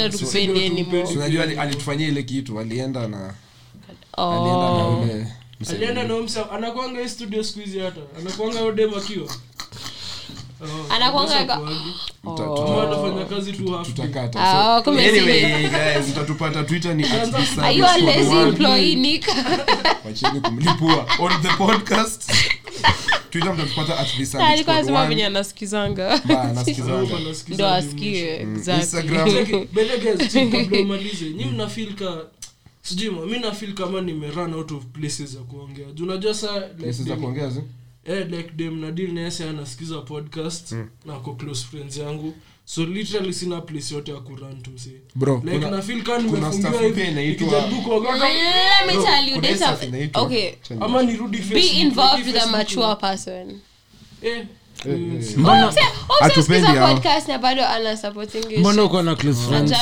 tupendi unajua alitufanyia ile kitu alienda na alienda na Oh. ule alienda na msa anakwanga studio siku hizi hata. Anakwanga odem akiwa Oh. day. tutakata Ah, twitter ni at this Are you a service lazy 41. employee, Nick? (laughs) wacheni kumlipua on the podcast twitter mtatupata alikuwa service anasema 41. venye anasikizanga Ba, Hapo nasikizanga panasikiza ndo asikie mwisho. Instagram. exactly Bele guys, chini kabla umalize nyi mnafil sijui mi nafil kama nimerun out of places za kuongea juu saa like Eh, like dem anasikiza podcast mm. nako close friends yangu. So literally sina place yote ya kurun tu msi Bro, like kuna- nafil ka kuna nimefungiwa hivi nikijaribu kuongea let me tell you there's a okay. Ama nirudi be involved with a mature person. Eh, mbona Hatupendi hao. podcast na bado ana supporting mbona uko na close friends.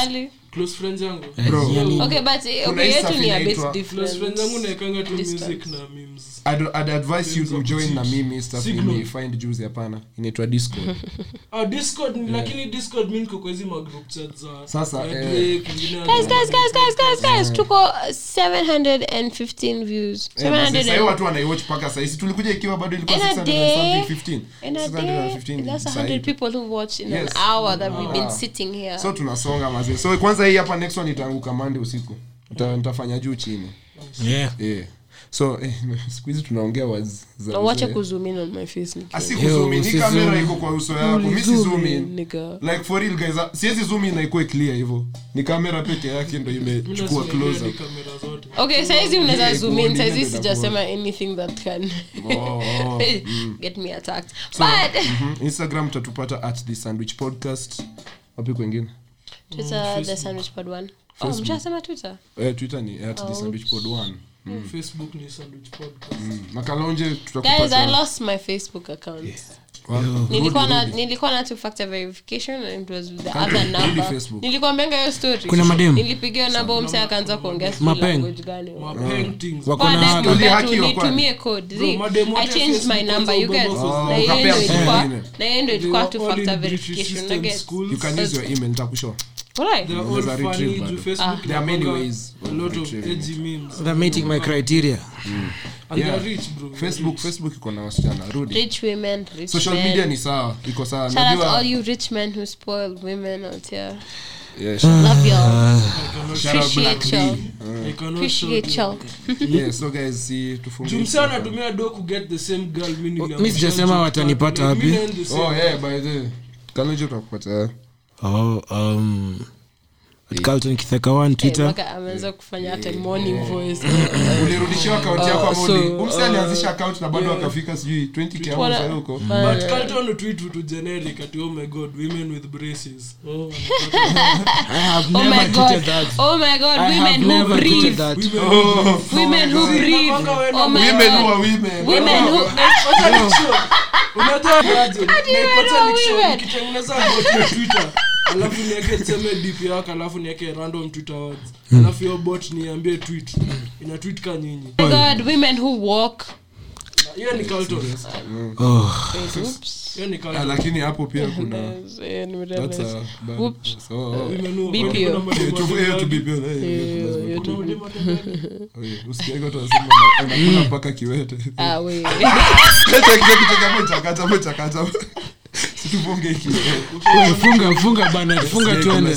Close friends yangu. Bro, yani- okay but eh, okay yetu ni a bit close friends yangu naekanga tu music na memes. I'd, I'd advise you to join na mimi stuff Signal. find juice hapana. Inaitwa discord. (laughs) Ah discord yeah. lakini discord mi niko kwa ma group chat za Sasa, eh, ya guys guys guys guys guys guys Yeah. tuko 715 views. Eh, basi 700 sahii watu wanaiwatch mpaka hizi tulikuja ikiwa bado ilikuwa In a 600 day. something 15 in a day 615 that's 100 people who watch in Yes. an hour that we've been Ah. sitting here. So tunasonga mazee so kwanza hii hapa next one itaanguka mande usiku. Nita- nitafanya juu chini yeah. Yeah. so eh, (laughs) siku hizi tunaongea waz za na wacha mzee. kuzoom on my face Nick. Asi Yo, kuzoom in. Hii usizoom kamera iko kwa uso yako. Mi si Zoom zoom in, in. Nigga. like for real guys ah, siwezi zoom na ikuwe clear hivyo. Ni kamera peke yake ndo imechukua close up kamera zote? Okay saizi unaweza Yeah, zoom in. kuoni saizi ndio sijasema anything that can. Oh, oh, (laughs) get me attacked. But mhm, instagram tatupata at the sandwich podcast. Wapi kwengine twitter the sandwich pod one. Oh mshasema twitter? Eh, twitter ni at the sandwich pod one. Facebook ni sandwich podcast na kalonje guys i lost my facebook account. Wa- nilikuwa na nilikuwa na two factor verification and it was the other number. Facebook. nilikwambianga hiyo story. Kuna madem? nilipigia namba mse akaanza kuongea sijui language gani. Wako na- next number Ulihakiwa tu, kwani? nitumie code. Bro, See, madem wote i changed my number. you kwanza get ubombo na hiyo ndio ilikuwa na hiyo ndio ilikuwa two factor verification. system na get schools. you can use your email nitakushow Alright. They're all funny juu. Facebook There are many inakuanga ways a of lot of retrieving. edgy memes. they're meeting my criteria And they're rich, bro. Facebook facebook iko na wasichana rudi rich women rich social men. media ni sawa iko sawa Shout out to najua you rich men who spoil women out here. yeah, shout- Love y'all. shout out Black Appreciate y'all. I cannot Appreciate show y'all. Yeah so guys si Juu msee anatumia do ku the same girl mi niliambiwa. mi sijasema watanipata Like, wapi. mi naenda the same. oh yeah by the kalonje utakupata oh um carlton kitheka one twitter mpaka ameanza kufanya hata morning voice. (laughs) ulirudishiwa akaunti yako Uh, ama so, umse uh, alianzisha account na bado akafika sijui 20k au sasa huko But Carlton tweet vitu generic ati oh my god women with braces. Oh, (laughs) i have Oh my god. that Oh my god. I Women who breathe. that. Oh, Women who breathe. Nakwanga wewe na Oh my women who are women Women who Unajua aje? Naipata know nikishow, women. nikitengeneza bot ya Twitter, alafu niweke tuseme dp yako alafu niweke random twitter words alafu hiyo bot niambie tweet ina tweet ka nyinyi Oh my god. Women who walk. hiyo ni Carlton oh Oops. hiyo ni Ah, Carlton lakini hapo pia kuna eh, that's a bad Whoops. so, oh. Women who- BPO. kuna mademu Eh, tu- eh, watembeaji. to be built, eh, eh, Eh, eh, Kuna mademu. Eh, watu wanasema una- unakula mpaka kiwete Ah, we. Leta kitu kitu hapo Wewe, funga funga bana funga tuende